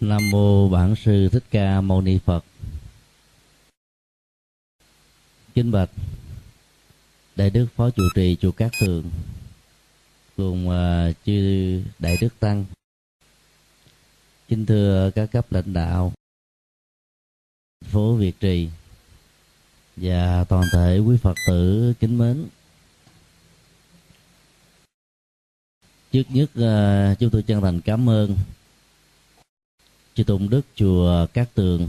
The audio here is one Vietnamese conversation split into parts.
Nam mô Bản sư Thích Ca Mâu Ni Phật. Kính bạch Đại đức Phó trụ trì chùa Cát Tường cùng uh, chư đại đức tăng. Kính thưa các cấp lãnh đạo phố Việt Trì và toàn thể quý Phật tử kính mến. Trước nhất uh, chúng tôi chân thành cảm ơn chư tôn đức chùa Cát Tường,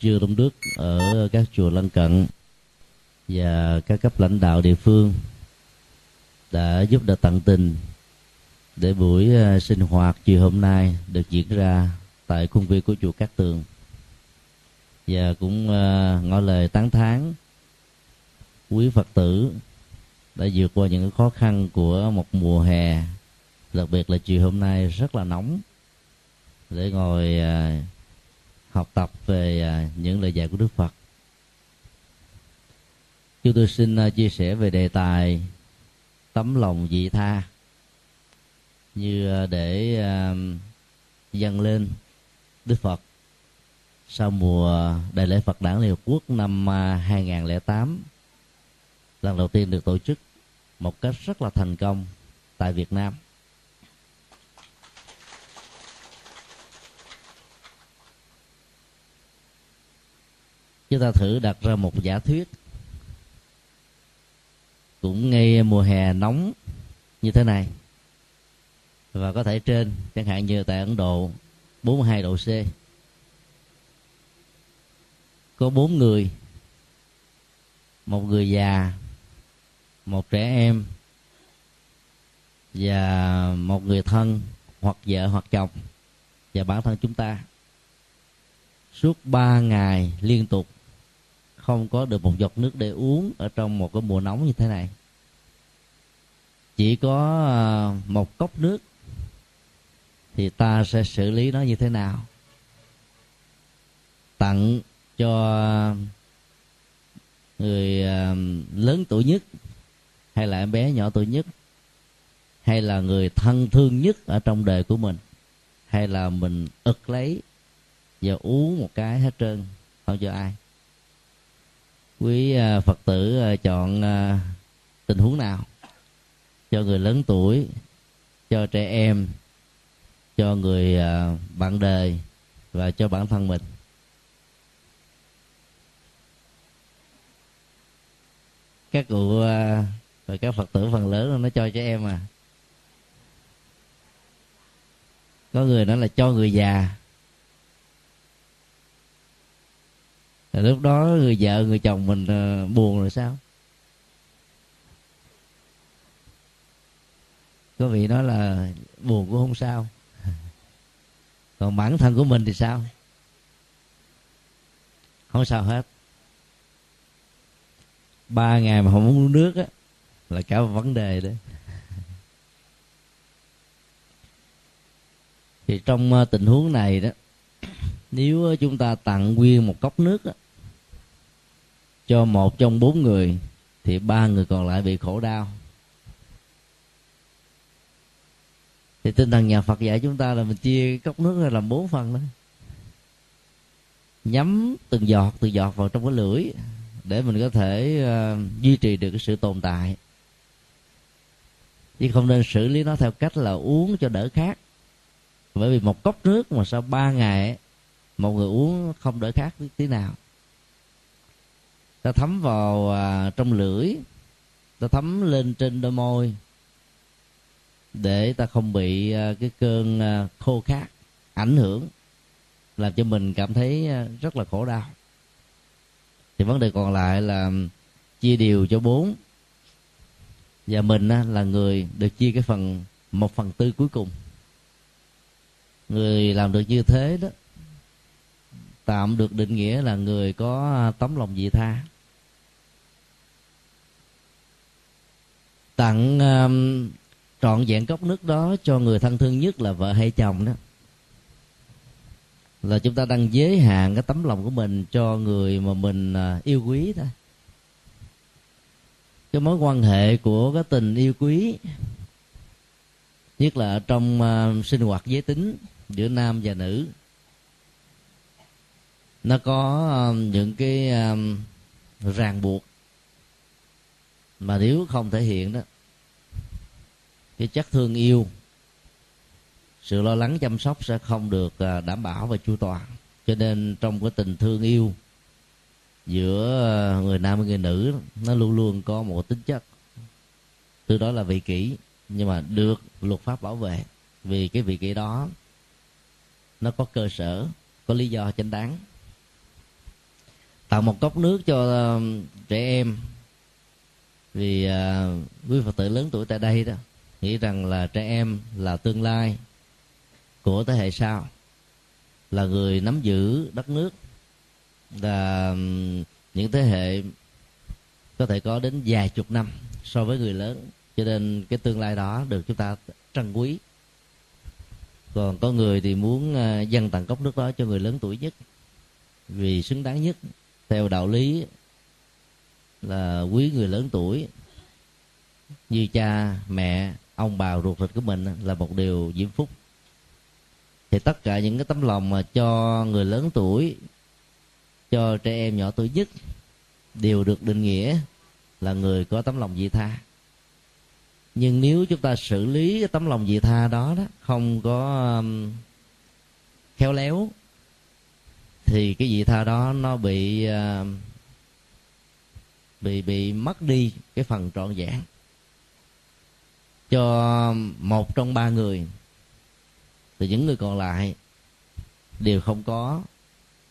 chư tôn đức ở các chùa lân cận và các cấp lãnh đạo địa phương đã giúp đỡ tận tình để buổi ờ, sinh hoạt chiều hôm nay được diễn ra tại khuôn viên của chùa Cát Tường. Và cũng ờ, ngỏ lời tán thán quý Phật tử đã vượt qua những khó khăn của một mùa hè đặc biệt là chiều hôm nay rất là nóng để ngồi à, học tập về à, những lời dạy của Đức Phật. Chúng tôi xin à, chia sẻ về đề tài tấm lòng vị tha, như để dâng lên Đức Phật sau mùa đại lễ Phật đản Liên Hợp Quốc năm 2008 lần đầu tiên được tổ chức một cách rất là thành công tại Việt Nam. Chúng ta thử đặt ra một giả thuyết. Cũng ngay mùa hè nóng như thế này. Và có thể trên, chẳng hạn như tại Ấn Độ 42 độ C. Có bốn người. Một người già, một trẻ em, và một người thân, hoặc vợ hoặc chồng, và bản thân chúng ta. Suốt ba ngày liên tục không có được một giọt nước để uống ở trong một cái mùa nóng như thế này. Chỉ có à, một cốc nước thì ta sẽ xử lý nó như thế nào? Tặng cho người à, lớn tuổi nhất, hay là em bé nhỏ tuổi nhất, hay là người thân thương nhất ở trong đời của mình, hay là mình ực lấy và uống một cái hết trơn, không cho ai quý à, phật tử à, chọn à, tình huống nào? Cho người lớn tuổi, cho trẻ em, cho người bạn đời và cho bản thân mình. Các cụ và các phật tử phần lớn nó cho trẻ em à có người nói là cho người già. Rồi lúc đó người vợ người chồng mình uh, buồn rồi sao? Có vị nói là buồn cũng không sao. Còn bản thân của mình thì sao? Không sao hết. Ba ngày mà không uống nước á là cả một vấn đề đấy. Thì trong ờ, tình huống này đó nếu chúng ta tặng nguyên một cốc nước đó, cho một trong bốn người thì ba người còn lại bị khổ đau. Thì tinh thần nhà Phật dạy chúng ta là mình chia cốc nước ra làm bốn phần đó. Nhắm từng giọt từng giọt vào trong cái lưỡi để mình có thể uh, duy trì được cái sự tồn tại. Chứ không nên xử lý nó theo cách là uống cho đỡ khát. Bởi vì một cốc nước mà sau ba ngày một người uống không đỡ khát tí nào ta thấm vào à, trong lưỡi. Ta thấm lên trên đôi môi. Để ta không bị à, cái cơn à, khô khát ảnh hưởng làm cho mình cảm thấy à, rất là khổ đau. Thì vấn đề còn lại là chia đều cho bốn. Và mình à, là người được chia cái phần một phần tư cuối cùng. Người làm được như thế đó tạm được định nghĩa là người có à, tấm lòng vị tha. Tặng um, trọn vẹn cốc nước đó cho người thân thương nhất là vợ hay chồng đó. Là chúng ta đang giới hạn cái tấm lòng của mình cho người mà mình à, yêu quý thôi. Cái mối quan hệ của cái tình yêu quý nhất là trong uh, sinh hoạt giới tính giữa nam và nữ nó có à, những cái ràng buộc mà nếu không thể hiện đó, cái chất thương yêu, sự lo lắng chăm sóc sẽ không được à, đảm bảo và chu toàn. Cho nên trong cái tình thương yêu giữa à, người nam và người nữ, nó luôn luôn có một tính chất. Từ đó là vị kỷ, nhưng mà được luật pháp bảo vệ. Vì cái vị kỷ đó, nó có cơ sở, có lý do chính đáng. Tặng một cốc nước cho à, trẻ em vì à, quý phật tử lớn tuổi tại đây đó nghĩ rằng là trẻ em là tương lai của thế hệ sau là người nắm giữ đất nước là những thế hệ có thể có đến vài chục năm so với người lớn. Cho nên cái tương lai đó được chúng ta trân quý. Còn có người thì muốn à, dâng tặng cốc nước đó cho người lớn tuổi nhất vì xứng đáng nhất theo đạo lý là quý người lớn tuổi. Như cha mẹ ông bà ruột thịt của mình là một điều diễm phúc. Thì tất cả những cái tấm lòng mà cho người lớn tuổi cho trẻ em nhỏ tuổi nhất đều được định nghĩa là người có tấm lòng vị tha. Nhưng nếu chúng ta xử lý cái tấm lòng vị tha đó đó không có um, khéo léo thì cái vị tha đó nó bị uh, bị bị mất đi cái phần trọn vẹn. Cho một trong ba người, thì những người còn lại đều không có,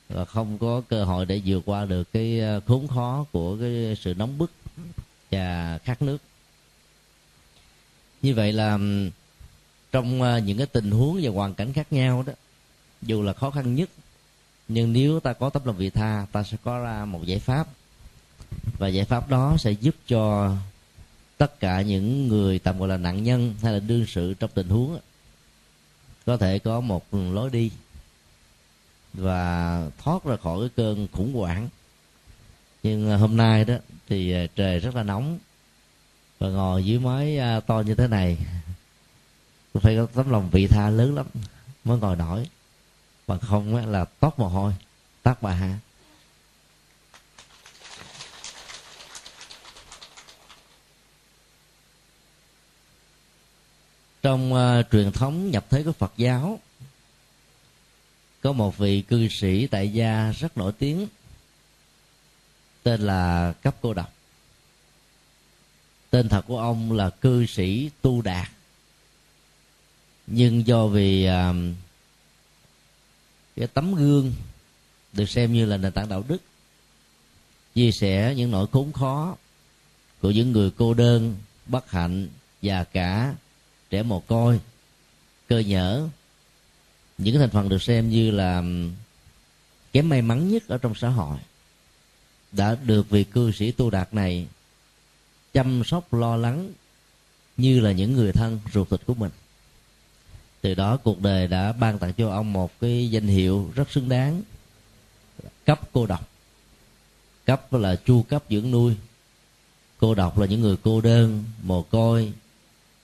và không có cơ hội để vượt qua được cái ờ, khốn khó của cái sự nóng bức và khát nước. Như vậy là trong ờ, những cái tình huống và hoàn cảnh khác nhau đó, dù là khó khăn nhất, nhưng nếu ta có tấm lòng vị tha, ta sẽ có ra một giải pháp và giải pháp đó sẽ giúp cho tất cả những người tạm gọi là nạn nhân hay là đương sự trong tình huống có thể có một lối đi và thoát ra khỏi cái cơn khủng hoảng. Nhưng à, hôm nay đó thì à, trời rất là nóng và ngồi dưới mái à, to như thế này phải có tấm lòng vị tha lớn lắm mới ngồi nổi. Mà không là toát mồ hôi tắt bà hạ trong uh, truyền thống nhập thế của Phật giáo có một vị cư sĩ tại gia rất nổi tiếng tên là cấp cô độc. Tên thật của ông là cư sĩ tu đạt. Nhưng do vì uh, cái tấm gương được xem như là nền tảng đạo đức chia sẻ những nỗi khốn khó của những người cô đơn bất hạnh và cả trẻ mồ côi, cơ nhở. Những thành phần được xem như là kém may mắn nhất ở trong xã hội. Đã được vị cư sĩ tu đạt này chăm sóc, lo lắng như là những người thân ruột thịt của mình. Từ đó cuộc đời đã ban tặng cho ông một cái danh hiệu rất xứng đáng. Cấp cô độc. Cấp là chu cấp dưỡng nuôi. Cô độc là những người cô đơn, mồ côi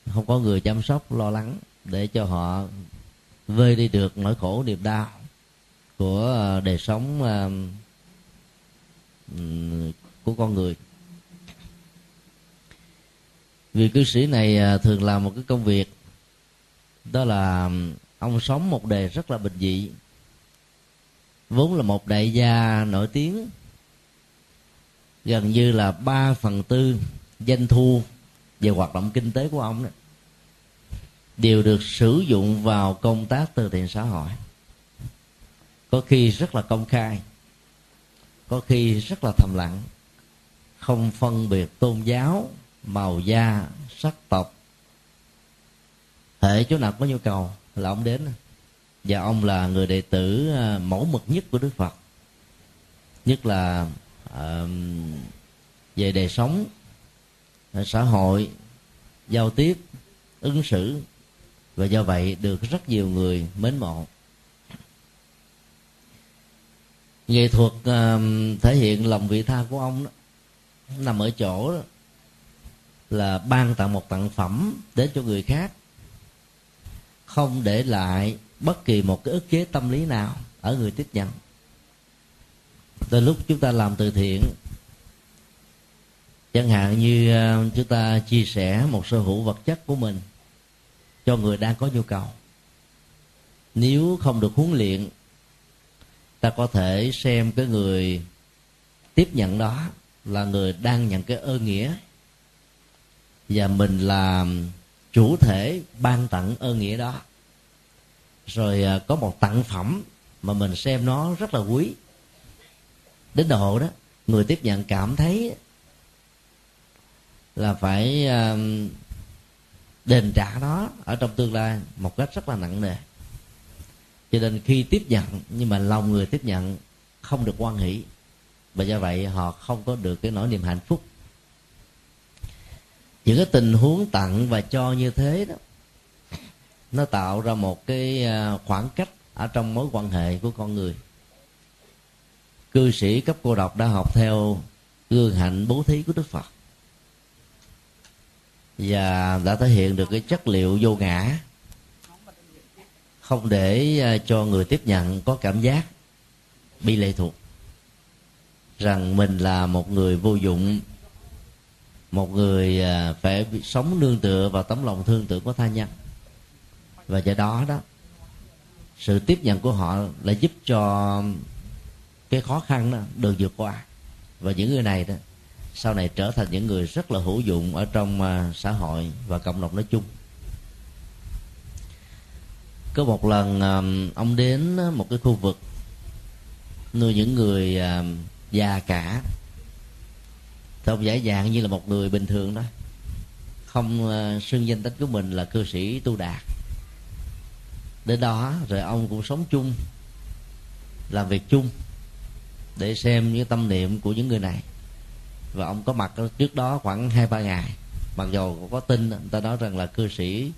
không có người chăm sóc lo lắng để cho họ vơi đi được nỗi khổ niềm đau của à, đời sống à, của con người. Vị cư sĩ này à, thường làm một cái công việc, đó là ông sống một đời rất là bình dị, vốn là một đại gia nổi tiếng, gần như là ba phần tư doanh thu về hoạt động kinh tế của ông đó đều được sử dụng vào công tác từ thiện xã hội. Có khi rất là công khai có khi rất là thầm lặng không phân biệt tôn giáo màu da sắc tộc hệ chỗ nào có nhu cầu là ông đến. Và ông là người đệ tử ờ, mẫu mực nhất của đức phật. Nhất là uh, về đời sống xã hội giao tiếp ứng xử. Và do vậy được rất nhiều người mến mộ. Nghệ thuật thể hiện lòng vị tha của ông đó, nằm ở chỗ đó, là ban tặng một tặng phẩm đến cho người khác không để lại bất kỳ một cái ức chế tâm lý nào ở người tiếp nhận. Từ lúc chúng ta làm từ thiện chẳng hạn như ờ, chúng ta chia sẻ một sở hữu vật chất của mình cho người đang có nhu cầu. Nếu không được huấn luyện, ta có thể xem cái người tiếp nhận đó là người đang nhận cái ơn nghĩa và mình là chủ thể ban tặng ơn nghĩa đó. Rồi ờ, có một tặng phẩm mà mình xem nó rất là quý. Đến độ đó, người tiếp nhận cảm thấy là phải um, đền trả nó ở trong tương lai một cách rất là nặng nề. Cho nên khi tiếp nhận, nhưng mà lòng người tiếp nhận không được quan hỷ. Và do vậy họ không có được cái nỗi niềm hạnh phúc. Những cái tình huống tặng và cho như thế đó, nó tạo ra một cái à, khoảng cách ở trong mối quan hệ của con người. Cư sĩ cấp cô độc đã học theo gương hạnh bố thí của đức phật và đã thể hiện được cái chất liệu vô ngã. Không để à, cho người tiếp nhận có cảm giác bị lệ thuộc. Rằng mình là một người vô dụng, một người à, phải sống nương tựa vào tấm lòng thương tưởng của tha nhân. Và do đó đó, sự tiếp nhận của họ lại giúp cho cái khó khăn đó được vượt qua. Và những người này đó sau này trở thành những người rất là hữu dụng ở trong à, xã hội và cộng đồng nói chung. Có một lần à, ông đến một cái khu vực nuôi những người à, già cả. Thì ông giải dạng như là một người bình thường đó. Không xưng danh tính của mình là cư sĩ tu đạt. Đến đó, rồi ông cũng sống chung, làm việc chung để xem những tâm niệm của những người này và ông có mặt trước đó khoảng hai, ba ngày. Mặc dù có tin, người ta nói rằng là cư sĩ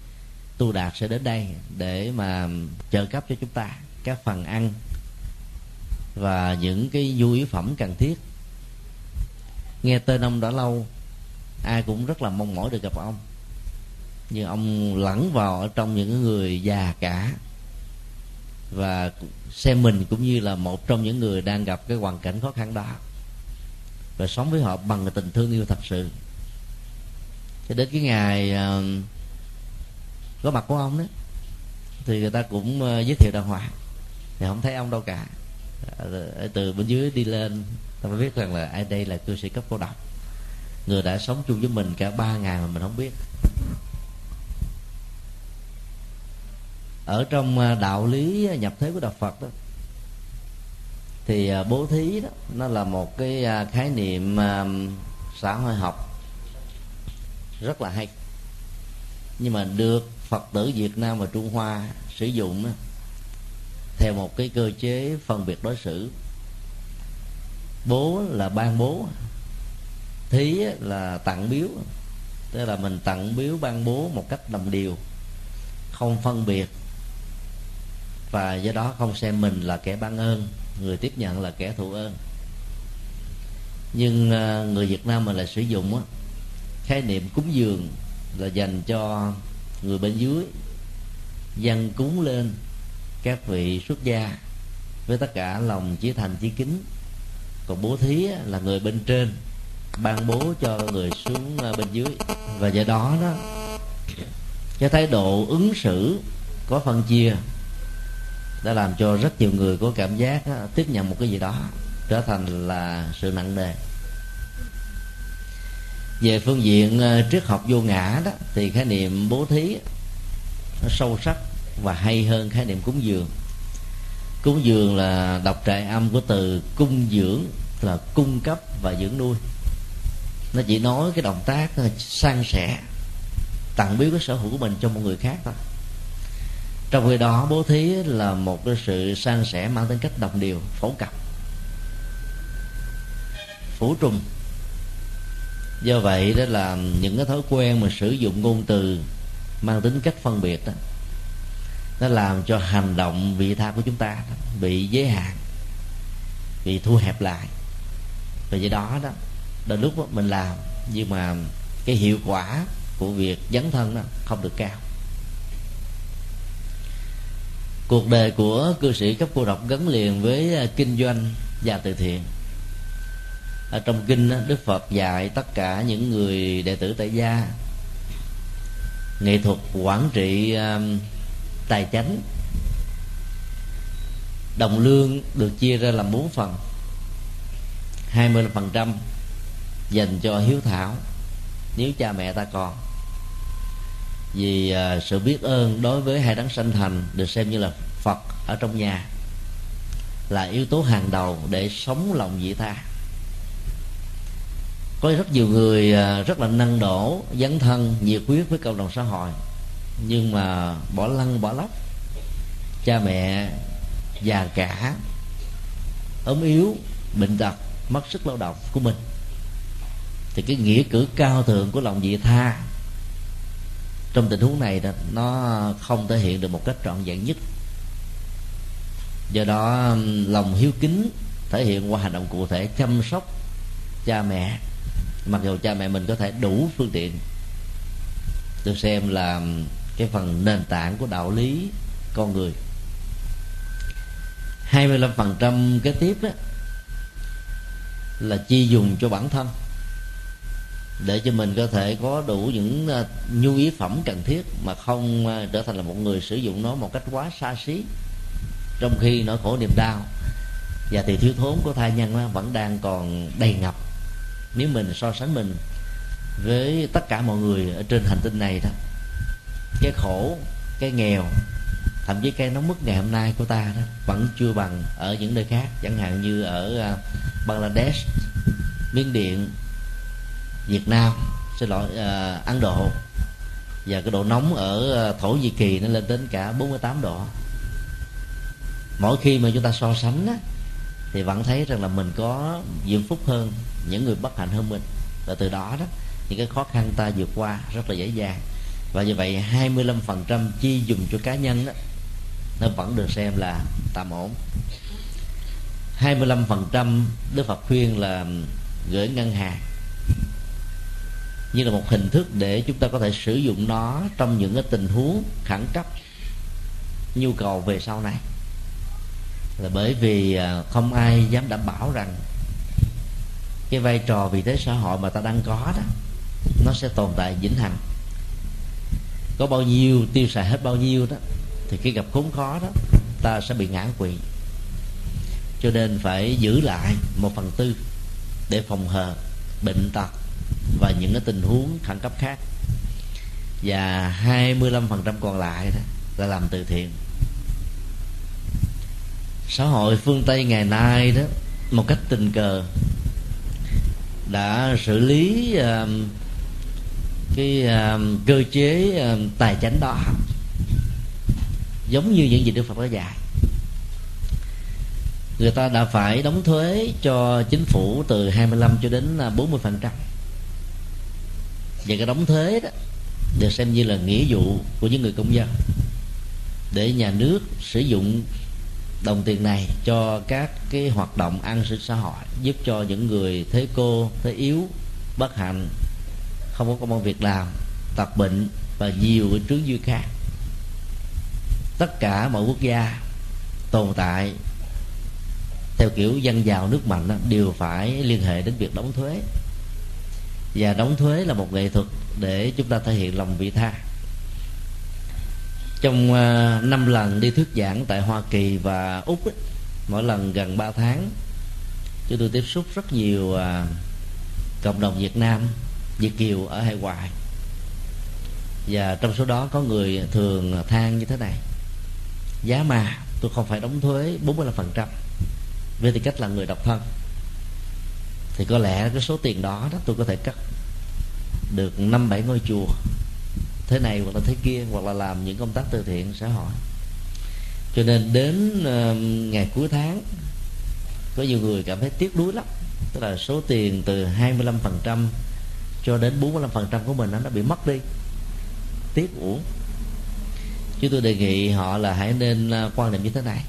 tu đạt sẽ đến đây để mà trợ cấp cho chúng ta các phần ăn và những cái nhu yếu phẩm cần thiết. Nghe tên ông đã lâu, ai cũng rất là mong mỏi được gặp ông. Nhưng ông lẫn vào ở trong những người già cả. Và xem mình cũng như là một trong những người đang gặp cái hoàn cảnh khó khăn đó và sống với họ bằng tình thương yêu thật sự. Cho đến cái ngày uh, có mặt của ông đó thì người ta cũng uh, giới thiệu đàng hoàng. Thì không thấy ông đâu cả. Ờ, từ bên dưới đi lên ta mới biết rằng là ai đây là cư sĩ cấp cô độc. Người đã sống chung với mình cả ba ngày mà mình không biết. Ở trong đạo lý nhập thế của đạo Phật đó thì à, bố thí đó nó là một cái à, khái niệm à, xã hội học. Rất là hay. Nhưng mà được Phật tử Việt Nam và Trung Hoa sử dụng đó, theo một cái cơ chế phân biệt đối xử. Bố là ban bố thí là tặng biếu. Tức là mình tặng biếu ban bố một cách đồng điều không phân biệt. Và do đó không xem mình là kẻ ban ơn người tiếp nhận là kẻ thụ ơn. Nhưng à, người Việt Nam mình lại sử dụng á, khái niệm cúng dường là dành cho người bên dưới dân cúng lên các vị xuất gia với tất cả lòng chí thành chí kính. Còn bố thí là người bên trên ban bố cho người xuống à, bên dưới. Và do đó đó cái thái độ ứng xử có phân chia đã làm cho rất nhiều người có cảm giác tiếp nhận một cái gì đó, trở thành là sự nặng nề. Về phương diện ờ, triết học vô ngã đó, thì khái niệm bố thí, nó sâu sắc và hay hơn khái niệm cúng dường. Cúng dường là đọc trại âm của từ cung dưỡng là cung cấp và dưỡng nuôi. Nó chỉ nói cái động tác ờ, san sẻ, tặng biếu cái sở hữu của mình cho một người khác thôi trong khi đó, bố thí là một cái sự san sẻ mang tính cách đồng điều phổ cập. Phủ trùng. Do vậy, đó là những cái thói quen mà sử dụng ngôn từ mang tính cách phân biệt đó, nó làm cho hành động vị tha của chúng ta bị giới hạn, bị thu hẹp lại. Và do đó đó, đôi lúc mình làm, nhưng mà cái hiệu quả của việc dấn thân đó không được cao. Cuộc đời của cư sĩ cấp cô độc gắn liền với à, kinh doanh và từ thiện. Ở trong kinh đức phật dạy tất cả những người đệ tử tại gia nghệ thuật quản trị à, tài chánh, đồng lương được chia ra làm bốn phần 25% dành cho hiếu thảo. Nếu cha mẹ ta còn vì uh, sự biết ơn đối với hai đấng sanh thành được xem như là phật ở trong nhà là yếu tố hàng đầu để sống lòng vị tha. Có rất nhiều người à, rất là năng đổ dấn thân nhiệt huyết với cộng đồng xã hội nhưng mà bỏ lăn bỏ lóc. Cha mẹ già cả ốm yếu bệnh tật mất sức lao động của mình. Thì cái nghĩa cử cao thượng của lòng vị tha trong tình huống này nó không thể hiện được một cách trọn vẹn nhất. Do đó, lòng hiếu kính thể hiện qua hành động cụ thể chăm sóc cha mẹ. Mặc dù cha mẹ mình có thể đủ phương tiện được xem là cái phần nền tảng của đạo lý con người. 25% kế tiếp đó là chi dùng cho bản thân để cho mình có thể có đủ những ờ, nhu yếu phẩm cần thiết mà không ờ, trở thành là một người sử dụng nó một cách quá xa xí. Trong khi nỗi khổ niềm đau và thì thiếu thốn của thai nhân vẫn đang còn đầy ngập. Nếu mình so sánh mình với tất cả mọi người ở trên hành tinh này đó, cái khổ, cái nghèo, thậm chí cái nóng mức ngày hôm nay của ta đó vẫn chưa bằng ở những nơi khác. Chẳng hạn như ở ờ, Bangladesh, Miến Điện Việt Nam. Xin lỗi uh, Ấn Độ. Và cái độ nóng ở à, Thổ Nhĩ Kỳ nó lên đến cả 48 độ. Mỗi khi mà chúng ta so sánh á, thì vẫn thấy rằng là mình có diễm phúc hơn những người bất hạnh hơn mình. Và từ đó đó những cái khó khăn ta vượt qua rất là dễ dàng. Và như vậy 25% chi dùng cho cá nhân đó nó vẫn được xem là tạm ổn. 25% Đức Phật khuyên là gửi ngân hàng như là một hình thức để chúng ta có thể sử dụng nó trong những cái tình huống khẩn cấp, nhu cầu về sau này. Là bởi vì à, không ai dám đảm bảo rằng cái vai trò vị thế xã hội mà ta đang có đó, nó sẽ tồn tại, vĩnh hằng. Có bao nhiêu, tiêu xài hết bao nhiêu đó, thì khi gặp khốn khó đó, ta sẽ bị ngã quỵ. Cho nên phải giữ lại một phần tư để phòng hờ bệnh tật và những cái tình huống khẩn cấp khác. Và 25% còn lại đó là làm từ thiện. Xã hội phương tây ngày nay đó một cách tình cờ đã xử lý um, cái um, cơ chế um, tài chánh đó giống như những gì Đức Phật đã dạy. Người ta đã phải đóng thuế cho chính phủ từ 25 cho đến à, 40 phần trăm và cái đóng thuế đó được xem như là nghĩa vụ của những người công dân. Để nhà nước sử dụng đồng tiền này cho các cái hoạt động an sinh xã hội giúp cho những người thế cô thế yếu bất hạnh không có công an việc làm tật bệnh và nhiều cái trướng dư khác. Tất cả mọi quốc gia tồn tại theo kiểu dân giàu nước mạnh đó, đều phải liên hệ đến việc đóng thuế và đóng thuế là một nghệ thuật để chúng ta thể hiện lòng vị tha. Trong uh, năm lần đi thuyết giảng tại Hoa Kỳ và Úc ấy, mỗi lần gần 3 tháng chúng tôi tiếp xúc rất nhiều uh, cộng đồng Việt Nam Việt kiều ở hải ngoại. Và trong số đó có người thường than như thế này giá mà tôi không phải đóng thuế 45% với tư cách là người độc thân thì có lẽ cái số tiền đó đó tôi có thể cắt được năm bảy ngôi chùa. Thế này hoặc là thế kia hoặc là làm những công tác từ thiện xã hội. Cho nên đến uh, ngày cuối tháng có nhiều người cảm thấy tiếc đuối lắm. Tức là số tiền từ 25% cho đến 45% của mình nó bị mất đi. Tiếc uổng. Chứ tôi đề nghị họ là hãy nên à, quan niệm như thế này.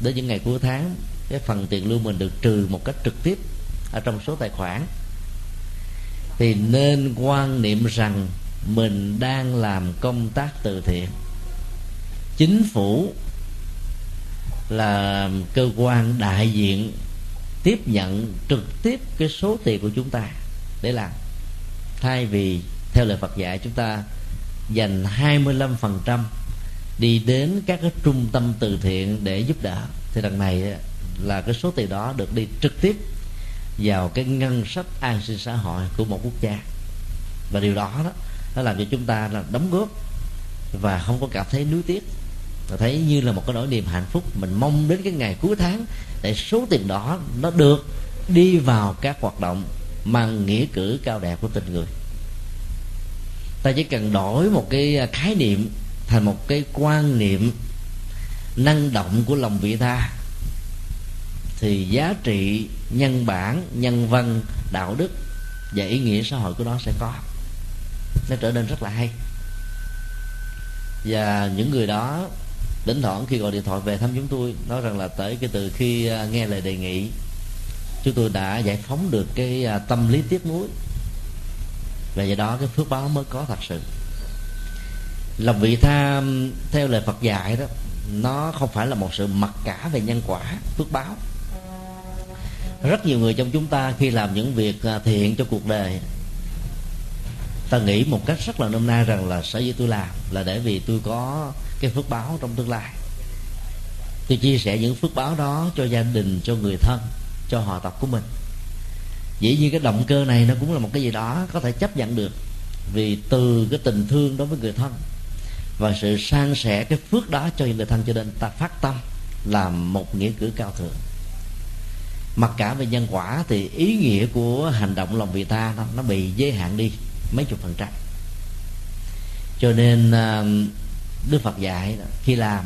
Đến những ngày cuối tháng cái phần tiền lương mình được trừ một cách trực tiếp ở trong số tài khoản. Thì nên quan niệm rằng mình đang làm công tác từ thiện. Chính phủ là cơ quan đại diện tiếp nhận trực tiếp cái số tiền của chúng ta để làm. Thay vì, theo lời Phật dạy, chúng ta dành 25% đi đến các cái trung tâm từ thiện để giúp đỡ. Thì đằng này là cái số tiền đó được đi trực tiếp vào cái ngân sách an sinh xã hội của một quốc gia. Và điều đó đó, nó làm cho chúng ta là đóng góp và không có cảm thấy nuối tiếc. Và thấy như là một cái nỗi niềm hạnh phúc mình mong đến cái ngày cuối tháng để số tiền đó nó được đi vào các hoạt động mang nghĩa cử cao đẹp của tình người. Ta chỉ cần đổi một cái khái niệm thành một cái quan niệm năng động của lòng vị tha thì giá trị nhân bản, nhân văn, đạo đức và ý nghĩa xã hội của nó sẽ có. Nó trở nên rất là hay. Và những người đó đến thoảng khi gọi điện thoại về thăm chúng tôi, nói rằng là tới cái từ khi à, nghe lời đề nghị, chúng tôi đã giải phóng được cái à, tâm lý tiếc nuối. Và do đó cái phước báo mới có thật sự. Lòng vị tha theo lời Phật dạy đó, nó không phải là một sự mặc cả về nhân quả, phước báo rất nhiều người trong chúng ta khi làm những việc à, thiện cho cuộc đời, ta nghĩ một cách rất là nôm na rằng là sở dĩ tôi làm là để vì tôi có cái phước báo trong tương lai. Tôi chia sẻ những phước báo đó cho gia đình, cho người thân, cho họ tộc của mình. Dĩ nhiên cái động cơ này nó cũng là một cái gì đó có thể chấp nhận được vì từ cái tình thương đối với người thân và sự san sẻ cái phước đó cho người thân cho nên ta phát tâm làm một nghĩa cử cao thượng mặc cả về nhân quả thì ý nghĩa của hành động lòng vị ta nó, nó bị giới hạn đi mấy chục phần trăm. Cho nên um, đức phật dạy khi làm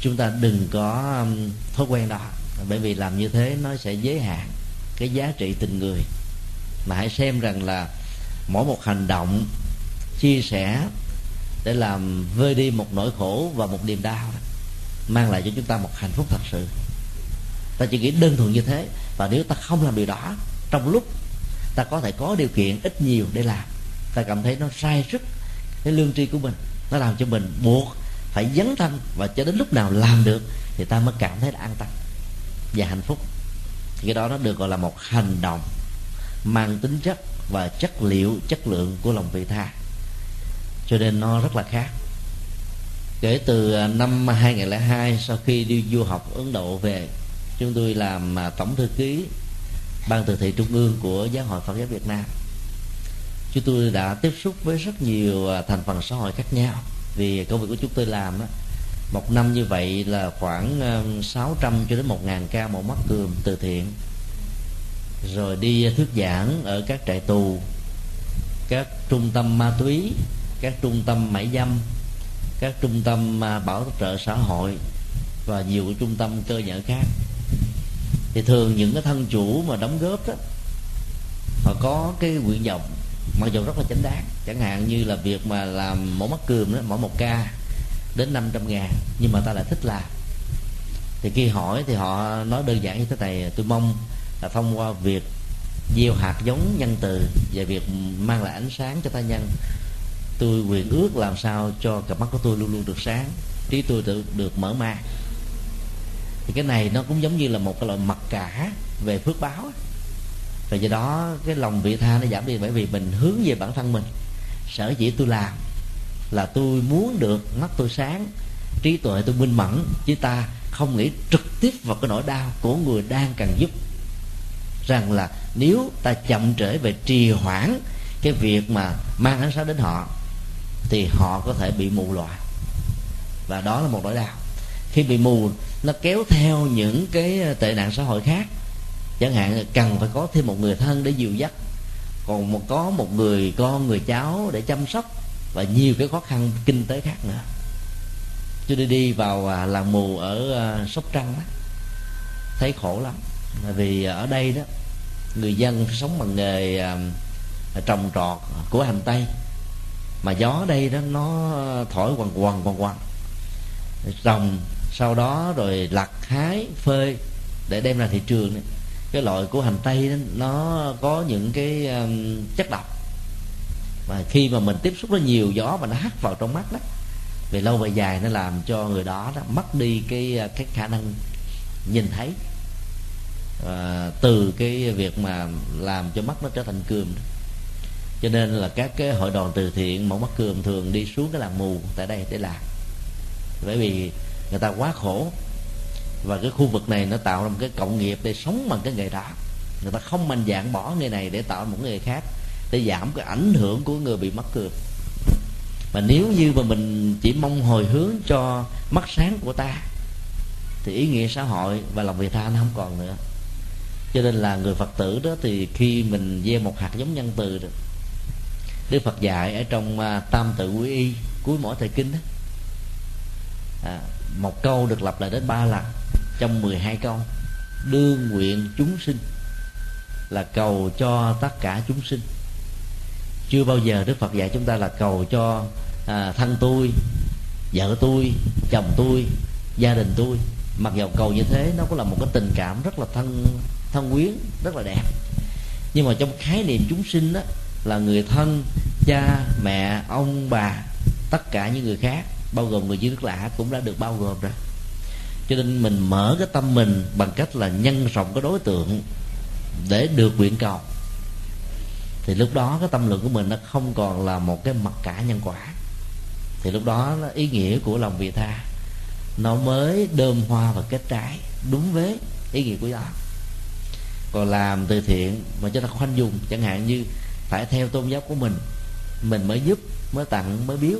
chúng ta đừng có um, thói quen đó. Bởi vì làm như thế nó sẽ giới hạn cái giá trị tình người. Mà hãy xem rằng là mỗi một hành động chia sẻ để làm vơi đi một nỗi khổ và một niềm đau mang lại cho chúng ta một hạnh phúc thật sự ta chỉ nghĩ đơn thuần như thế. Và nếu ta không làm điều đó, trong lúc ta có thể có điều kiện ít nhiều để làm, ta cảm thấy nó sai sức cái lương tri của mình. Nó làm cho mình buộc phải dấn thân và cho đến lúc nào làm được thì ta mới cảm thấy là an tâm và hạnh phúc. Thì cái đó nó được gọi là một hành động mang tính chất và chất liệu, chất lượng của lòng vị tha. Cho nên nó rất là khác. Kể từ à, năm 2002 sau khi đi du học Ấn Độ về chúng tôi làm à, tổng thư ký ban từ thị trung ương của giáo hội Phật giáo Việt Nam. Chúng tôi đã tiếp xúc với rất nhiều à, thành phần xã hội khác nhau. Vì công việc của chúng tôi làm á. một năm như vậy là khoảng à, 600 cho đến 1 ngàn ca một mắt cườm từ thiện. Rồi đi thuyết giảng ở các trại tù, các trung tâm ma túy, các trung tâm mại dâm, các trung tâm bảo trợ xã hội và nhiều trung tâm cơ nhở khác thì thường những cái thân chủ mà đóng góp đó họ có cái nguyện vọng mặc dù rất là chánh đáng. Chẳng hạn như là việc mà làm mổ mắt cườm đó mỗi một ca đến 500 ngàn nhưng mà ta lại thích làm. Thì khi hỏi thì họ nói đơn giản như thế này tôi mong là thông qua việc gieo hạt giống nhân từ và việc mang lại ánh sáng cho ta nhân tôi nguyện ước làm sao cho cặp mắt của tôi luôn luôn được sáng trí tôi được, được mở mang thì cái này nó cũng giống như là một cái loại mặc cả về phước báo và do đó cái lòng vị tha nó giảm đi bởi vì mình hướng về bản thân mình. Sở dĩ tôi làm là tôi muốn được mắt tôi sáng, trí tuệ tôi minh mẫn, chứ ta không nghĩ trực tiếp vào cái nỗi đau của người đang cần giúp. Rằng là nếu ta chậm trễ về trì hoãn cái việc mà mang ánh sáng đến họ, thì họ có thể bị mù loà. và đó là một nỗi đau khi bị mù, nó kéo theo những cái ờ, tệ nạn xã hội khác. Chẳng hạn, cần phải có thêm một người thân để dìu dắt. Còn một, có một người con người cháu để chăm sóc và nhiều cái khó khăn kinh tế khác nữa. Tôi đi đi vào à, làng mù ở ờ, sóc trăng đó thấy khổ lắm. Vì ở đây đó, người dân sống bằng nghề ờ, trồng trọt của hành tây. Mà gió đây đó, nó thổi quằn quằn quằn quằn. Trồng sau đó rồi lặt hái phơi để đem ra thị trường này. cái loại của hành tây đó, nó có những cái um, chất độc. Và khi mà mình tiếp xúc nó nhiều gió mà nó hắt vào trong mắt đó về lâu về dài nó làm cho người đó, đó mất đi cái uh, cái khả năng nhìn thấy. À, từ cái việc mà làm cho mắt nó trở thành cườm cho nên là các cái hội đoàn từ thiện mẫu mắt cườm thường đi xuống cái làng mù tại đây để làm. Bởi vì người ta quá khổ. Và cái khu vực này nó tạo ra một cái cộng nghiệp để sống bằng cái nghề đó người ta không mạnh dạng bỏ nghề này để tạo một nghề khác để giảm cái ảnh hưởng của người bị mắc cược mà nếu như mà mình chỉ mong hồi hướng cho mắt sáng của ta thì ý nghĩa xã hội và lòng vị tha nó không còn nữa. Cho nên là người phật tử đó thì khi mình gieo một hạt giống nhân từ được đức phật dạy ở trong uh, tam tự Quy y cuối mỗi thời kinh đó à, một câu được lặp lại đến ba lần trong 12 câu. Đương nguyện chúng sinh là cầu cho tất cả chúng sinh. Chưa bao giờ đức phật dạy chúng ta là cầu cho à, thân tôi vợ tôi chồng tôi gia đình tôi. Mặc dầu cầu như thế nó cũng là một cái tình cảm rất là thân thân quyến rất là đẹp. Nhưng mà trong khái niệm chúng sinh đó là người thân cha mẹ ông bà tất cả những người khác bao gồm người dưới nước lạ cũng đã được bao gồm rồi. Cho nên mình mở cái tâm mình bằng cách là nhân rộng cái đối tượng để được nguyện cầu. Thì lúc đó cái tâm lượng của mình nó không còn là một cái mặt cả nhân quả. Thì lúc đó ý nghĩa của lòng vị tha, nó mới đơm hoa và kết trái, đúng với ý nghĩa của đó còn làm từ thiện mà cho ta khoanh dùng, chẳng hạn như phải theo tôn giáo của mình mình mới giúp, mới tặng, mới biếu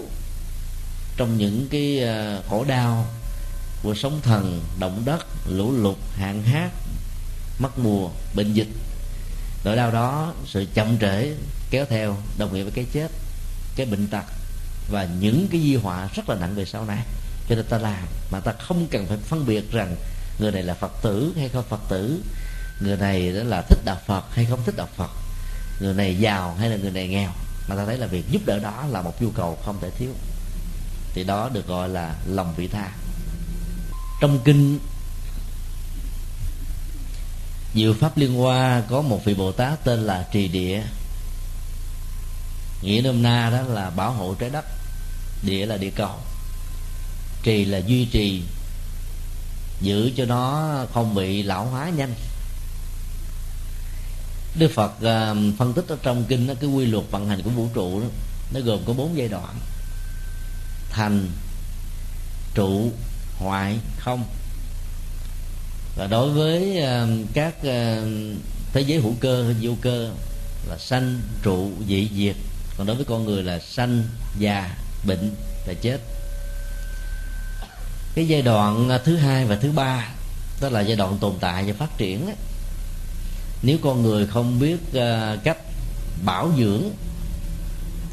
trong những cái ờ, khổ đau của sóng thần, động đất, lũ lụt, hạn hán mất mùa, bệnh dịch. Nỗi đau đó, sự chậm trễ kéo theo đồng nghĩa với cái chết, cái bệnh tật và những cái di họa rất là nặng về sau này cho nên ta làm. Mà ta không cần phải phân biệt rằng người này là phật tử hay không phật tử, người này đó là thích đạo phật hay không thích đạo phật, người này giàu hay là người này nghèo. Mà ta thấy là việc giúp đỡ đó là một nhu cầu không thể thiếu thì đó được gọi là lòng vị tha. Trong kinh Diệu Pháp Liên Hoa có một vị Bồ Tát tên là Trì Địa. Nghĩa nôm na đó là bảo hộ trái đất Địa là địa cầu. Trì là duy trì Giữ cho nó không bị lão hóa nhanh. Đức Phật à, phân tích ở trong kinh đó, cái quy luật vận hành của vũ trụ đó, nó gồm có bốn giai đoạn thành trụ hoại không? Và đối với ờ, các ờ, thế giới hữu cơ vô cơ là sanh trụ dị diệt. Còn đối với con người là sanh già bệnh và chết. Cái giai đoạn ờ, thứ hai và thứ ba đó là giai đoạn tồn tại và phát triển đó. nếu con người không biết cách bảo dưỡng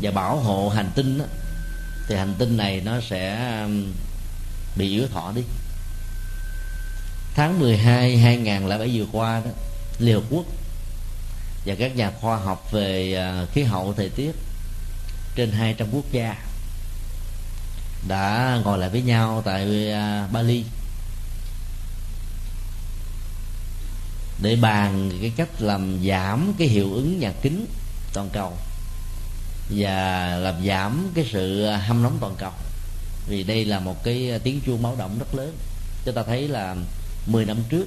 và bảo hộ hành tinh đó, thì hành tinh này nó sẽ um, bị yếu thọ đi. Tháng 12 2007 vừa qua đó, Liều Quốc và các nhà khoa học về à, khí hậu thời tiết trên 200 quốc gia đã ngồi lại với nhau tại à, Bali để bàn cái cách làm giảm cái hiệu ứng nhà kính toàn cầu và làm giảm cái sự hâm nóng toàn cầu. Vì đây là một cái tiếng chuông báo động rất lớn. Chúng ta thấy là 10 năm trước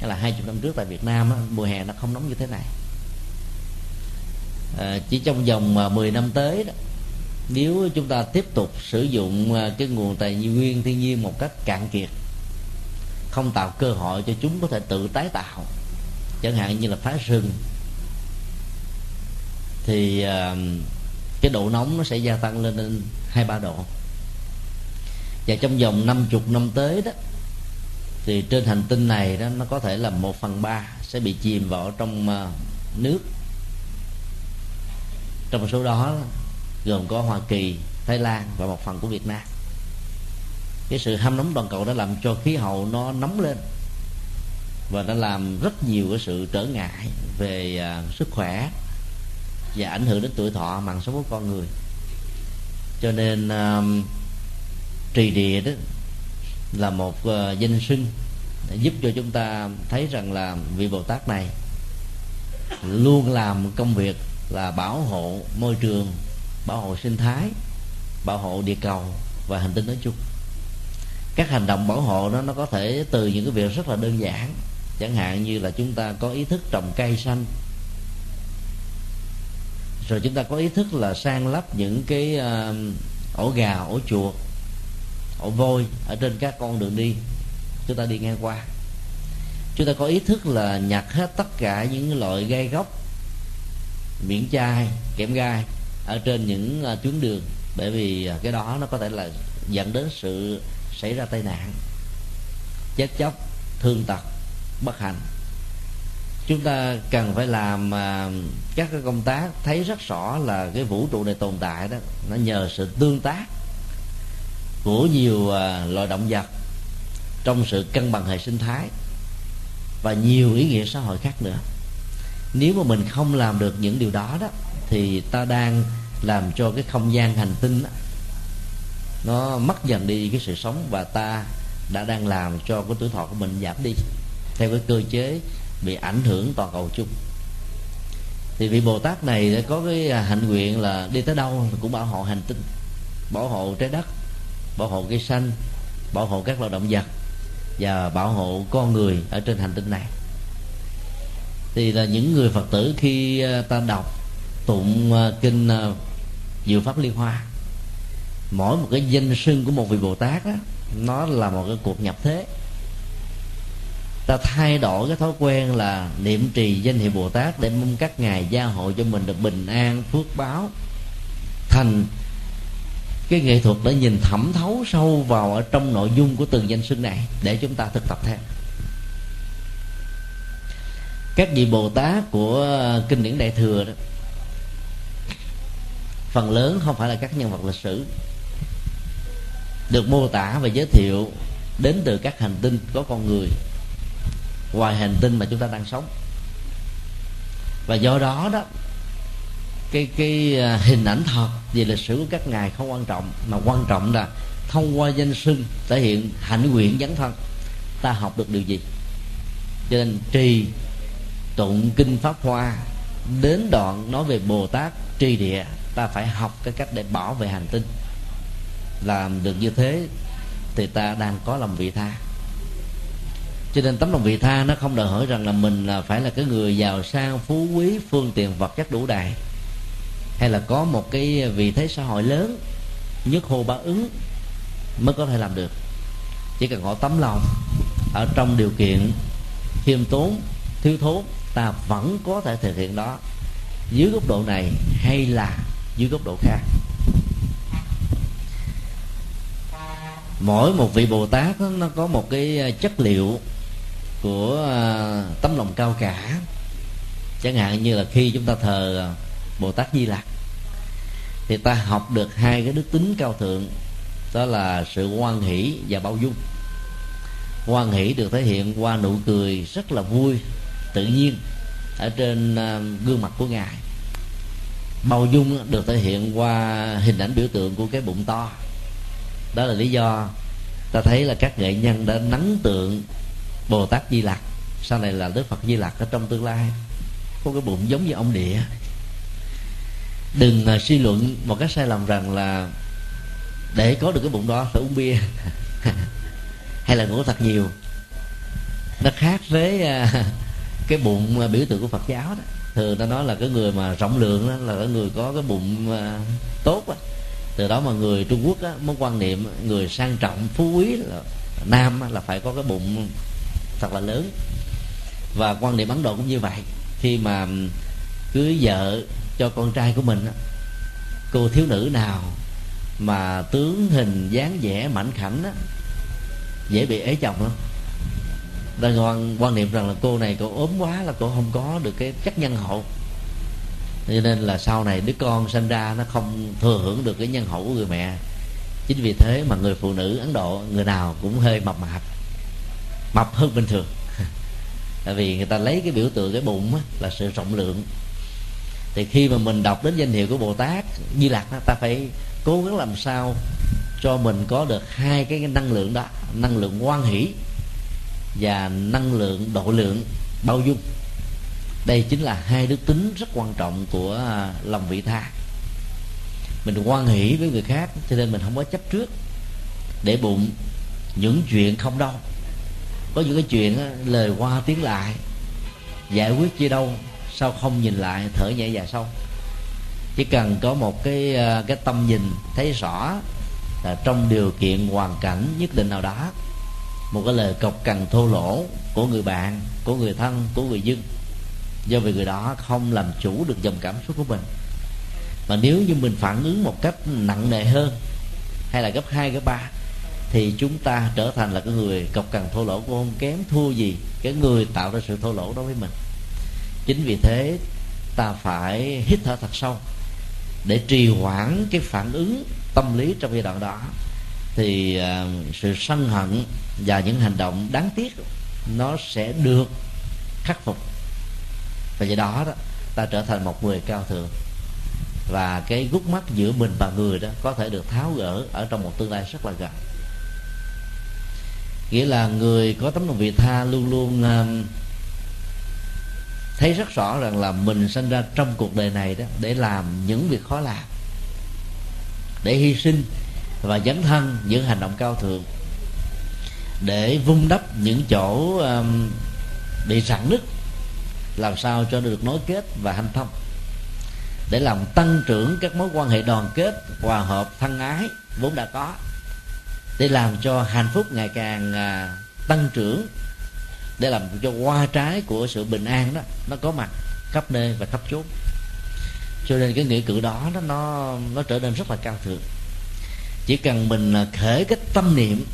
hay là 20 năm trước tại Việt Nam mùa hè nó không nóng như thế này. À, chỉ trong vòng à, 10 năm tới đó nếu chúng ta tiếp tục sử dụng à, cái nguồn tài nguyên thiên nhiên một cách cạn kiệt không tạo cơ hội cho chúng có thể tự tái tạo chẳng hạn như là phá rừng thì uh, cái độ nóng nó sẽ gia tăng lên đến hai ba độ. Và trong vòng 50 năm tới đó thì trên hành tinh này đó nó có thể là một phần ba sẽ bị chìm vào trong ờ, nước. Trong số đó gồm có Hoa Kỳ, Thái Lan và một phần của Việt Nam. Cái sự ham nóng toàn cầu đã làm cho khí hậu nó nóng lên và nó làm rất nhiều cái sự trở ngại về ờ, sức khỏe và ảnh hưởng đến tuổi thọ mạng sống của con người. Cho nên um, trì địa đó là một uh, danh sinh để giúp cho chúng ta thấy rằng là vị bồ tát này luôn làm công việc là bảo hộ môi trường bảo hộ sinh thái bảo hộ địa cầu và hành tinh nói chung. Các hành động bảo hộ đó nó có thể từ những cái việc rất là đơn giản. Chẳng hạn như là chúng ta có ý thức trồng cây xanh rồi chúng ta có ý thức là sang lắp những cái uh, ổ gà ổ chuột ổ vôi ở trên các con đường đi. Chúng ta đi ngang qua. Chúng ta có ý thức là nhặt hết tất cả những loại gai gốc miễn chai kẽm gai ở trên những uh, tuyến đường. Bởi vì uh, cái đó nó có thể là dẫn đến sự xảy ra tai nạn chết chóc thương tật bất hạnh chúng ta cần phải làm à, các cái công tác thấy rất rõ là cái vũ trụ này tồn tại đó nó nhờ sự tương tác của nhiều à, loài động vật trong sự cân bằng hệ sinh thái và nhiều ý nghĩa xã hội khác nữa. Nếu mà mình không làm được những điều đó đó thì ta đang làm cho cái không gian hành tinh đó, nó mất dần đi cái sự sống và ta đã đang làm cho cái tuổi thọ của mình giảm đi. Theo cái cơ chế bị ảnh hưởng toàn cầu chung. Thì vị bồ tát này đã có cái à, hạnh nguyện là đi tới đâu cũng bảo hộ hành tinh, bảo hộ trái đất, bảo hộ cây xanh, bảo hộ các loài động vật và bảo hộ con người ở trên hành tinh này. Thì là những người phật tử khi à, ta đọc tụng à, kinh diệu pháp liên hoa, mỗi một cái danh sưng của một vị bồ tát đó nó là một cái cuộc nhập thế ta thay đổi cái thói quen là niệm trì danh hiệu bồ tát để mong các ngài gia hộ cho mình được bình an, phước báo. Thành cái nghệ thuật để nhìn thẩm thấu sâu vào ở trong nội dung của từng danh xưng này để chúng ta thực tập theo các vị bồ tát của kinh điển đại thừa đó, phần lớn không phải là các nhân vật lịch sử, được mô tả và giới thiệu đến từ các hành tinh có con người ngoài hành tinh mà chúng ta đang sống. Và do đó đó, cái cái à, hình ảnh thật về lịch sử của các ngài không quan trọng, mà quan trọng là thông qua danh xưng thể hiện hạnh nguyện dấn thân, ta học được điều gì. Cho nên trì tụng kinh pháp hoa, đến đoạn nói về bồ tát tri địa, ta phải học cái cách để bảo vệ hành tinh. Làm được như thế thì ta đang có lòng vị tha cho nên tấm lòng vị tha nó không đòi hỏi rằng là mình là phải là cái người giàu sang, phú quý, phương tiện vật chất đủ đầy. Hay là có một cái vị thế xã hội lớn, nhất hồ ba ứng mới có thể làm được. Chỉ cần có tấm lòng ở trong điều kiện khiêm tốn, thiếu thốn, ta vẫn có thể thực hiện đó. Dưới góc độ này hay là dưới góc độ khác? Mỗi một vị bồ tát nó có một cái à, chất liệu của à, tấm lòng cao cả. Chẳng hạn như là khi chúng ta thờ bồ tát di lặc, thì ta học được hai cái đức tính cao thượng, đó là sự hoan hỷ và bao dung. Hoan hỷ được thể hiện qua nụ cười rất là vui, tự nhiên, ở trên à, gương mặt của ngài. Bao dung được thể hiện qua hình ảnh biểu tượng của cái bụng to. Đó là lý do ta thấy là các nghệ nhân đã nắng tượng bồ tát di lặc. Sau này là đức phật di lặc ở trong tương lai. Có cái bụng giống như ông địa. Đừng uh, suy luận một cái sai lầm rằng là để có được cái bụng đó phải uống bia. Hay là ngủ thật nhiều. Nó khác với uh, cái bụng uh, biểu tượng của phật giáo đó. Thường ta nói là cái người mà rộng lượng đó là cái người có cái bụng uh, tốt đó. từ đó mà người trung quốc á, mới quan niệm người sang trọng phú quý là nam là phải có cái bụng thật là lớn. Và quan niệm ấn độ cũng như vậy. Khi mà cưới vợ cho con trai của mình cô thiếu nữ nào mà tướng hình dáng vẻ mảnh khảnh á, dễ bị ế chồng lắm. Đang quan, quan niệm rằng là cô này cô ốm quá là cô không có được cái chất nhân hậu. Cho nên là sau này đứa con sinh ra nó không thừa hưởng được cái nhân hậu của người mẹ. Chính vì thế mà người phụ nữ ấn độ người nào cũng hơi mập mạp mập hơn bình thường. Tại vì người ta lấy cái biểu tượng cái bụng á, là sự rộng lượng. Thì khi mà mình đọc đến danh hiệu của bồ tát di lặc ta phải cố gắng làm sao cho mình có được hai cái năng lượng đó năng lượng quan hỷ và năng lượng độ lượng bao dung. Đây chính là hai đức tính rất quan trọng của à, lòng vị tha. Mình quan hỷ với người khác cho nên mình không có chấp trước để bụng những chuyện không đâu có những cái chuyện lời qua tiếng lại, giải quyết chi đâu, sao không nhìn lại, thở nhẹ và sâu. Chỉ cần có một cái ờ, cái tâm nhìn thấy rõ là trong điều kiện hoàn cảnh nhất định nào đó, một cái lời cộc cằn thô lỗ của người bạn, của người thân, của người dân, do vì người đó không làm chủ được dòng cảm xúc của mình. Mà nếu như mình phản ứng một cách nặng nề hơn, hay là gấp hai, gấp ba thì chúng ta trở thành là cái người cọc cằn thô lỗ cũng không kém thua gì cái người tạo ra sự thô lỗ đối với mình. Chính vì thế ta phải hít thở thật sâu để trì hoãn cái phản ứng tâm lý trong giai đoạn đó. Thì uh, sự sân hận và những hành động đáng tiếc nó sẽ được khắc phục. Và do đó đó ta trở thành một người cao thượng. Và cái gút mắt giữa mình và người đó có thể được tháo gỡ ở trong một tương lai rất là gần nghĩa là người có tấm lòng vị tha luôn luôn uh, thấy rất rõ rằng là mình sinh ra trong cuộc đời này đó để làm những việc khó làm để hy sinh và dấn thân những hành động cao thượng để vun đắp những chỗ um, bị rạn nứt làm sao cho được nối kết và hanh thông để làm tăng trưởng các mối quan hệ đoàn kết hòa hợp thân ái vốn đã có để làm cho hạnh phúc ngày càng à, tăng trưởng để làm cho hoa trái của sự bình an đó nó có mặt khắp nơi và khắp chốn. Cho nên cái nghĩa cử đó nó nó nó trở nên rất là cao thượng. Chỉ cần mình à, khởi cái tâm niệm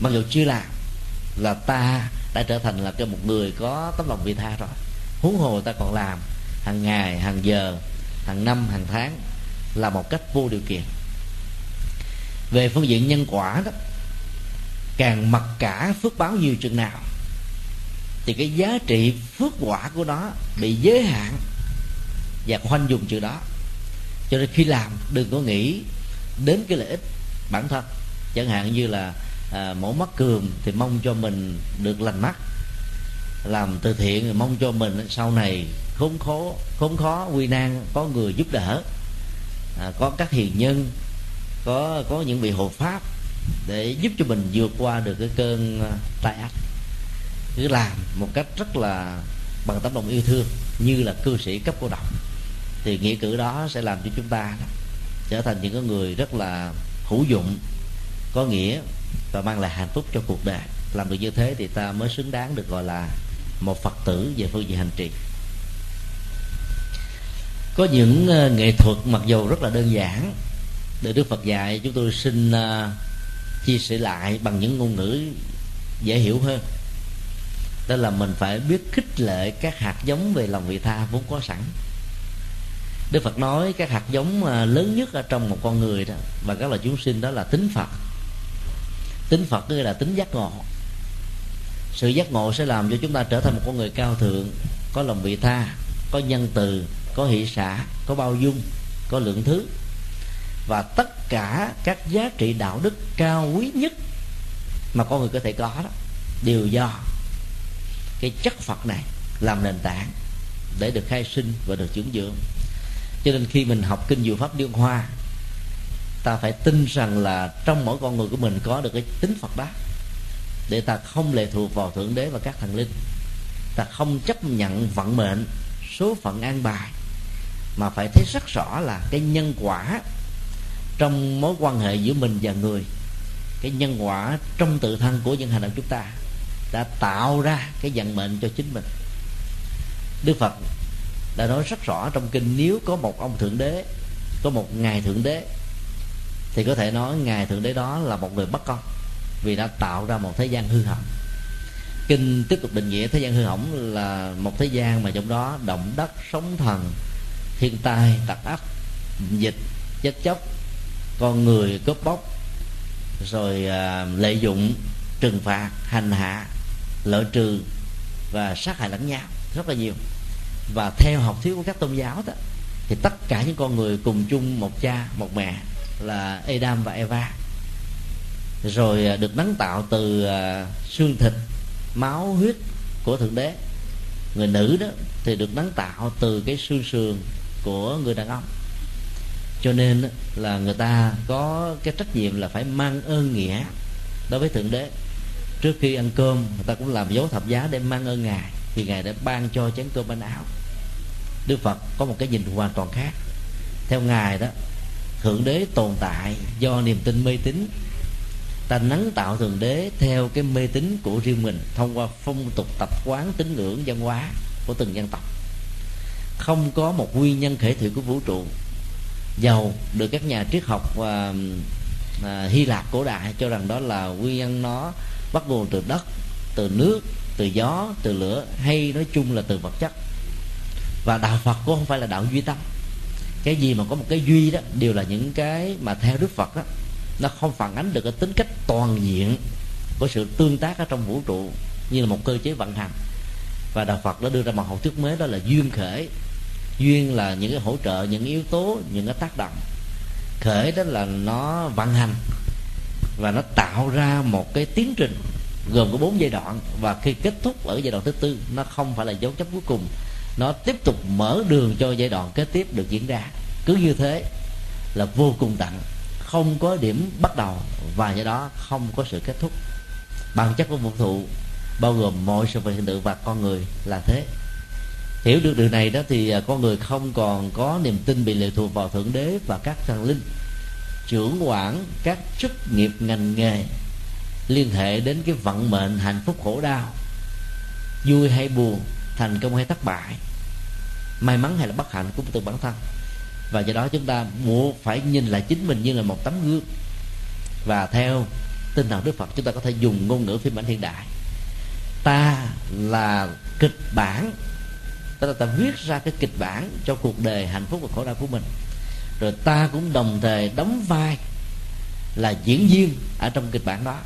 mặc dù chưa làm là ta đã trở thành là cái một người có tấm lòng vị tha rồi. Huống hồ ta còn làm hàng ngày hàng giờ hàng năm hàng tháng là một cách vô điều kiện về phương diện nhân quả đó càng mặc cả phước báo nhiều chừng nào thì cái giá trị phước quả của nó bị giới hạn và khoanh dùng chữ đó. Cho nên khi làm đừng có nghĩ đến cái lợi ích bản thân. Chẳng hạn như là à, mổ mắt cường thì mong cho mình được lành mắt làm từ thiện thì mong cho mình sau này khốn khó khốn khó nguy nan có người giúp đỡ à, có các hiền nhân có có những vị hộ pháp để giúp cho mình vượt qua được cái cơn à, tai ách cứ làm một cách rất là bằng tấm lòng yêu thương, như là cư sĩ cấp cô độc. Thì nghĩa cử đó sẽ làm cho chúng ta trở thành những người rất là hữu dụng, có nghĩa và mang lại hạnh phúc cho cuộc đời. Làm được như thế thì ta mới xứng đáng được gọi là một phật tử về phương diện hành trì. Có những à, nghệ thuật mặc dù rất là đơn giản để đức phật dạy chúng tôi xin uh, chia sẻ lại bằng những ngôn ngữ dễ hiểu hơn. Đó là mình phải biết khích lệ các hạt giống về lòng vị tha vốn có sẵn. Đức Phật nói các hạt giống à, lớn nhất ở trong một con người đó và các loài chúng sinh đó là tính Phật. Tính Phật tức là tính giác ngộ. Sự giác ngộ sẽ làm cho chúng ta trở thành một con người cao thượng có lòng vị tha có nhân từ có hỷ xã có bao dung có lượng thứ và tất cả các giá trị đạo đức cao quý nhất mà con người có thể có đó, đều do cái chất phật này làm nền tảng để được khai sinh và được trưởng dưỡng. Cho nên khi mình học kinh diệu pháp liên hoa, ta phải tin rằng là trong mỗi con người của mình có được cái tính phật đó. Để ta không lệ thuộc vào thượng đế và các thần linh. Ta không chấp nhận vận mệnh, số phận an bài, mà phải thấy rất rõ là cái nhân quả trong mối quan hệ giữa mình và người. Cái nhân quả trong tự thân của những hành động chúng ta đã tạo ra cái vận mệnh cho chính mình. Đức phật đã nói rất rõ trong kinh, nếu có một ông thượng đế, có một ngài thượng đế, thì có thể nói ngài thượng đế đó là một người bất công, vì đã tạo ra một thế gian hư hỏng. Kinh tiếp tục định nghĩa, thế gian hư hỏng là một thế gian mà trong đó động đất, sóng thần, thiên tai tặc ác, dịch, chết chóc con người cướp bóc rồi à, lợi dụng trừng phạt hành hạ lợi trừ và sát hại lẫn nhau rất là nhiều. Và theo học thuyết của các tôn giáo đó thì tất cả những con người cùng chung một cha một mẹ là Adam và Eva. Rồi à, được nắng tạo từ à, xương thịt máu huyết của thượng đế. Người nữ đó thì được nắng tạo từ cái xương sườn của người đàn ông cho nên là người ta có cái trách nhiệm là phải mang ơn nghĩa đối với thượng đế. Trước khi ăn cơm, người ta cũng làm dấu thập giá để mang ơn ngài vì ngài đã ban cho chén cơm bánh áo. Đức phật có một cái nhìn hoàn toàn khác. Theo ngài đó, thượng đế tồn tại do niềm tin mê tín. Ta nắng tạo thượng đế theo cái mê tín của riêng mình, thông qua phong tục tập quán tín ngưỡng văn hóa của từng dân tộc. Không có một nguyên nhân khởi thủy của vũ trụ giàu được các nhà triết học và à, Hy Lạp cổ đại cho rằng đó là nguyên nhân nó bắt nguồn từ đất từ nước từ gió từ lửa hay nói chung là từ vật chất. Và đạo Phật cũng không phải là đạo duy tâm. Cái gì mà có một cái duy đó đều là những cái mà theo Đức Phật đó nó không phản ánh được cái tính cách toàn diện của sự tương tác ở trong vũ trụ như là một cơ chế vận hành. Và đạo Phật đã đưa ra một học thuyết mới đó là duyên khởi duyên là những cái hỗ trợ, những yếu tố, những cái tác động. Khởi đó là nó vận hành và nó tạo ra một cái tiến trình gồm có bốn giai đoạn. Và khi kết thúc ở giai đoạn thứ tư, nó không phải là dấu chấm cuối cùng. Nó tiếp tục mở đường cho giai đoạn kế tiếp được diễn ra. Cứ như thế là vô cùng tận. Không có điểm bắt đầu và do đó không có sự kết thúc. Bản chất của vũ trụ bao gồm mọi sự vật hiện tượng và con người là thế hiểu được điều này đó thì à, con người không còn có niềm tin bị lệ thuộc vào thượng đế và các thần linh. Trưởng quản các chức nghiệp ngành nghề liên hệ đến cái vận mệnh hạnh phúc khổ đau. Vui hay buồn, thành công hay thất bại, may mắn hay là bất hạnh của tự bản thân. Và do đó chúng ta buộc phải nhìn lại chính mình như là một tấm gương. Và theo tinh thần đức phật, chúng ta có thể dùng ngôn ngữ phim ảnh hiện đại. Ta là kịch bản tức là ta viết ra cái kịch bản cho cuộc đời hạnh phúc và khổ đau của mình. Rồi ta cũng đồng thời đóng vai là diễn viên ở trong kịch bản đó.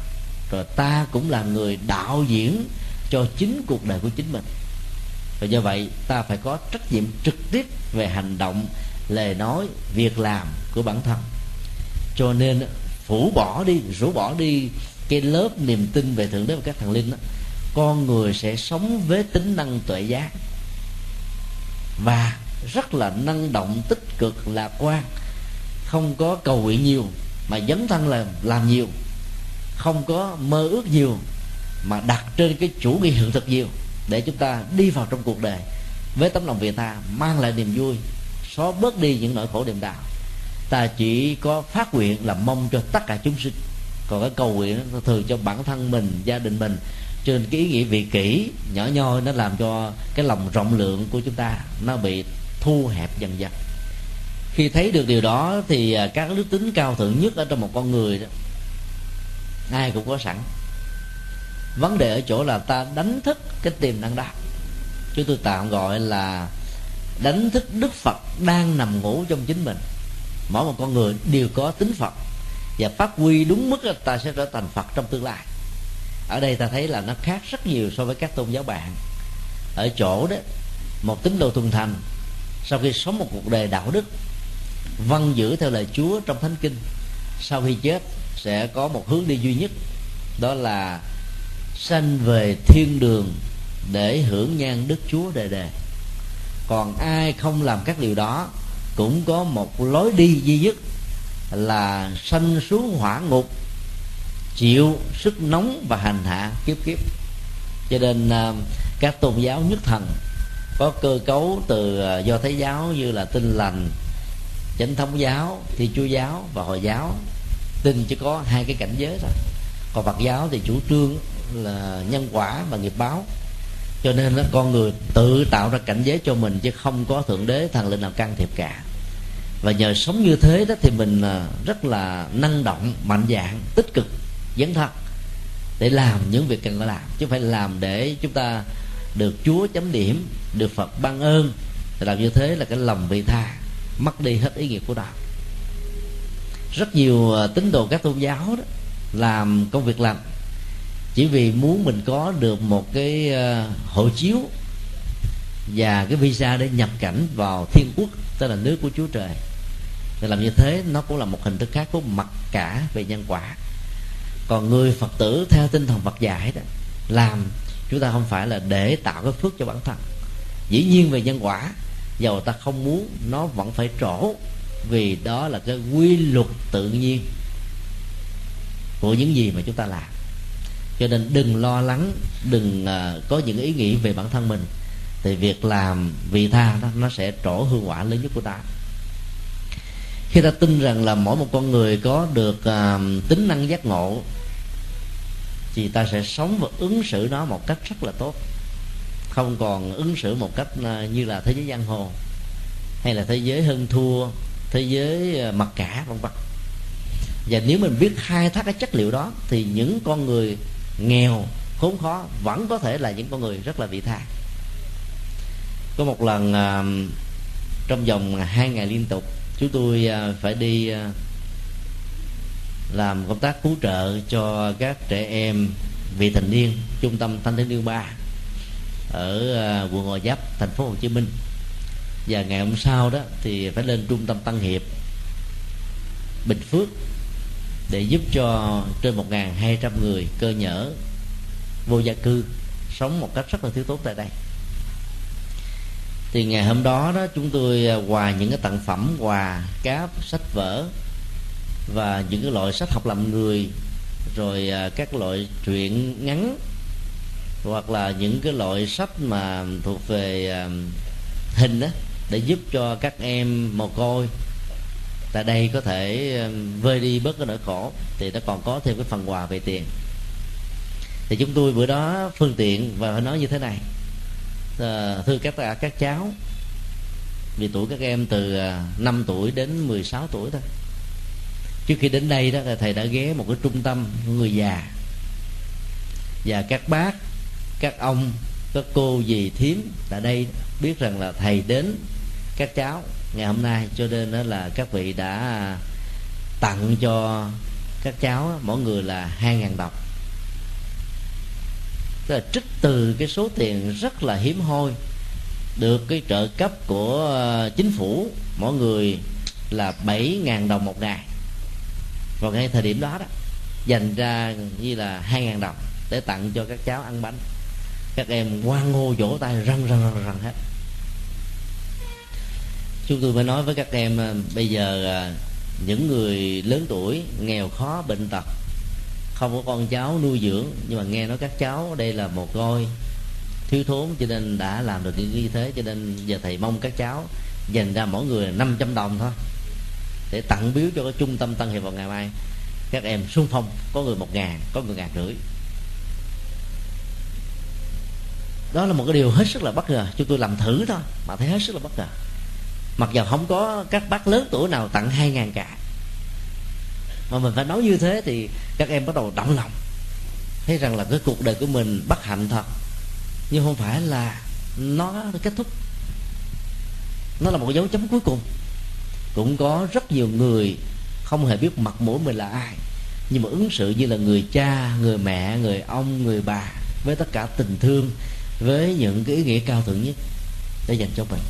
Rồi ta cũng là người đạo diễn cho chính cuộc đời của chính mình. Và do vậy ta phải có trách nhiệm trực tiếp về hành động lời nói việc làm của bản thân. Cho nên phủ bỏ đi rũ bỏ đi cái lớp niềm tin về thượng đế và các thần linh đó, con người sẽ sống với tính năng tuệ giác và rất là năng động, tích cực, lạc quan. Không có cầu nguyện nhiều, mà dấn thân làm làm nhiều. Không có mơ ước nhiều, mà đặt trên cái chủ nghĩa hiện thực nhiều, để chúng ta đi vào trong cuộc đời. Với tấm lòng vị tha, mang lại niềm vui, xóa bớt đi những nỗi khổ niềm đau. Ta chỉ có phát nguyện là mong cho tất cả chúng sinh. Còn cái cầu nguyện thường cho bản thân mình, gia đình mình trên cái ý nghĩa vị kỷ nhỏ nhoi nó làm cho cái lòng rộng lượng của chúng ta nó bị thu hẹp dần dần. Khi thấy được điều đó thì à, các đức tính cao thượng nhất ở trong một con người đó, ai cũng có sẵn. Vấn đề ở chỗ là ta đánh thức cái tiềm năng đó. Chúng tôi tạm gọi là đánh thức đức phật đang nằm ngủ trong chính mình. Mỗi một con người đều có tính phật và phát huy đúng mức là ta sẽ trở thành phật trong tương lai ở đây ta thấy là nó khác rất nhiều so với các tôn giáo bạn. Ở chỗ đó, một tín đồ thuần thành, sau khi sống một cuộc đời đạo đức văn giữ theo lời chúa trong thánh kinh, sau khi chết sẽ có một hướng đi duy nhất, đó là sanh về thiên đường để hưởng nhan đức chúa đời đời. Còn ai không làm các điều đó, cũng có một lối đi duy nhất là sanh xuống hỏa ngục chịu sức nóng và hành hạ kiếp kiếp. Cho nên à, các tôn giáo nhất thần có cơ cấu từ à, do thái giáo như là tinh lành chánh thống giáo thi chúa giáo và hồi giáo tin chỉ có hai cái cảnh giới thôi. Còn phật giáo thì chủ trương là nhân quả và nghiệp báo. Cho nên đó, con người tự tạo ra cảnh giới cho mình chứ không có thượng đế thần linh nào can thiệp cả. Và nhờ sống như thế đó thì mình à, rất là năng động mạnh dạng tích cực dấn thân để làm những việc cần phải làm. Chứ không phải làm để chúng ta được chúa chấm điểm, được phật ban ơn. Thì làm như thế là cái lòng vị tha, mất đi hết ý nghĩa của đạo. Rất nhiều à, tín đồ các tôn giáo đó làm công việc lành, chỉ vì muốn mình có được một cái à, hộ chiếu và cái visa để nhập cảnh vào thiên quốc, tức là nước của chúa trời. Thì làm như thế nó cũng là một hình thức khác của mặc cả về nhân quả còn người phật tử theo tinh thần phật dạy đó làm chúng ta không phải là để tạo cái phước cho bản thân. Dĩ nhiên về nhân quả dầu ta không muốn nó vẫn phải trổ vì đó là cái quy luật tự nhiên của những gì mà chúng ta làm. Cho nên đừng lo lắng đừng uh, có những ý nghĩ về bản thân mình. Thì việc làm vị tha đó nó sẽ trổ hương quả lớn nhất của ta. Khi ta tin rằng là mỗi một con người có được uh, tính năng giác ngộ thì ta sẽ sống và ứng xử nó một cách rất là tốt. Không còn ứng xử một cách à, như là thế giới giang hồ, hay là thế giới hơn thua, thế giới à, mặc cả, vân vân. Và nếu mình biết khai thác cái chất liệu đó, thì những con người nghèo, khốn khó vẫn có thể là những con người rất là vị tha. Có một lần à, trong vòng hai ngày liên tục, chúng tôi phải đi làm công tác cứu trợ cho các trẻ em vị thành niên, trung tâm thanh thiếu niên ba ở à, quận Gò Vấp, thành phố Hồ Chí Minh. Và ngày hôm sau đó thì phải lên trung tâm Tân Hiệp, Bình Phước để giúp cho trên 1.200 người cơ nhở vô gia cư sống một cách rất là thiếu tốt tại đây. Thì ngày hôm đó đó chúng tôi quà những cái tặng phẩm, quà, cáp, sách vở và những cái loại sách học làm người rồi à, các loại truyện ngắn hoặc là những cái loại sách mà thuộc về à, hình đó để giúp cho các em mồ côi. Tại đây có thể à, vơi đi bớt cái nỗi khổ thì nó còn có thêm cái phần quà về tiền. Thì chúng tôi bữa đó phương tiện và nói như thế này. À, thưa các các cháu vì tuổi các em từ 5 tuổi đến 16 tuổi thôi trước khi đến đây đó là thầy đã ghé một cái trung tâm người già. Và các bác, các ông, các cô dì thím tại đây biết rằng là thầy đến các cháu ngày hôm nay. Cho nên đó là các vị đã tặng cho các cháu mỗi người là hai ngàn đồng. Tức là trích từ cái số tiền rất là hiếm hoi được cái trợ cấp của ờ, chính phủ. Mỗi người là bảy ngàn đồng một ngày vào ngay thời điểm đó đó, dành ra như là hai ngàn đồng để tặng cho các cháu ăn bánh. Các em hoan hô vỗ tay răng răng răng răng hết. Chúng tôi mới nói với các em à, bây giờ à, những người lớn tuổi nghèo khó, bệnh tật, không có con cháu nuôi dưỡng, nhưng mà nghe nói các cháu đây là một coi thiếu thốn, cho nên đã làm được những như thế, cho nên giờ thầy mong các cháu dành ra mỗi người 500 đồng thôi để tặng biếu cho cái trung tâm Tân Hiệp vào ngày mai. Các em sung phong có người một ngàn, có người ngàn rưỡi. Đó là một cái điều hết sức là bất ngờ. Chúng tôi làm thử thôi, mà thấy hết sức là bất ngờ. Mặc dù không có các bác lớn tuổi nào tặng hai ngàn cả. Mà mình phải nói như thế thì các em bắt đầu động lòng. Thấy rằng là cái cuộc đời của mình bất hạnh thật. Nhưng không phải là nó kết thúc. Nó là một dấu chấm cuối cùng cũng có rất nhiều người không hề biết mặt mũi mình là ai. Nhưng mà ứng xử như là người cha, người mẹ, người ông, người bà, với tất cả tình thương, với những cái ý nghĩa cao thượng nhất để dành cho mình.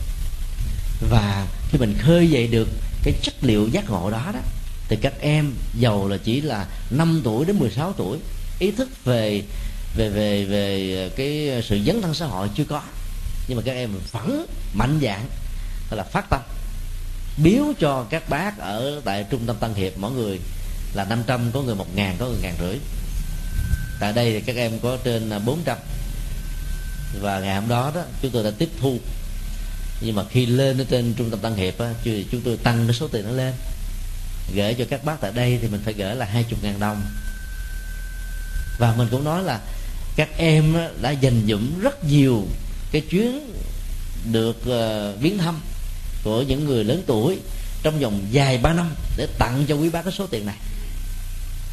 Và khi mình khơi dậy được cái chất liệu giác ngộ đó đó, thì các em giàu là chỉ là 5 tuổi đến 16 tuổi, ý thức về về về về cái sự dấn thân xã hội chưa có. Nhưng mà các em vẫn mạnh dạng là phát tâm biếu cho các bác ở tại trung tâm Tân Hiệp mỗi người là 500 có người một ngàn có người ngàn rưỡi. Tại đây thì các em có trên 400 và ngày hôm đó đó chúng tôi đã tiếp thu. Nhưng mà khi lên ở trên trung tâm Tân Hiệp á, chúng tôi tăng cái số tiền nó lên. Gửi cho các bác tại đây thì mình phải gửi là hai chục ngàn đồng. Và mình cũng nói là các em đã dành dụm rất nhiều cái chuyến được uh, viếng thăm của những người lớn tuổi trong vòng dài ba năm để tặng cho quý bác cái số tiền này.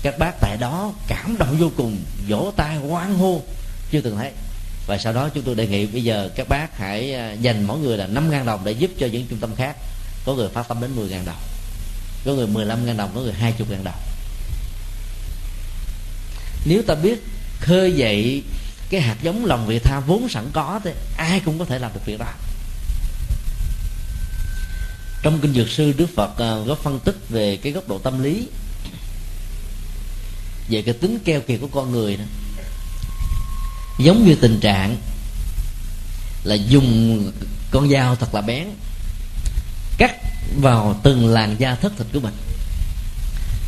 Các bác tại đó cảm động vô cùng, vỗ tay hoan hô, chưa từng thấy. Và sau đó chúng tôi đề nghị bây giờ các bác hãy à, dành mỗi người là năm ngàn đồng để giúp cho những trung tâm khác. Có người phát tâm đến 10 ngàn đồng, có người 15 ngàn đồng, có người 20 ngàn đồng. Nếu ta biết khơi dậy cái hạt giống lòng vị tha vốn sẵn có, thì ai cũng có thể làm được việc đó trong kinh dược sư, đức phật à, có phân tích về cái góc độ tâm lý, về cái tính keo kiệt của con người đó. Giống như tình trạng là dùng con dao thật là bén, cắt vào từng làn da thất thịt của mình.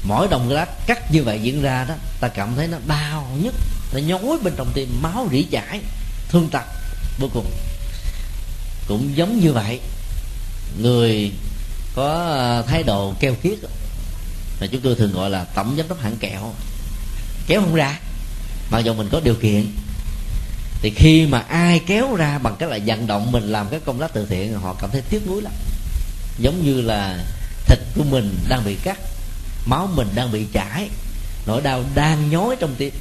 Mỗi đồng lát cắt như vậy diễn ra đó, ta cảm thấy nó đau nhất nó nhói bên trong tim, máu rỉ chảy, thương tật vô cùng. Cũng giống như vậy, người có ờ, thái độ keo kiết. Mà chúng tôi thường gọi là tổng giám đốc hãng kẹo. Kéo không ra. Mặc dù mình có điều kiện. Thì khi mà ai kéo ra bằng cách là vận động mình làm cái công tác từ thiện, họ cảm thấy tiếc nuối lắm. Giống như là thịt của mình đang bị cắt, máu mình đang bị chảy, nỗi đau đang nhói trong tim.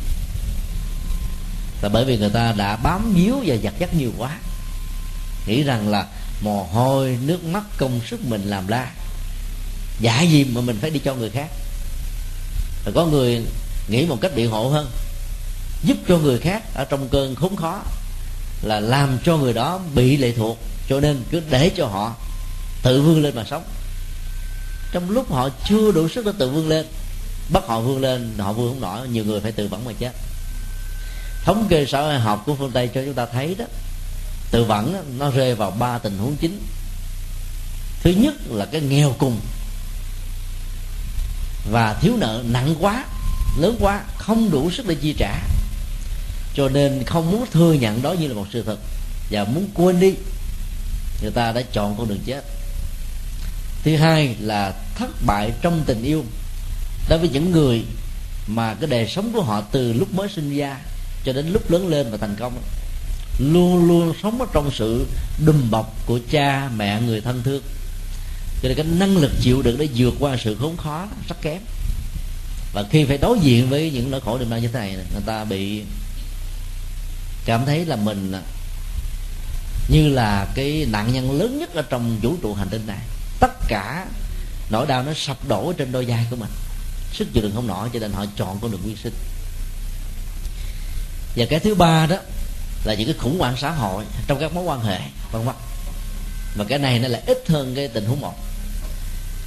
Là bởi vì người ta đã bám víu và giặt dắt nhiều quá, nghĩ rằng là mồ hôi, nước mắt, công sức mình làm ra. Giả gì mà mình phải đi cho người khác? Rồi có người nghĩ một cách biện hộ hơn. Giúp cho người khác ở trong cơn khốn khó là làm cho người đó bị lệ thuộc. Cho nên cứ để cho họ tự vươn lên mà sống. Trong lúc họ chưa đủ sức để tự vươn lên, bắt họ vươn lên, họ vươn không nổi, nhiều người phải tự vẫn mà chết. Thống kê xã hội học của phương tây cho chúng ta thấy đó tự vẫn nó rơi vào ba tình huống chính. Thứ nhất là cái nghèo cùng. Và thiếu nợ nặng quá, lớn quá, không đủ sức để chi trả. Cho nên không muốn thừa nhận đó như là một sự thật. Và muốn quên đi, người ta đã chọn con đường chết. Thứ hai là thất bại trong tình yêu. Đối với những người mà cái đời sống của họ từ lúc mới sinh ra cho đến lúc lớn lên và thành công luôn luôn sống ở trong sự đùm bọc của cha, mẹ, người thân thương. Cho nên cái năng lực chịu đựng để vượt qua sự khốn khó rất kém. Và khi phải đối diện với những nỗi khổ niềm đau như thế này, người ta bị cảm thấy là mình như là cái nạn nhân lớn nhất ở trong vũ trụ hành tinh này. Tất cả nỗi đau nó sập đổ trên đôi vai của mình. Sức chịu đựng không nổi, cho nên họ chọn con đường nguyên sinh. Và cái thứ ba đó là những cái khủng hoảng xã hội trong các mối quan hệ, vân vân. Và cái này nó là ít hơn cái tình huống một.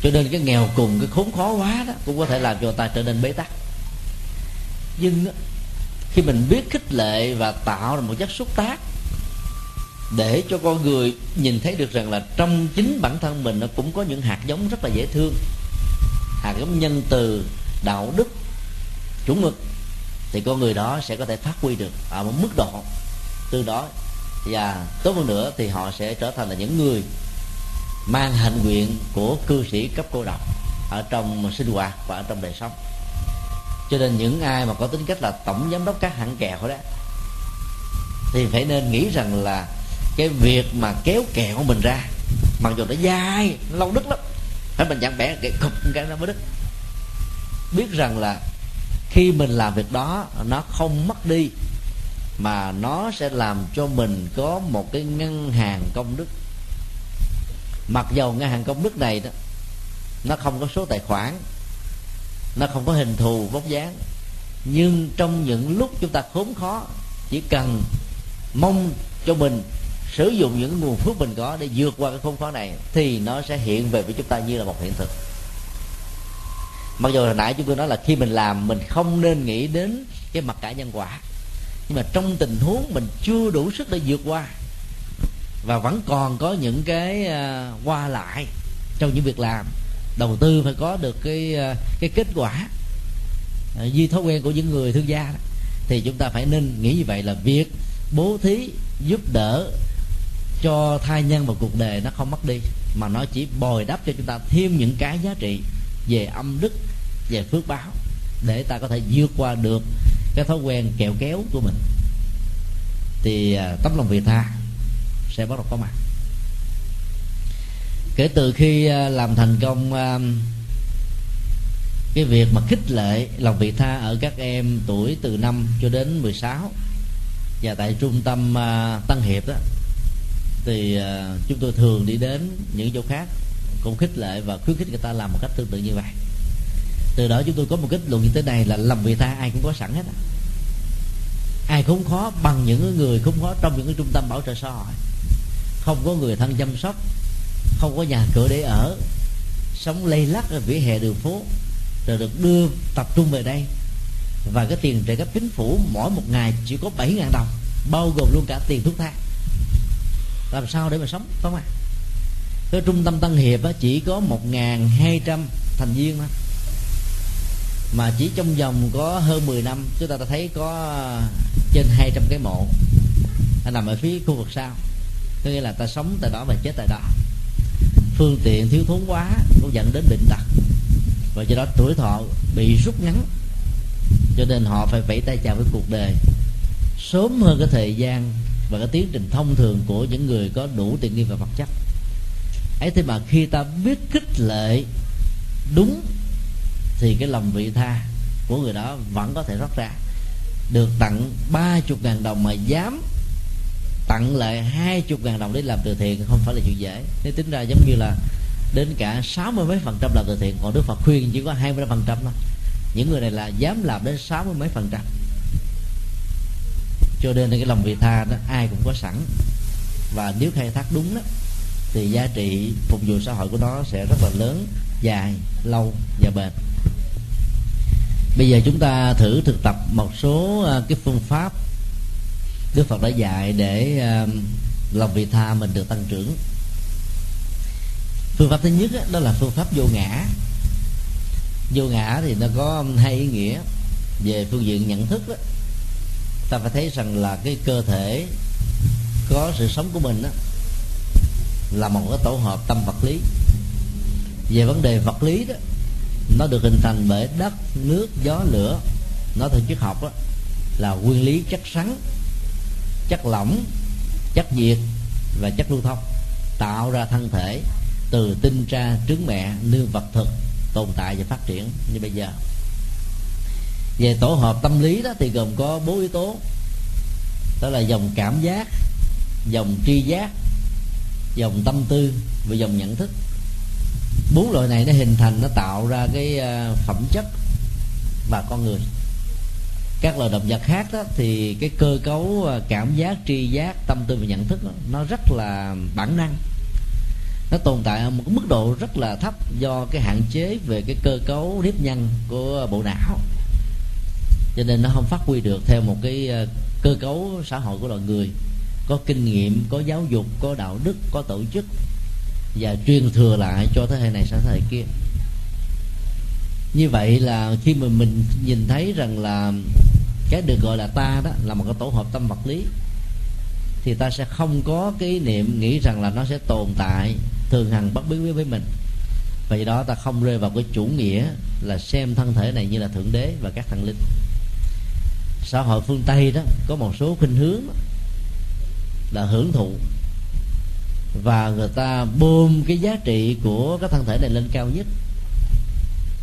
Cho nên cái nghèo cùng, cái khốn khó quá đó, cũng có thể làm cho ta trở nên bế tắc. Nhưng khi mình biết khích lệ và tạo ra một chất xúc tác để cho con người nhìn thấy được rằng là trong chính bản thân mình nó cũng có những hạt giống rất là dễ thương. Hạt giống nhân từ, đạo đức, chuẩn mực, thì con người đó sẽ có thể phát huy được ở một mức độ từ đó. Và tốt hơn nữa thì họ sẽ trở thành là những người mang hạnh nguyện của cư sĩ cấp cô độc ở trong sinh hoạt và ở trong đời sống. Cho nên những ai mà có tính cách là tổng giám đốc các hãng kẹo đó, thì phải nên nghĩ rằng là cái việc mà kéo kẹo mình ra, mặc dù nó dai nó lâu đứt lắm, phải mình chẳng bẻ cái cục cái nó mới đứt. Biết rằng là khi mình làm việc đó, nó không mất đi mà nó sẽ làm cho mình có một cái ngân hàng công đức. Mặc dầu ngân hàng công đức này đó, nó không có số tài khoản, nó không có hình thù vóc dáng, nhưng trong những lúc chúng ta khốn khó, chỉ cần mong cho mình sử dụng những nguồn phước mình có để vượt qua cái khốn khó này, thì nó sẽ hiện về với chúng ta như là một hiện thực. Mặc dù hồi nãy chúng tôi nói là khi mình làm, mình không nên nghĩ đến cái mặt cả nhân quả nhưng mà trong tình huống mình chưa đủ sức để vượt qua, và vẫn còn có những cái à, qua lại trong những việc làm, đầu tư phải có được cái à, cái kết quả à, như thói quen của những người thương gia đó. thì chúng ta phải nên nghĩ như vậy là việc bố thí giúp đỡ cho thai nhân và cuộc đời nó không mất đi, mà nó chỉ bồi đắp cho chúng ta thêm những cái giá trị về âm đức, về phước báo để ta có thể vượt qua được cái thói quen kẹo kéo của mình, thì à, tấm lòng vị tha sẽ bắt đầu có mặt. Kể từ khi à, làm thành công à, cái việc mà khích lệ lòng vị tha ở các em tuổi từ 5 cho đến 16 và tại trung tâm Tân Hiệp đó, thì chúng tôi thường đi đến những chỗ khác, cũng khích lệ và khuyến khích người ta làm một cách tương tự như vậy từ đó chúng tôi có một kết luận như thế này là lòng vị tha ai cũng có sẵn hết ai cũng khó bằng những người cũng khó trong những cái trung tâm bảo trợ xã hội. Không có người thân chăm sóc, không có nhà cửa để ở, sống lây lắc ở vỉa hè đường phố, rồi được đưa tập trung về đây. Và cái tiền trợ cấp chính phủ mỗi một ngày chỉ có 7 ngàn đồng, bao gồm luôn cả tiền thuốc thang. Làm sao để mà sống không à cái trung tâm tân hiệp chỉ có 1.200 thành viên thôi mà chỉ trong vòng có hơn 10 năm, chúng ta đã thấy có trên 200 cái mộ. Nó nằm ở phía khu vực sau. Có nghĩa là ta sống tại đó và chết tại đó. Phương tiện thiếu thốn quá, cũng dẫn đến bệnh tật. Và do đó tuổi thọ bị rút ngắn. Cho nên họ phải vẫy tay chào với cuộc đời. Sớm hơn cái thời gian và cái tiến trình thông thường của những người có đủ tiền nghi và vật chất. Ấy thế mà khi ta biết khích lệ đúng thì cái lòng vị tha của người đó vẫn có thể rót ra. Được tặng ba chục ngàn đồng mà dám tặng lại hai chục ngàn đồng để làm từ thiện không phải là chuyện dễ. Nếu tính ra giống như là đến cả sáu mươi mấy phần trăm làm từ thiện, còn đức phật khuyên chỉ có hai mươi phần trăm thôi. Những người này là dám làm đến sáu mươi mấy phần trăm. Cho nên cái lòng vị tha đó ai cũng có sẵn. Và nếu khai thác đúng đó, thì giá trị phục vụ xã hội của nó sẽ rất là lớn, dài, lâu và bền bây giờ chúng ta thử thực tập một số à, cái phương pháp đức phật đã dạy để à, lòng vị tha mình được tăng trưởng. Phương pháp thứ nhất đó là phương pháp vô ngã. Vô ngã thì nó có hai ý nghĩa. Về phương diện nhận thức đó ta phải thấy rằng là cái cơ thể có sự sống của mình đó là một cái tổ hợp tâm vật lý. Về vấn đề vật lý đó nó được hình thành bởi đất nước gió lửa. Nó theo triết học đó, là nguyên lý chất rắn chất lỏng chất diệt và chất lưu thông tạo ra thân thể từ tinh tra trứng mẹ nương vật thực tồn tại và phát triển như bây giờ. Về tổ hợp tâm lý đó thì gồm có bốn yếu tố. Đó là dòng cảm giác dòng tri giác dòng tâm tư và dòng nhận thức bốn loại này nó hình thành nó tạo ra cái ờ, phẩm chất và con người. Các loài động vật khác đó thì cái cơ cấu ờ, cảm giác tri giác tâm tư và nhận thức đó, nó rất là bản năng. Nó tồn tại ở một mức độ rất là thấp do cái hạn chế về cái cơ cấu nếp nhân của bộ não. Cho nên nó không phát huy được theo một cái ờ, cơ cấu xã hội của loài người. Có kinh nghiệm có giáo dục có đạo đức có tổ chức và truyền thừa lại cho thế hệ này sang thế hệ kia. Như vậy là khi mà mình nhìn thấy rằng là cái được gọi là ta đó là một cái tổ hợp tâm vật lý, thì ta sẽ không có cái niệm nghĩ rằng là nó sẽ tồn tại, thường hằng bất biến với mình. Và do đó, ta không rơi vào cái chủ nghĩa là xem thân thể này như là thượng đế và các thần linh. Xã hội phương tây đó có một số khuynh hướng là hưởng thụ và người ta bơm cái giá trị của cái thân thể này lên cao nhất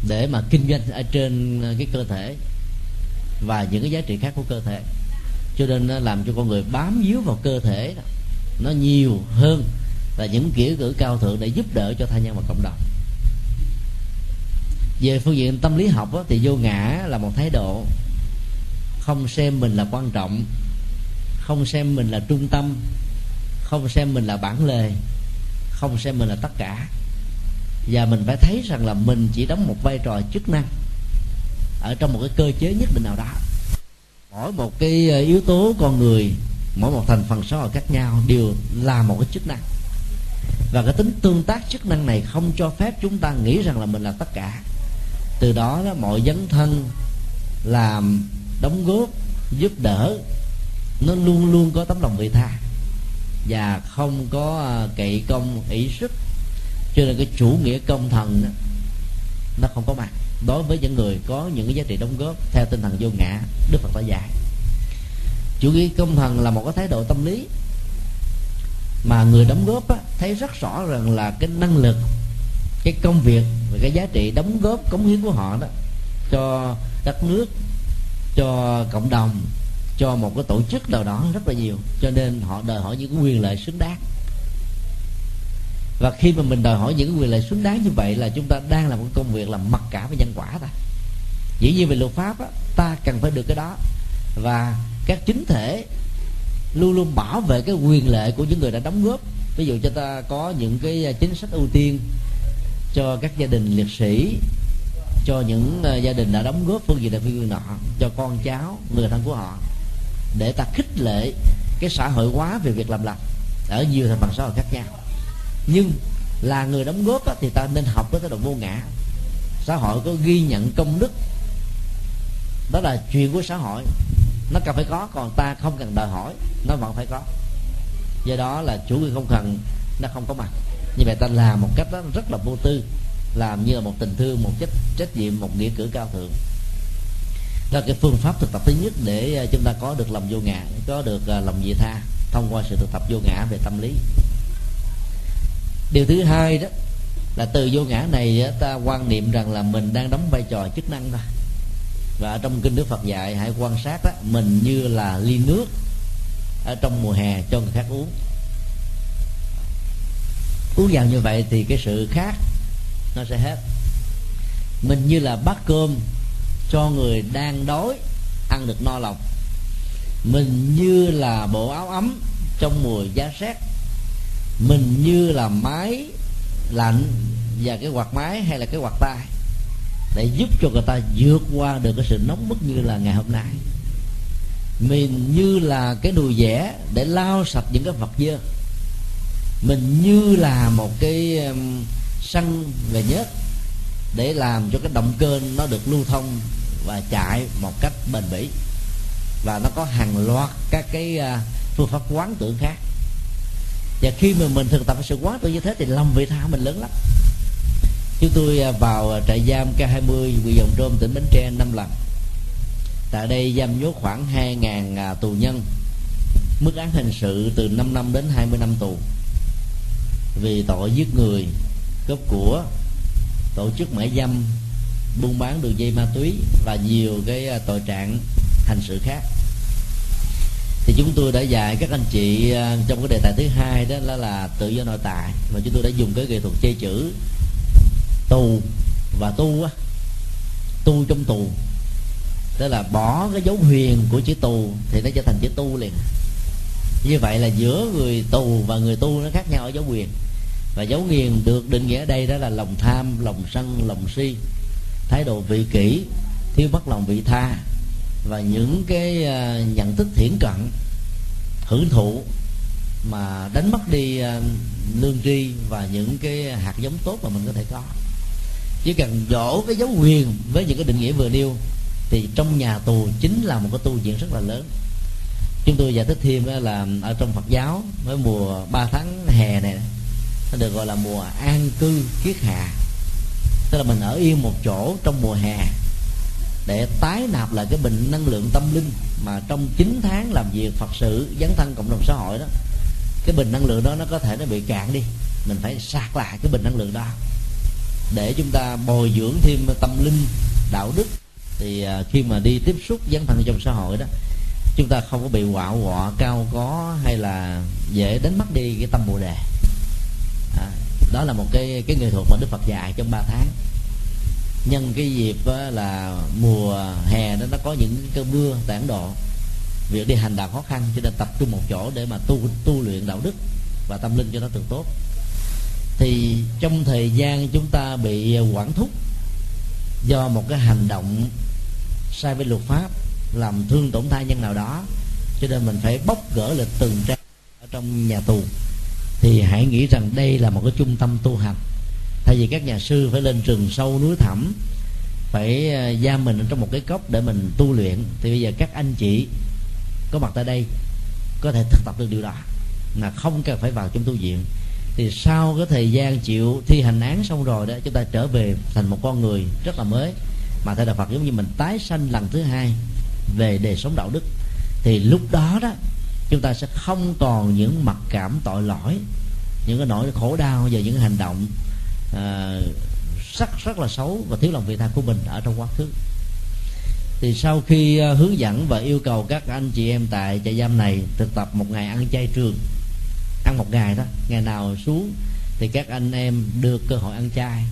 để mà kinh doanh ở trên cái cơ thể và những cái giá trị khác của cơ thể cho nên nó làm cho con người bám víu vào cơ thể đó. nó nhiều hơn là những kiểu cử cao thượng để giúp đỡ cho thai nhân và cộng đồng về phương diện tâm lý học đó, thì vô ngã là một thái độ không xem mình là quan trọng không xem mình là trung tâm không xem mình là bản lề không xem mình là tất cả. Và mình phải thấy rằng là mình chỉ đóng một vai trò chức năng ở trong một cái cơ chế nhất định nào đó. Mỗi một cái ờ, yếu tố con người mỗi một thành phần xã hội khác nhau đều là một cái chức năng. Và cái tính tương tác chức năng này không cho phép chúng ta nghĩ rằng là mình là tất cả. Từ đó, đó mọi dấn thân làm đóng góp giúp đỡ nó luôn luôn có tấm lòng vị tha và không có ờ, cậy công ý sức. Cho nên cái chủ nghĩa công thần nó không có mặt đối với những người có những cái giá trị đóng góp theo tinh thần vô ngã đức phật đã dạy. Chủ nghĩa công thần là một cái thái độ tâm lý mà người đóng góp á, thấy rất rõ rằng là cái năng lực cái công việc và cái giá trị đóng góp cống hiến của họ đó cho đất nước cho cộng đồng cho một cái tổ chức nào đó rất là nhiều cho nên họ đòi hỏi những quyền lợi xứng đáng. Và khi mà mình đòi hỏi những quyền lợi xứng đáng như vậy là chúng ta đang làm một công việc là mặc cả với nhân quả ta dĩ nhiên về luật pháp á, ta cần phải được cái đó. Và các chính thể luôn luôn bảo vệ cái quyền lợi của những người đã đóng góp. Ví dụ cho ta có những cái chính sách ưu tiên cho các gia đình liệt sĩ cho những à, gia đình đã đóng góp phương diện này phương diện nọ cho con cháu người thân của họ để ta khích lệ cái xã hội hóa về việc làm lành. Ở nhiều thành phần xã hội khác nhau. Nhưng là người đóng góp á, thì ta nên học cái thái độ vô ngã. Xã hội có ghi nhận công đức. Đó là chuyện của xã hội. Nó cần phải có còn ta không cần đòi hỏi nó vẫn phải có. Do đó là chủ quyền không cần nó không có mặt. Như vậy ta làm một cách đó rất là vô tư làm như là một tình thương một trách trách nhiệm một nghĩa cử cao thượng là cái phương pháp thực tập thứ nhất để à, chúng ta có được lòng vô ngã, có được à, lòng vị tha thông qua sự thực tập vô ngã về tâm lý. Điều thứ hai đó là từ vô ngã này à, ta quan niệm rằng là mình đang đóng vai trò chức năng thôi. Và ở trong kinh đức phật dạy, hãy quan sát đó mình như là ly nước ở trong mùa hè cho người khác uống. Uống vào như vậy thì cái sự khác nó sẽ hết. Mình như là bát cơm cho người đang đói ăn được no lòng. Mình như là bộ áo ấm trong mùa giá rét. Mình như là máy lạnh và cái quạt máy hay là cái quạt tay để giúp cho người ta vượt qua được cái sự nóng bức như là ngày hôm nay. Mình như là cái đùi vẽ để lau sạch những cái vật dơ. Mình như là một cái um, xăng về nhớt để làm cho cái động cơ nó được lưu thông và chạy một cách bền bỉ. Và nó có hàng loạt các cái à, phương pháp quán tưởng khác. Và khi mà mình thực tập sự quán tưởng như thế thì lòng vị tha mình lớn lắm. Chúng tôi à, vào à, trại giam K20 huyện Dòng Trôm, tỉnh Bến Tre năm lần. Tại đây giam nhốt khoảng 2.000 tù nhân. Mức án hình sự từ 5 năm đến 20 năm tù. Vì tội giết người, cướp của, tổ chức mại dâm buôn bán đường dây ma túy và nhiều cái à, tội trạng hành sự khác. Thì chúng tôi đã dạy các anh chị à, trong cái đề tài thứ hai đó là, là tự do nội tại. Và chúng tôi đã dùng cái nghệ thuật chơi chữ tù và tu á. Tu trong tù. Tức là bỏ cái dấu huyền của chữ tù thì nó trở thành chữ tu liền. Như vậy là giữa người tù và người tu nó khác nhau ở dấu quyền và dấu nghiền được định nghĩa ở đây đó là lòng tham lòng sân lòng si thái độ vị kỷ, thiếu mất lòng vị tha và những cái à, nhận thức thiển cận, hưởng thụ mà đánh mất đi à, lương tri và những cái hạt giống tốt mà mình có thể có. Chỉ cần dỗ cái dấu quyền với những cái định nghĩa vừa nêu thì trong nhà tù chính là một cái tu viện rất là lớn. Chúng tôi giải thích thêm là ở trong Phật giáo với mùa 3 tháng hè này, nó được gọi là mùa an cư kiết hạ tức là mình ở yên một chỗ trong mùa hè để tái nạp lại cái bình năng lượng tâm linh mà trong 9 tháng làm việc Phật sự dấn thân cộng đồng xã hội đó cái bình năng lượng đó nó có thể nó bị cạn đi. Mình phải sạc lại cái bình năng lượng đó. Để chúng ta bồi dưỡng thêm tâm linh đạo đức. Thì à, khi mà đi tiếp xúc dấn thân trong xã hội đó chúng ta không có bị quạo quọ cao có hay là dễ đánh mất đi cái tâm bồ đề. À, đó là một cái cái nghệ thuật mà đức phật dạy trong 3 tháng. Nhân cái dịp là mùa hè đó, nó có những cơn mưa tại ấn độ. Việc đi hành đạo khó khăn, cho nên tập trung một chỗ để mà tu tu luyện đạo đức và tâm linh cho nó được tốt. Thì trong thời gian chúng ta bị quản thúc do một cái hành động sai với luật pháp, làm thương tổn thai nhân nào đó, cho nên mình phải bóc gỡ lịch từng trang ở trong nhà tù thì hãy nghĩ rằng đây là một cái trung tâm tu hành. Thay vì các nhà sư phải lên rừng sâu núi thẳm, phải à, giam mình trong một cái cốc để mình tu luyện. Thì bây giờ các anh chị có mặt tại đây, có thể thực tập được điều đó là không cần phải vào trong tu viện. Thì sau cái thời gian chịu thi hành án xong rồi đó, chúng ta trở về thành một con người rất là mới. Mà theo đạo Phật giống như mình tái sanh lần thứ hai về đời sống đạo đức. Thì lúc đó đó chúng ta sẽ không còn những mặc cảm tội lỗi những cái nỗi khổ đau và những hành động uh, rất rất là xấu và thiếu lòng vị tha của mình ở trong quá khứ. Thì sau khi ờ, hướng dẫn và yêu cầu các anh chị em tại trại giam này thực tập một ngày ăn chay trường ăn một ngày đó ngày nào xuống thì các anh em được cơ hội ăn chay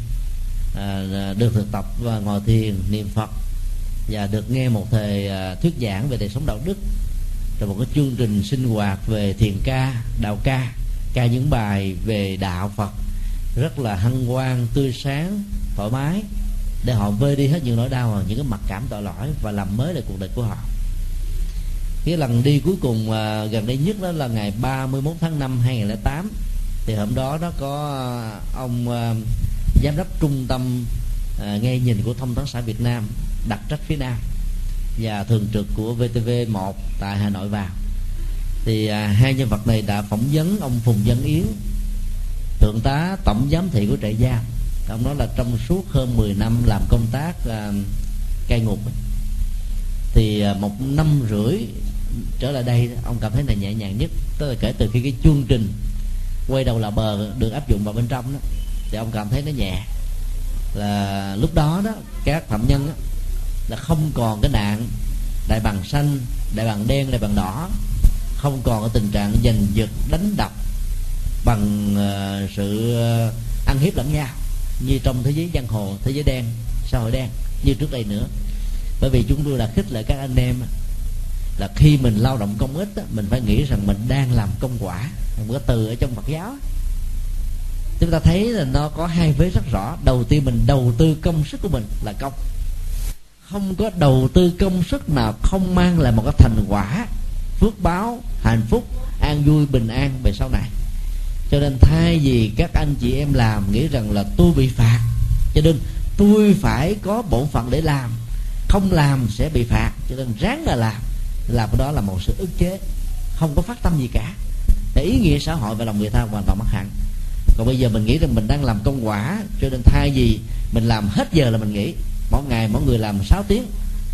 à, được thực tập và ngồi thiền niệm phật và được nghe một thời thuyết giảng về đời sống đạo đức rồi một cái chương trình sinh hoạt về thiền ca đạo ca ca những bài về đạo phật. Rất là hân hoan tươi sáng thoải mái. Để họ vơi đi hết những nỗi đau và những cái mặc cảm tội lỗi và làm mới lại cuộc đời của họ. Cái lần đi cuối cùng uh, gần đây nhất đó là ngày 31 tháng 5 2008 thì hôm đó nó có à, ông uh, giám đốc trung tâm uh, nghe nhìn của thông tấn xã Việt Nam đặt trách phía Nam và thường trực của VTV1 tại Hà Nội vào. Thì à, hai nhân vật này đã phỏng vấn ông Phùng Văn Yến thượng tá tổng giám thị của trại giam. Ông nói là trong suốt hơn 10 năm làm công tác à, cai ngục. Thì à, một năm rưỡi trở lại đây ông cảm thấy là nhẹ nhàng nhất tức là kể từ khi cái chương trình quay đầu là bờ được áp dụng vào bên trong đó thì ông cảm thấy nó nhẹ. Là lúc đó đó các phạm nhân đó, là không còn cái nạn đại bằng xanh đại bằng đen đại bằng đỏ. Không còn cái tình trạng giành giật đánh đập bằng uh, sự ờ, ăn hiếp lẫn nhau như trong thế giới giang hồ thế giới đen xã hội đen như trước đây nữa. Bởi vì chúng tôi là khích lệ các anh em là khi mình lao động công ích mình phải nghĩ rằng mình đang làm công quả một cái từ ở trong Phật giáo chúng ta thấy là nó có hai vế rất rõ. Đầu tiên mình đầu tư công sức của mình là công không có đầu tư công sức nào không mang lại một cái thành quả. Phước báo, hạnh phúc, an vui, bình an về sau này. Cho nên thay vì các anh chị em làm, nghĩ rằng là tôi bị phạt. Cho nên tôi phải có bổn phận để làm. Không làm sẽ bị phạt. Cho nên ráng là làm. Làm đó là một sự ức chế. Không có phát tâm gì cả. Để ý nghĩa xã hội và lòng người ta hoàn toàn mất hẳn còn bây giờ mình nghĩ rằng mình đang làm công quả, cho nên thay vì mình làm hết giờ là mình nghỉ mỗi ngày mỗi người làm 6 tiếng.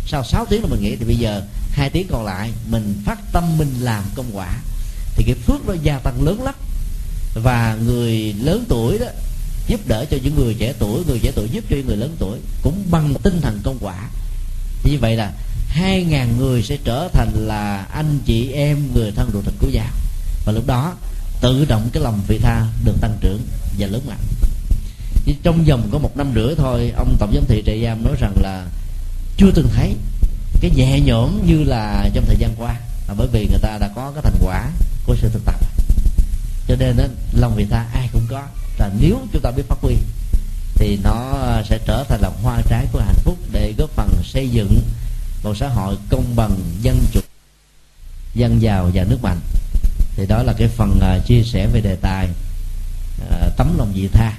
Sau 6 tiếng là mình nghỉ thì bây giờ hai tiếng còn lại, mình phát tâm mình làm công quả. Thì cái phước nó gia tăng lớn lắm. Và người lớn tuổi đó giúp đỡ cho những người trẻ tuổi, người trẻ tuổi giúp cho những người lớn tuổi cũng bằng tinh thần công quả. Như vậy là hai ngàn người sẽ trở thành là anh chị em người thân ruột thịt của già và lúc đó tự động cái lòng vị tha được tăng trưởng và lớn mạnh chỉ trong vòng có một năm rưỡi thôi ông tổng giám thị trại giam nói rằng là chưa từng thấy cái nhẹ nhõm như là trong thời gian qua. Là bởi vì người ta đã có cái thành quả của sự thực tập. Cho nên đó, lòng vị tha ai cũng có. Là nếu chúng ta biết phát huy thì nó sẽ trở thành là hoa trái của hạnh phúc để góp phần xây dựng một xã hội công bằng dân chủ dân giàu và nước mạnh. Thì đó là cái phần uh, chia sẻ về đề tài uh, tấm lòng vị tha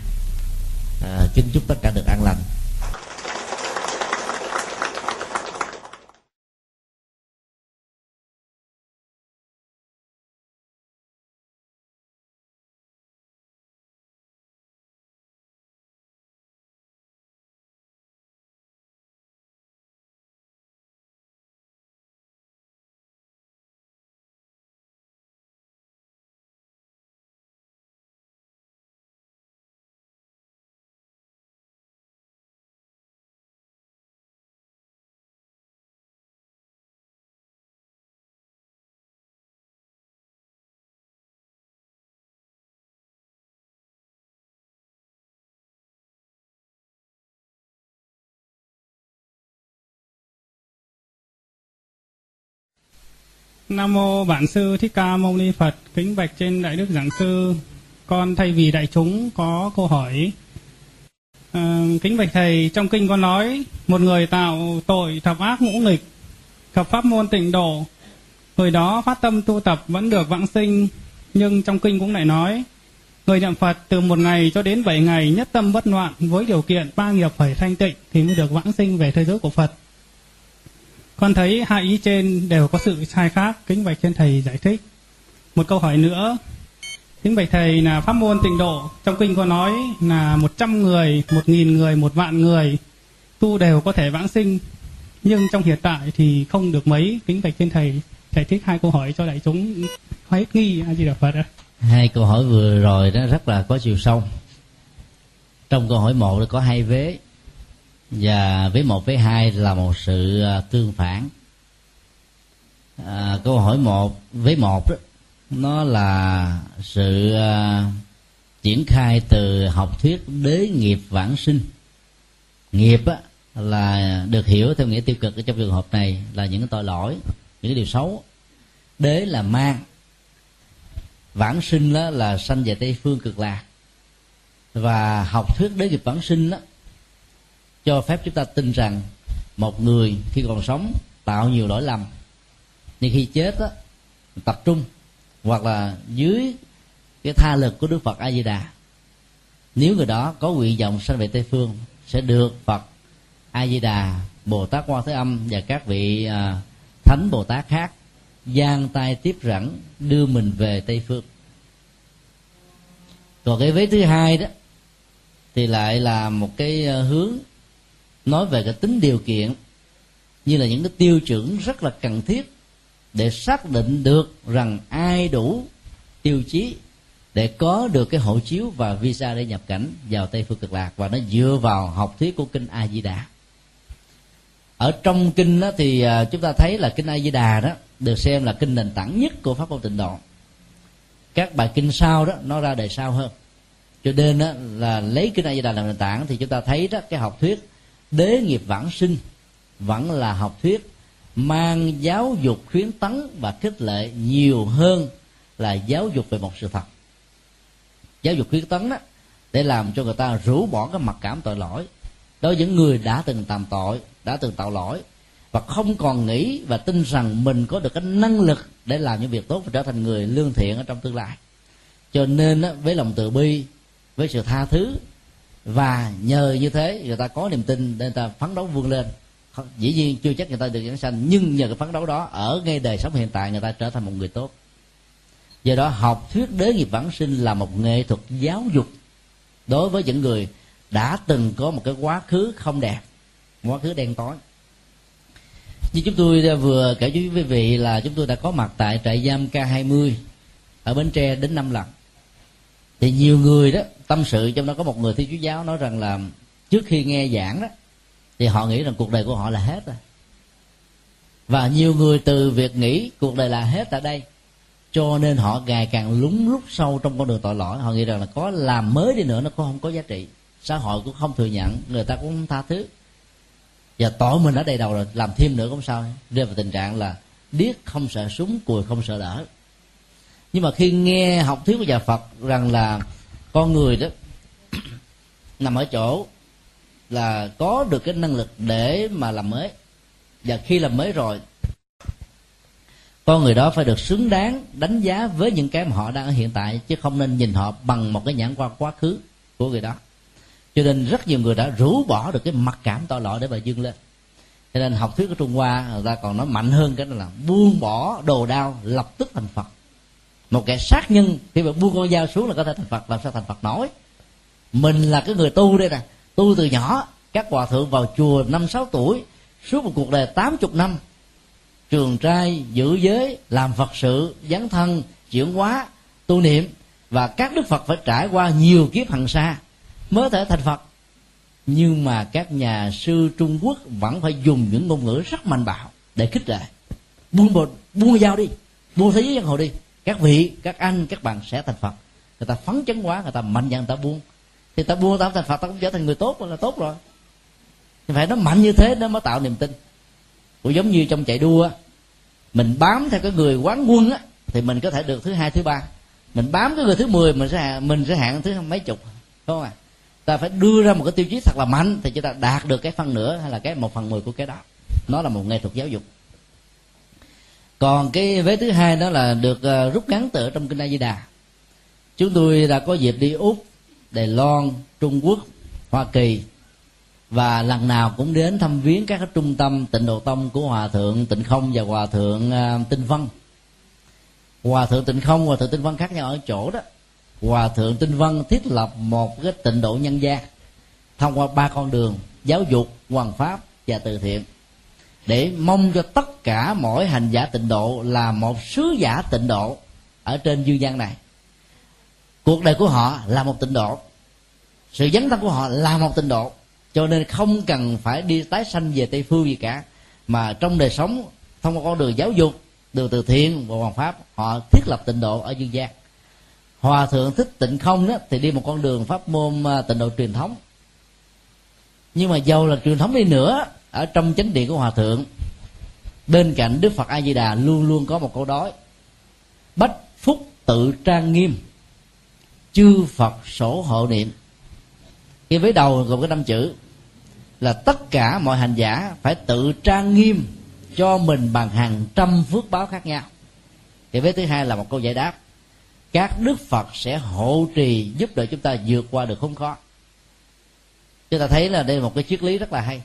uh, kính chúc tất cả được an lành. Nam mô Bản sư Thích Ca Mâu Ni Phật, kính bạch trên đại đức giảng sư. Con thay vì đại chúng có câu hỏi. À, kính bạch thầy, trong kinh con nói một người tạo tội thập ác ngũ nghịch, gặp pháp môn tịnh độ, người đó phát tâm tu tập vẫn được vãng sinh, nhưng trong kinh cũng lại nói người niệm Phật từ một ngày cho đến bảy ngày nhất tâm bất loạn với điều kiện ba nghiệp phải thanh tịnh thì mới được vãng sinh về thế giới của Phật con thấy hai ý trên đều có sự sai khác. Kính bạch trên thầy giải thích. Một câu hỏi nữa. Kính bạch thầy, là pháp môn tịnh độ, trong kinh có nói là một trăm người, một nghìn người, một vạn người, tu đều có thể vãng sinh. Nhưng trong hiện tại thì không được mấy. Kính bạch trên thầy giải thích hai câu hỏi cho đại chúng. Hết nghi a di đà phật ạ? Hai câu hỏi vừa rồi đó rất là có chiều sâu. Trong câu hỏi một có hai vế và với một với hai là một sự à, tương phản. À, câu hỏi một với một đó, nó là sự uh, triển khai từ học thuyết đế nghiệp vãng sinh. Nghiệp á, là được hiểu theo nghĩa tiêu cực ở trong trường hợp này là những cái tội lỗi những cái điều xấu. Đế là mang. Vãng sinh đó là sanh về tây phương cực lạc. Và học thuyết đế nghiệp vãng sinh đó cho phép chúng ta tin rằng một người khi còn sống tạo nhiều lỗi lầm. Nhưng khi chết đó, tập trung hoặc là dưới cái tha lực của đức phật a di đà nếu người đó có nguyện vọng sanh về tây phương sẽ được phật a di đà bồ tát quan thế âm và các vị à, thánh bồ tát khác giang tay tiếp rẳng đưa mình về tây phương. Còn cái vế thứ hai đó thì lại là một cái à, hướng nói về cái tính điều kiện như là những cái tiêu chuẩn rất là cần thiết để xác định được rằng ai đủ tiêu chí để có được cái hộ chiếu và visa để nhập cảnh vào tây phương cực lạc. Và nó dựa vào học thuyết của kinh a di đà. Ở trong kinh đó thì à, chúng ta thấy là kinh a di đà đó được xem là kinh nền tảng nhất của pháp môn tịnh độ. Các bài kinh sau đó nó ra đời sau hơn. Cho nên đó, là lấy kinh a di đà làm nền tảng thì chúng ta thấy đó cái học thuyết đế nghiệp vãng sinh vẫn là học thuyết, mang giáo dục khuyến tấn và khích lệ nhiều hơn là giáo dục về một sự thật. Giáo dục khuyến tấn đó để làm cho người ta rũ bỏ cái mặc cảm tội lỗi. Đối với những người đã từng tạm tội, đã từng tạo lỗi và không còn nghĩ và tin rằng mình có được cái năng lực để làm những việc tốt và trở thành người lương thiện ở trong tương lai. Cho nên với lòng từ bi, với sự tha thứ và nhờ như thế, người ta có niềm tin nên ta phấn đấu vươn lên. Dĩ nhiên chưa chắc người ta được giảng sanh, nhưng nhờ cái phấn đấu đó, ở ngay đời sống hiện tại, người ta trở thành một người tốt. Do đó, học thuyết đế nghiệp vãng sinh là một nghệ thuật giáo dục đối với những người đã từng có một cái quá khứ không đẹp, quá khứ đen tối. Như chúng tôi vừa kể với quý vị là chúng tôi đã có mặt tại trại giam K20 ở Bến Tre đến năm lần. Thì nhiều người đó tâm sự, trong đó có một người thi chúa giáo nói rằng là trước khi nghe giảng đó, thì họ nghĩ rằng cuộc đời của họ là hết rồi. Và nhiều người từ việc nghĩ cuộc đời là hết tại đây, cho nên họ ngày càng lúng rút sâu trong con đường tội lỗi. Họ nghĩ rằng là có làm mới đi nữa nó cũng không có giá trị. Xã hội cũng không thừa nhận, người ta cũng không tha thứ. Và tội mình ở đây đầu rồi, làm thêm nữa cũng sao? Rơi vào tình trạng là điếc không sợ súng, cùi không sợ đỡ. Nhưng mà khi nghe học thuyết của nhà phật rằng là con người đó nằm ở chỗ là có được cái năng lực để mà làm mới. Và khi làm mới rồi, con người đó phải được xứng đáng đánh giá với những cái mà họ đang ở hiện tại, chứ không nên nhìn họ bằng một cái nhãn quan quá khứ của người đó. Cho nên rất nhiều người đã rũ bỏ được cái mặc cảm tội lỗi để mà dương lên. Cho nên học thuyết của trung hoa, người ta còn nói mạnh hơn cái đó là buông bỏ đồ đao lập tức thành phật một kẻ sát nhân khi mà buông con dao xuống là có thể thành phật. Làm sao thành phật nổi? Mình là cái người tu đây nè. Tu từ nhỏ, các hòa thượng vào chùa năm, sáu tuổi, suốt một cuộc đời tám chục năm, trường trai, giữ giới, làm phật sự, dấn thân, chuyển hóa, tu niệm. Và các đức phật phải trải qua nhiều kiếp hằng xa mới thể thành phật. Nhưng mà các nhà sư trung quốc vẫn phải dùng những ngôn ngữ rất mạnh bạo để khích lệ. Buông bột, buông dao đi, buông thế giới giang hồ đi các vị, các anh, các bạn sẽ thành phật. Người ta phấn chấn quá, người ta mạnh dạn, người ta buông. Thì ta buông, ta thành phật, ta cũng trở thành người tốt, là tốt rồi. Thì phải, nó mạnh như thế, nó mới tạo niềm tin. Cũng giống như trong chạy đua mình bám theo cái người quán quân á, thì mình có thể được thứ hai, thứ ba. Mình bám cái người thứ 10 mình sẽ mình sẽ hạng thứ mấy chục, đúng không à ta phải đưa ra một cái tiêu chí thật là mạnh, thì chúng ta đạt được cái phần nửa hay là cái một phần mười của cái đó. Nó là một nghệ thuật giáo dục còn cái vế thứ hai đó là được ờ, rút ngắn từ trong kinh A Di Đà. Chúng tôi đã có dịp đi úc, đài loan, trung quốc, hoa kỳ và lần nào cũng đến thăm viếng các trung tâm tịnh độ tông của hòa thượng tịnh không và hòa thượng ờ, tinh văn. Hòa thượng tịnh không, hòa thượng tinh văn khác nhau ở chỗ đó. Hòa thượng tinh văn thiết lập một cái tịnh độ nhân gia thông qua ba con đường giáo dục, hoàng pháp và từ thiện để mong cho tất cả mỗi hành giả tịnh độ là một sứ giả tịnh độ ở trên dương gian này. Cuộc đời của họ là một tịnh độ. Sự dấn thân của họ là một tịnh độ. Cho nên không cần phải đi tái sanh về tây phương gì cả. Mà trong đời sống, thông qua con đường giáo dục, đường từ thiện và hoàng pháp, họ thiết lập tịnh độ ở dương gian. Hòa thượng thích tịnh không đó, thì đi một con đường pháp môn à, tịnh độ truyền thống. Nhưng mà dầu là truyền thống đi nữa ở trong chánh điện của hòa thượng, bên cạnh đức phật a di đà luôn luôn có một câu đói bách phúc tự trang nghiêm, chư phật sổ hộ niệm. Khi với đầu gồm cái năm chữ là tất cả mọi hành giả phải tự trang nghiêm cho mình bằng hàng trăm phước báo khác nhau. Thì với thứ hai là một câu giải đáp, các đức phật sẽ hộ trì giúp đỡ chúng ta vượt qua được khốn khó. Chúng ta thấy là đây là một cái triết lý rất là hay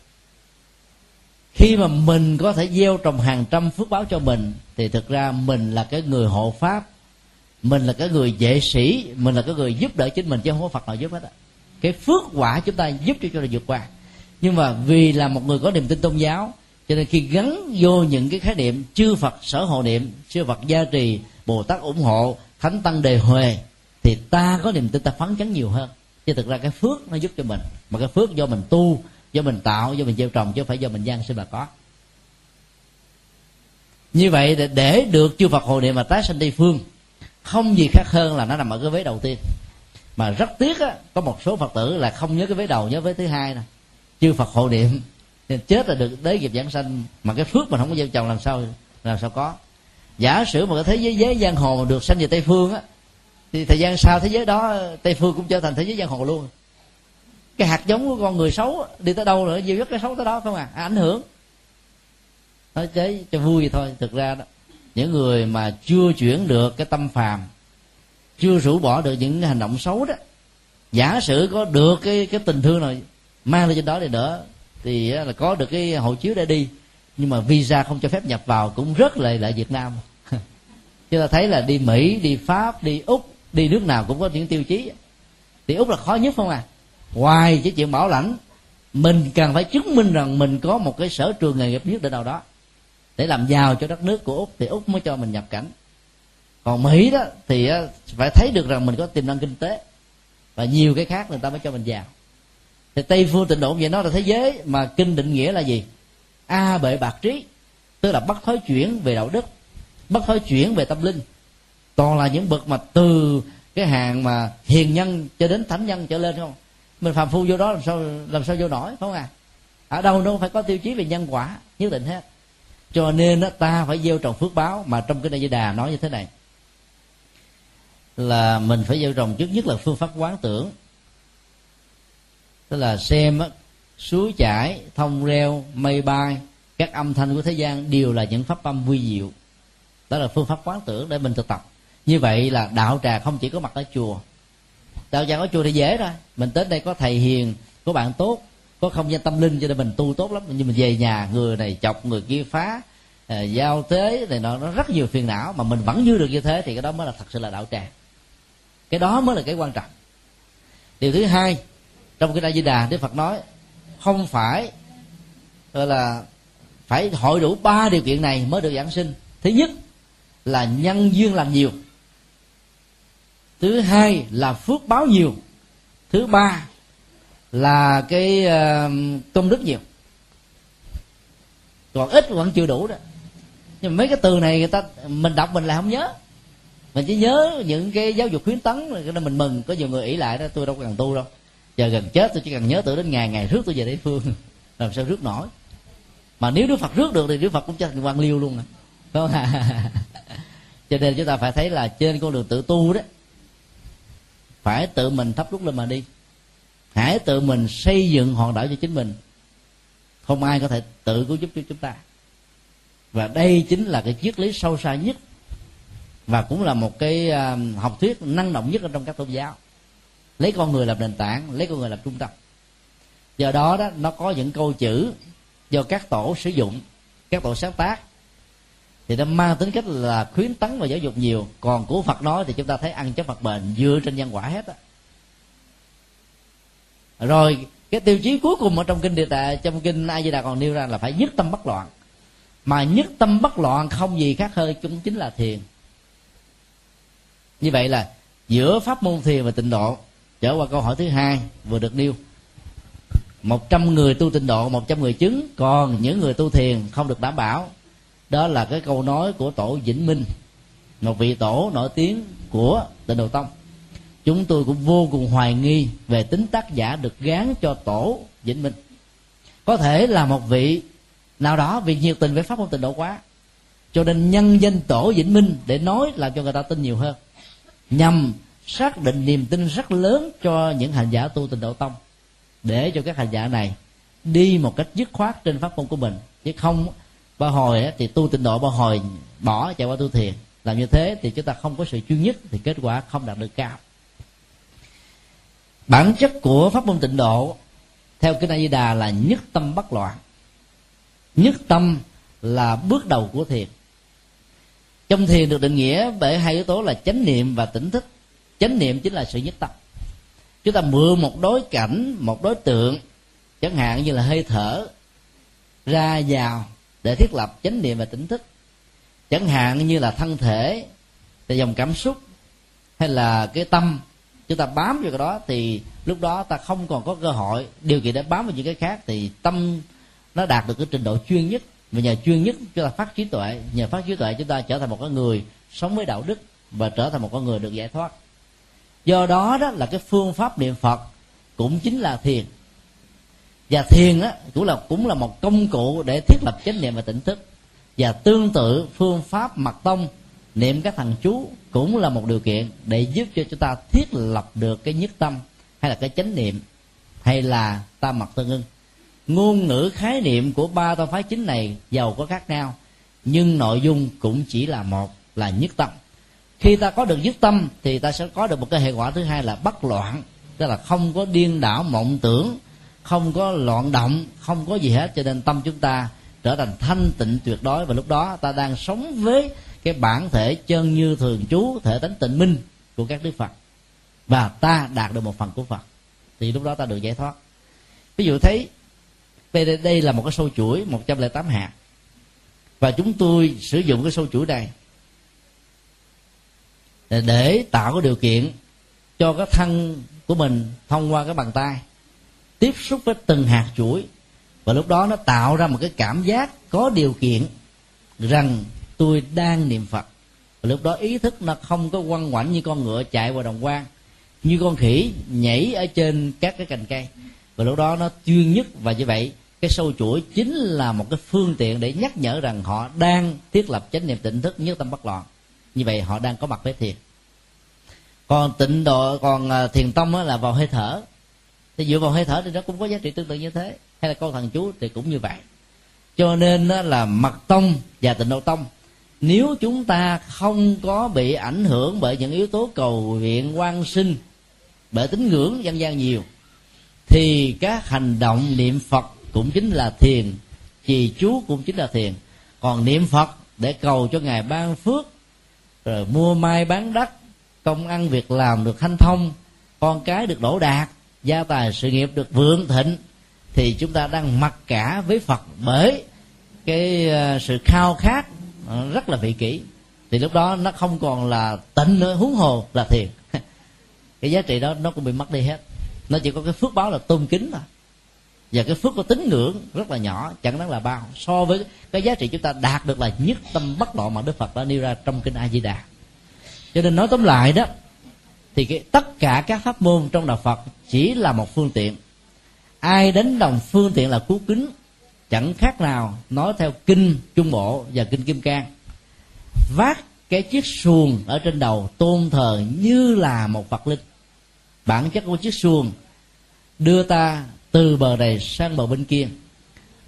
khi mà mình có thể gieo trồng hàng trăm phước báo cho mình, thì thực ra mình là cái người hộ pháp. Mình là cái người vệ sĩ. Mình là cái người giúp đỡ chính mình chứ không có phật nào giúp hết á. Cái phước quả chúng ta giúp cho cho ta vượt qua. Nhưng mà vì là một người có niềm tin tôn giáo, cho nên khi gắn vô những cái khái niệm chư phật sở hộ niệm, chư phật gia trì, bồ tát ủng hộ, thánh tăng đề huề, thì ta có niềm tin ta phấn chấn nhiều hơn. Chứ thực ra cái phước nó giúp cho mình, mà cái phước do mình tu do mình tạo do mình gieo trồng chứ không phải do mình gian sinh mà có. Như vậy để, để được chư phật hộ niệm mà tái sinh tây phương không gì khác hơn là nó nằm ở cái vế đầu tiên. Mà rất tiếc á, có một số phật tử là không nhớ cái vế đầu nhớ vế thứ hai nè. Chư phật hộ niệm nên chết là được đế nghiệp giảng sanh mà cái phước mình không có gieo trồng làm sao làm sao có. Giả sử một cái thế giới giới giang hồ mà được sanh về tây phương á thì thời gian sau thế giới đó tây phương cũng trở thành thế giới giang hồ luôn cái hạt giống của con người xấu đi tới đâu nữa gieo rất cái xấu tới đó không à? à ảnh hưởng. Nói chế cho vui thôi, thực ra đó. Những người mà chưa chuyển được cái tâm phàm, chưa rũ bỏ được những hành động xấu đó, giả sử có được cái cái tình thương này mang lên trên đó để đỡ, thì là có được cái hộ chiếu để đi. Nhưng mà visa không cho phép nhập vào cũng rất là lại Việt Nam. Chúng ta thấy là đi Mỹ, đi Pháp, đi Úc, đi nước nào cũng có những tiêu chí. Thì Úc là khó nhất không à? Ngoài cái chuyện bảo lãnh, mình cần phải chứng minh rằng mình có một cái sở trường nghề nghiệp nhất định nào đó để làm giàu cho đất nước của úc, thì úc mới cho mình nhập cảnh. Còn mỹ đó thì phải thấy được rằng mình có tiềm năng kinh tế và nhiều cái khác người ta mới cho mình giàu. thì tây phương tịnh độ vậy nó là thế giới mà kinh định nghĩa là gì? A bệ bạc trí, tức là bắt thói chuyển về đạo đức, bắt thói chuyển về tâm linh. Toàn là những bậc mà từ cái hàng mà hiền nhân cho đến thánh nhân trở lên, không? Mình phàm phu vô đó làm sao làm sao vô nổi phải không à ở đâu nó phải có tiêu chí về nhân quả nhất định hết. Cho nên đó, ta phải gieo trồng phước báo mà trong cái đại di đà nói như thế này. Là mình phải gieo trồng trước nhất là phương pháp quán tưởng. Tức là xem đó, suối chảy thông reo mây bay các âm thanh của thế gian đều là những pháp âm vi diệu. Đó là phương pháp quán tưởng để mình thực tập. Như vậy là đạo trà không chỉ có mặt ở chùa đạo tràng ở chùa thì dễ rồi mình tới đây có thầy hiền có bạn tốt có không gian tâm linh cho nên mình tu tốt lắm. Nhưng mình về nhà người này chọc người kia phá à, giao tế này nó, nó rất nhiều phiền não mà mình vẫn giữ được như thế thì cái đó mới là thật sự là đạo tràng. Cái đó mới là cái quan trọng. Điều thứ hai trong cái đại di đà đức phật nói không phải gọi là phải hội đủ ba điều kiện này mới được giảng sinh. Thứ nhất là nhân duyên làm nhiều thứ hai là phước báo nhiều. Thứ ba là cái ờ, công đức nhiều. Còn ít vẫn chưa đủ đó. Nhưng mà mấy cái từ này người ta, mình đọc mình lại không nhớ. Mình chỉ nhớ những cái giáo dục khuyến tấn nên mình mừng. Có nhiều người ỷ lại đó, tôi đâu cần tu đâu. Giờ gần chết, tôi chỉ cần nhớ tưởng đến ngày ngày rước tôi về địa phương. Làm sao rước nổi? Mà nếu đức phật rước được thì đức phật cũng cho thành quan liêu luôn à. Không? Cho nên chúng ta phải thấy là trên con đường tự tu đó phải tự mình thắp đuốc lên mà đi. Hãy tự mình xây dựng hòn đảo cho chính mình. Không ai có thể tự cứu giúp cho chúng ta. Và đây chính là cái triết lý sâu xa nhất và cũng là một cái à, học thuyết năng động nhất ở trong các tôn giáo. Lấy con người làm nền tảng, lấy con người làm trung tâm. Do đó đó, nó có những câu chữ do các tổ sử dụng, các tổ sáng tác thì nó mang tính cách là khuyến tấn và giáo dục nhiều. Còn của phật nói thì chúng ta thấy ăn chấp phật bền dựa trên nhân quả hết á. Rồi, cái tiêu chí cuối cùng ở trong kinh địa tạng, trong kinh a di đà còn nêu ra là phải nhất tâm bất loạn. Mà nhất tâm bất loạn không gì khác hơn chúng chính là thiền. Như vậy là giữa pháp môn thiền và tịnh độ, trở qua câu hỏi thứ hai vừa được nêu. Một trăm người tu tịnh độ, một trăm người chứng, còn những người tu thiền không được đảm bảo đó là cái câu nói của tổ vĩnh minh, một vị tổ nổi tiếng của tịnh độ tông. Chúng tôi cũng vô cùng hoài nghi về tính tác giả được gán cho tổ vĩnh minh. Có thể là một vị nào đó vì nhiệt tình với pháp môn tịnh độ quá, cho nên nhân danh tổ vĩnh minh để nói làm cho người ta tin nhiều hơn, nhằm xác định niềm tin rất lớn cho những hành giả tu tịnh độ tông, để cho các hành giả này đi một cách dứt khoát trên pháp môn của mình, chứ không ba hồi thì tu tịnh độ ba hồi bỏ chạy qua tu thiền. Làm như thế thì chúng ta không có sự chuyên nhất, thì kết quả không đạt được cao. Bản chất của pháp môn tịnh độ, theo kinh A Di Đà là nhất tâm bất loạn. Nhất tâm là bước đầu của thiền. Trong thiền được định nghĩa bởi hai yếu tố là chánh niệm và tỉnh thức. Chánh niệm chính là sự nhất tâm. Chúng ta mượn một đối cảnh, một đối tượng, chẳng hạn như là hơi thở, ra vào để thiết lập chánh niệm và tỉnh thức. Chẳng hạn như là thân thể là dòng cảm xúc hay là cái tâm. Chúng ta bám vào cái đó thì lúc đó ta không còn có cơ hội. Điều kiện để bám vào những cái khác thì tâm nó đạt được cái trình độ chuyên nhất. Và nhờ chuyên nhất chúng ta phát trí tuệ. Nhờ phát trí tuệ chúng ta trở thành một con người sống với đạo đức và trở thành một con người được giải thoát. Do đó đó là cái phương pháp niệm phật cũng chính là thiền và thiền á cũng là cũng là một công cụ để thiết lập chánh niệm và tỉnh thức. Và tương tự, phương pháp mật tông, niệm các thần chú cũng là một điều kiện để giúp cho chúng ta thiết lập được cái nhất tâm hay là cái chánh niệm hay là tam mật tương ưng. Ngôn ngữ khái niệm của ba tông phái chính này giàu có khác nhau, nhưng nội dung cũng chỉ là một, là nhất tâm. Khi ta có được nhất tâm thì ta sẽ có được một cái hệ quả thứ hai là bất loạn, tức là không có điên đảo mộng tưởng không có loạn động không có gì hết cho nên tâm chúng ta trở thành thanh tịnh tuyệt đối. Và lúc đó ta đang sống với cái bản thể chân như thường trú thể tánh tịnh minh của các đức phật. Và ta đạt được một phần của phật. Thì lúc đó ta được giải thoát. Ví dụ thấy đây, đây là một cái sâu chuỗi 108 hạt. Và chúng tôi sử dụng cái sâu chuỗi này để tạo cái điều kiện cho cái thân của mình thông qua cái bàn tay tiếp xúc với từng hạt chuỗi. Và lúc đó nó tạo ra một cái cảm giác có điều kiện rằng tôi đang niệm phật. Và lúc đó ý thức nó không có quăng quảnh như con ngựa chạy vào đồng quan, như con khỉ nhảy ở trên các cái cành cây. Và lúc đó nó chuyên nhất và như vậy, cái sâu chuỗi chính là một cái phương tiện để nhắc nhở rằng họ đang thiết lập chánh niệm tỉnh thức nhất tâm bất loạn. Như vậy họ đang có mặt với thiền. Còn tịnh độ, còn à, thiền tông là vào hơi thở thì dựa vào hơi thở thì nó cũng có giá trị tương tự như thế. Hay là con thần chú thì cũng như vậy. Cho nên là mật tông và tịnh độ tông, nếu chúng ta không có bị ảnh hưởng bởi những yếu tố cầu viện quan sinh, bởi tín ngưỡng dân gian nhiều, thì các hành động niệm phật cũng chính là thiền, trì chú cũng chính là thiền. Còn niệm phật để cầu cho ngài ban phước, rồi mua mai bán đất, công ăn việc làm được hanh thông, con cái được đổ đạt gia tài sự nghiệp được vượng thịnh, thì chúng ta đang mặc cả với phật bởi cái ờ, sự khao khát ờ, rất là vị kỷ. Thì lúc đó nó không còn là tịnh nữa, huống hồ là thiền cái giá trị đó nó cũng bị mất đi hết. Nó chỉ có cái phước báo là tôn kính thôi. Và cái phước có tín ngưỡng rất là nhỏ, chẳng đáng là bao. So với cái giá trị chúng ta đạt được là nhất tâm bất loạn mà đức phật đã nêu ra trong kinh a di đà. Cho nên nói tóm lại đó thì cái, tất cả các pháp môn trong đạo phật chỉ là một phương tiện. Ai đánh đồng phương tiện là cứu kính chẳng khác nào nói theo kinh trung bộ và kinh kim cang. Vác cái chiếc xuồng ở trên đầu tôn thờ như là một vật linh. Bản chất của chiếc xuồng đưa ta từ bờ này sang bờ bên kia.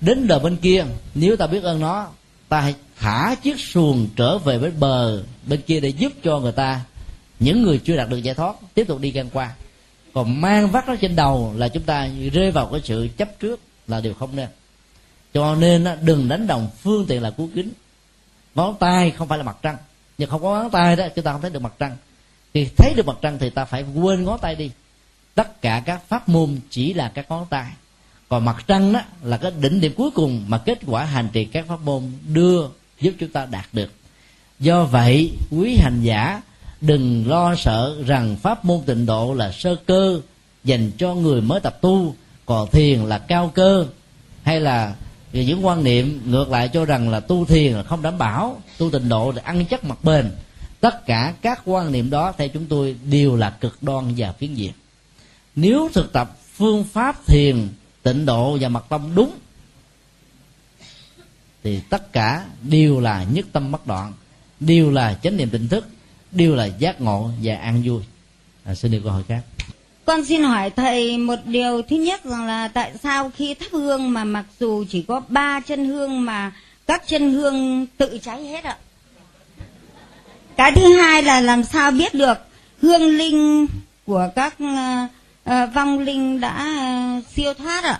Đến bờ bên kia nếu ta biết ơn nó ta hãy thả chiếc xuồng trở về với bờ bên kia để giúp cho người ta những người chưa đạt được giải thoát, tiếp tục đi ngang qua. Còn mang vắt nó trên đầu là chúng ta rơi vào cái sự chấp trước là điều không nên. Cho nên đừng đánh đồng phương tiện là cú kính. Ngón tay không phải là mặt trăng. Nhưng không có ngón tay đó, chúng ta không thấy được mặt trăng. Thì thấy được mặt trăng thì ta phải quên ngón tay đi. Tất cả các pháp môn chỉ là các ngón tay. Còn mặt trăng đó là cái đỉnh điểm cuối cùng mà kết quả hành trì các pháp môn đưa giúp chúng ta đạt được. Do vậy, quý hành giả đừng lo sợ rằng pháp môn tịnh độ là sơ cơ dành cho người mới tập tu còn thiền là cao cơ. Hay là những quan niệm ngược lại cho rằng là tu thiền là không đảm bảo, tu tịnh độ là ăn chắc mặt bền. Tất cả các quan niệm đó theo chúng tôi đều là cực đoan và phiến diện. Nếu thực tập phương pháp thiền tịnh độ và mật tâm đúng, thì tất cả đều là nhất tâm bất đoạn, đều là chánh niệm tỉnh thức đều là giác ngộ và an vui. À, xin được câu hỏi khác. Con xin hỏi thầy một điều thứ nhất rằng là tại sao khi thắp hương mà mặc dù chỉ có ba chân hương mà các chân hương tự cháy hết ạ? Cái thứ hai là làm sao biết được hương linh của các uh, uh, vong linh đã uh, siêu thoát ạ?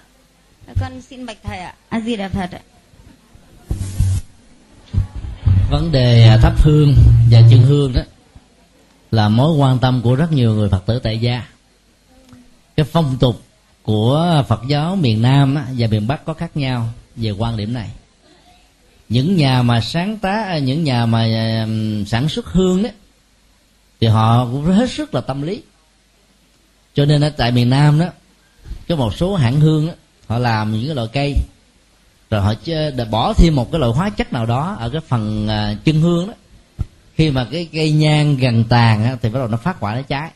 Con xin bạch thầy ạ. A di đà phật ạ. Vấn đề thắp hương và chân hương đó là mối quan tâm của rất nhiều người phật tử tại gia. Cái phong tục của phật giáo miền nam và miền bắc có khác nhau về quan điểm này. Những nhà mà sáng tá những nhà mà sản xuất hương đấy thì họ cũng hết sức là tâm lý. Cho nên ở tại miền nam đó có một số hãng hương đó, họ làm những cái loại cây rồi họ để bỏ thêm một cái loại hóa chất nào đó ở cái phần à, chân hương đó khi mà cái cây nhang gần tàn á, thì bắt đầu nó phát quả nó cháy.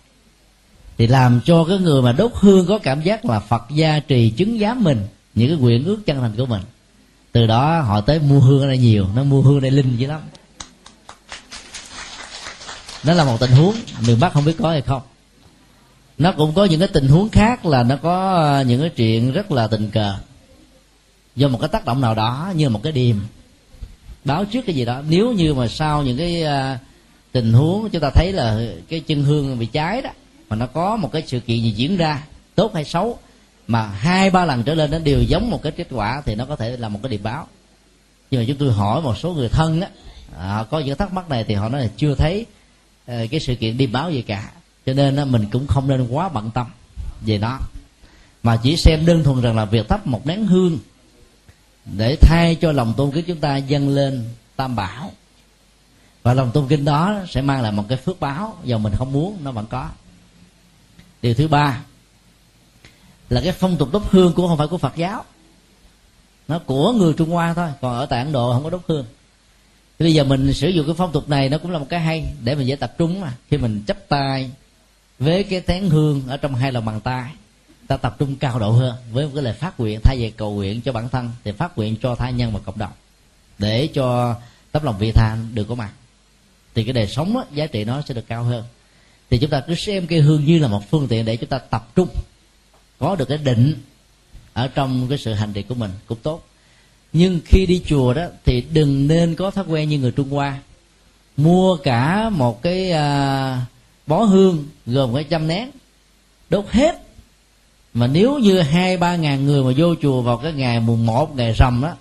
Thì làm cho cái người mà đốt hương có cảm giác là phật gia trì chứng giám mình những cái nguyện ước chân thành của mình. Từ đó họ tới mua hương ở đây nhiều nó mua hương ở đây linh dữ lắm. Nó là một tình huống miền bắc không biết có hay không. Nó cũng có những cái tình huống khác là nó có ờ, những cái chuyện rất là tình cờ. Do một cái tác động nào đó như một cái điềm báo trước cái gì đó. Nếu như mà sau những cái uh, tình huống chúng ta thấy là cái chân hương bị cháy đó mà nó có một cái sự kiện gì diễn ra tốt hay xấu mà hai ba lần trở lên nó đều giống một cái kết quả thì nó có thể là một cái điềm báo. Nhưng mà chúng tôi hỏi một số người thân á à, có những thắc mắc này thì họ nói là chưa thấy à, cái sự kiện điềm báo gì cả. Cho nên á, mình cũng không nên quá bận tâm về nó. Mà chỉ xem đơn thuần rằng là việc thắp một nén hương để thay cho lòng tôn kính chúng ta dâng lên tam bảo. Và lòng tôn kính đó sẽ mang lại một cái phước báo dầu mình không muốn, nó vẫn có. Điều thứ ba là cái phong tục đốt hương cũng không phải của phật giáo. Nó của người trung hoa thôi, còn ở tại ấn độ không có đốt hương. Thì bây giờ mình sử dụng cái phong tục này, nó cũng là một cái hay, để mình dễ tập trung mà. Khi mình chấp tay với cái tén hương ở trong hai lòng bàn tay ta tập trung cao độ hơn với một cái lời phát nguyện thay vì cầu nguyện cho bản thân thì phát nguyện cho tha nhân và cộng đồng. Để cho tấm lòng vị tha được có mặt. Thì cái đời sống đó, giá trị nó sẽ được cao hơn. Thì chúng ta cứ xem cây hương như là một phương tiện để chúng ta tập trung có được cái định ở trong cái sự hành trì của mình cũng tốt. Nhưng khi đi chùa đó thì đừng nên có thói quen như người trung hoa mua cả một cái uh, bó hương gồm cái trăm nén đốt hết mà nếu như hai, ba ngàn người mà vô chùa vào cái ngày mùng một, ngày rằm đó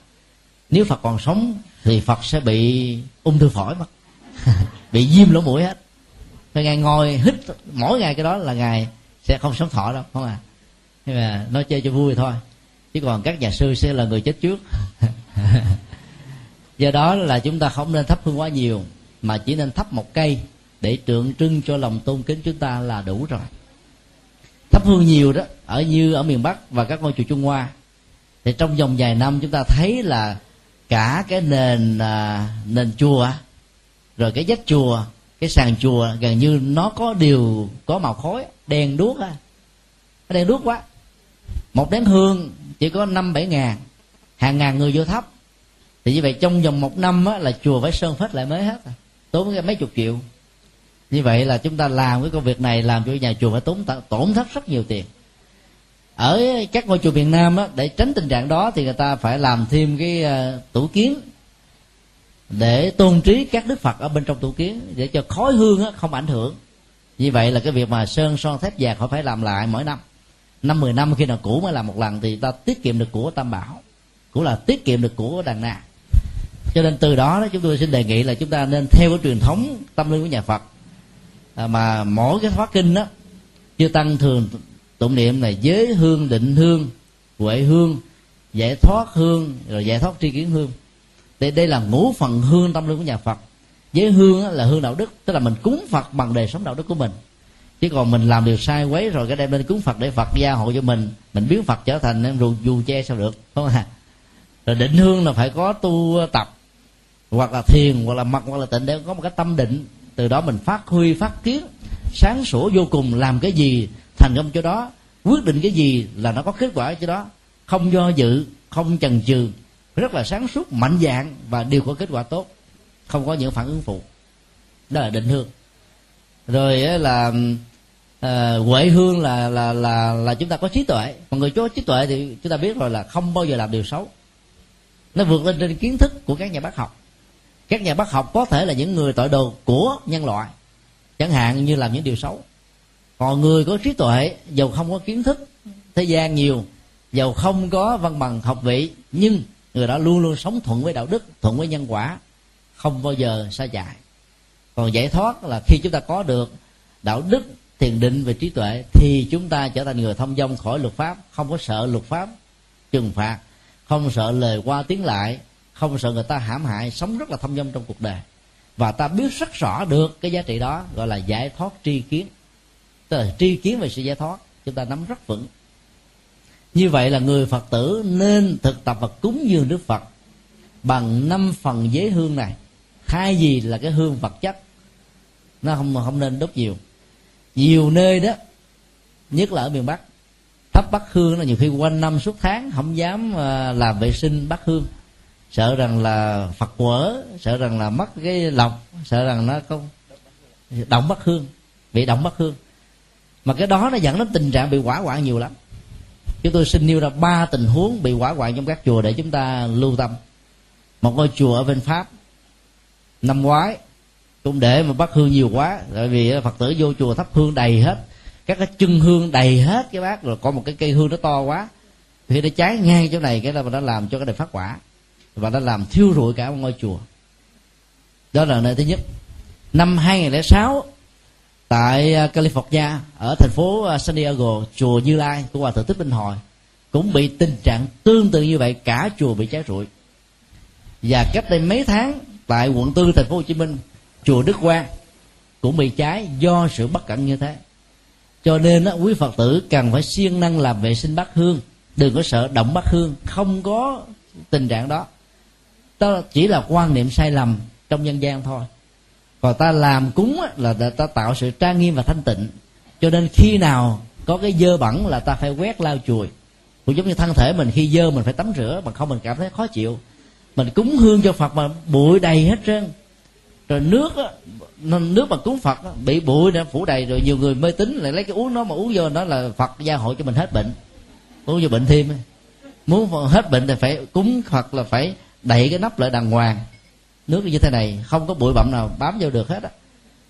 nếu phật còn sống thì phật sẽ bị ung thư phổi mất. Bị viêm lỗ mũi hết. Thì ngày ngồi hít, mỗi ngày cái đó là ngày sẽ không sống thọ đâu, không à. Nhưng mà nói chơi cho vui thôi. Chứ còn các nhà sư sẽ là người chết trước. Do đó là chúng ta không nên thắp hương quá nhiều, mà chỉ nên thắp một cây để tượng trưng cho lòng tôn kính chúng ta là đủ rồi. Thắp hương nhiều đó ở như ở miền bắc và các ngôi chùa trung hoa. Thì trong vòng vài năm chúng ta thấy là cả cái nền à, nền chùa rồi cái vách chùa cái sàn chùa gần như nó có điều có màu khói đèn đuốc á. Đèn đuốc quá. Một nén hương chỉ có năm bảy ngàn hàng ngàn người vô thắp. Thì như vậy trong vòng một năm á, là chùa phải sơn phết lại mới hết à. tốn mấy chục triệu. Như vậy là chúng ta làm cái công việc này làm cho nhà chùa phải tốn tổn thất rất nhiều tiền ở các ngôi chùa miền nam á, để tránh tình trạng đó thì người ta phải làm thêm cái uh, tủ kiến để tôn trí các đức phật ở bên trong tủ kiến để cho khói hương á, không ảnh hưởng. Như vậy là cái việc mà sơn son thép vàng họ phải làm lại mỗi năm. Năm mười năm khi nào cũ mới làm một lần thì ta tiết kiệm được của tam bảo cũng là tiết kiệm được của đàn na cho nên từ đó, đó chúng tôi xin đề nghị là chúng ta nên theo cái truyền thống tâm linh của nhà phật. À, mà mỗi cái khóa kinh đó chưa tăng thường tụng niệm là giới hương, định hương, huệ hương, giải thoát hương, rồi giải thoát tri kiến hương. Đây đây là ngũ phần hương tâm linh của nhà phật. Giới hương là hương đạo đức, tức là mình cúng phật bằng đời sống đạo đức của mình. Chứ còn mình làm điều sai quấy rồi cái đem lên cúng phật để phật gia hộ cho mình mình biến phật trở thành em rù, dù che sao được không à rồi định hương là phải có tu tập, hoặc là thiền, hoặc là mặc, hoặc là tịnh để có một cái tâm định. Từ đó mình phát huy, phát kiến, sáng sủa vô cùng, làm cái gì thành công cho đó quyết định cái gì là nó có kết quả cho đó. Không do dự không chần chừ rất là sáng suốt mạnh dạng và đều có kết quả tốt. Không có những phản ứng phụ. Đó là định hương rồi là à, huệ hương là là là là chúng ta có trí tuệ. Mà người có trí tuệ thì chúng ta biết rồi là không bao giờ làm điều xấu. Nó vượt lên trên kiến thức của các nhà bác học. Các nhà bác học có thể là những người tội đồ của nhân loại chẳng hạn như làm những điều xấu còn người có trí tuệ dầu không có kiến thức, thế gian nhiều dầu không có văn bằng học vị, nhưng người đó luôn luôn sống thuận với đạo đức, thuận với nhân quả, không bao giờ sai chạy còn giải thoát là khi chúng ta có được đạo đức, thiền định về trí tuệ, thì chúng ta trở thành người thông dong khỏi luật pháp, không có sợ luật pháp trừng phạt, không sợ lời qua tiếng lại, không sợ người ta hãm hại, sống rất là thông dong trong cuộc đời. Và ta biết rất rõ được cái giá trị đó, gọi là giải thoát tri kiến tức là tri kiến về sự giải thoát. Chúng ta nắm rất vững. Như vậy là người phật tử nên thực tập và cúng dường đức phật bằng năm phần giấy hương này. Thay gì là cái hương vật chất, nó không không nên đốt nhiều. Nhiều nơi đó, nhất là ở miền bắc, thắp bắc hương là nhiều khi quanh năm suốt tháng không dám à, làm vệ sinh bắc hương. Sợ rằng là phật quở, sợ rằng là mất cái lọc sợ rằng nó không, động bắc hương. Bị động bắc hương mà cái đó nó dẫn đến tình trạng bị quả quạng nhiều lắm. Chúng tôi xin nêu ra ba tình huống bị quả quạng trong các chùa để chúng ta lưu tâm. Một ngôi chùa ở bên pháp. Năm ngoái, cũng để mà bắt hương nhiều quá, tại vì phật tử vô chùa thắp hương đầy hết. Các cái chân hương đầy hết cái bác rồi có một cái cây hương nó to quá. Thì nó cháy ngang chỗ này, cái là nó làm cho cái này phát quả. Và nó làm thiêu rụi cả một ngôi chùa. Đó là nơi thứ nhất. Năm 2006 tại à, California ở thành phố à, San Diego chùa Như Lai của hòa thượng Thích Minh Hội cũng bị tình trạng tương tự như vậy cả chùa bị cháy rụi. Và cách đây mấy tháng tại quận tư thành phố Hồ Chí Minh chùa Đức Quang cũng bị cháy do sự bất cẩn như thế. Cho nên đó, quý phật tử cần phải siêng năng làm vệ sinh bát hương đừng có sợ động bát hương không có tình trạng đó. Đó chỉ là quan niệm sai lầm trong nhân gian thôi còn ta làm cúng là ta tạo sự trang nghiêm và thanh tịnh. Cho nên khi nào có cái dơ bẩn là ta phải quét lau chùi. Cũng giống như thân thể mình khi dơ mình phải tắm rửa mà không mình cảm thấy khó chịu. Mình cúng hương cho phật mà bụi đầy hết trơn. Rồi nước á, nước mà cúng phật á, bị bụi đã phủ đầy rồi nhiều người mê tín lại lấy cái uống nó mà uống vô nó là phật gia hộ cho mình hết bệnh. Uống vô bệnh thêm muốn hết bệnh thì phải cúng phật là phải đậy cái nắp lại đàng hoàng nước như thế này không có bụi bặm nào bám vô được hết á.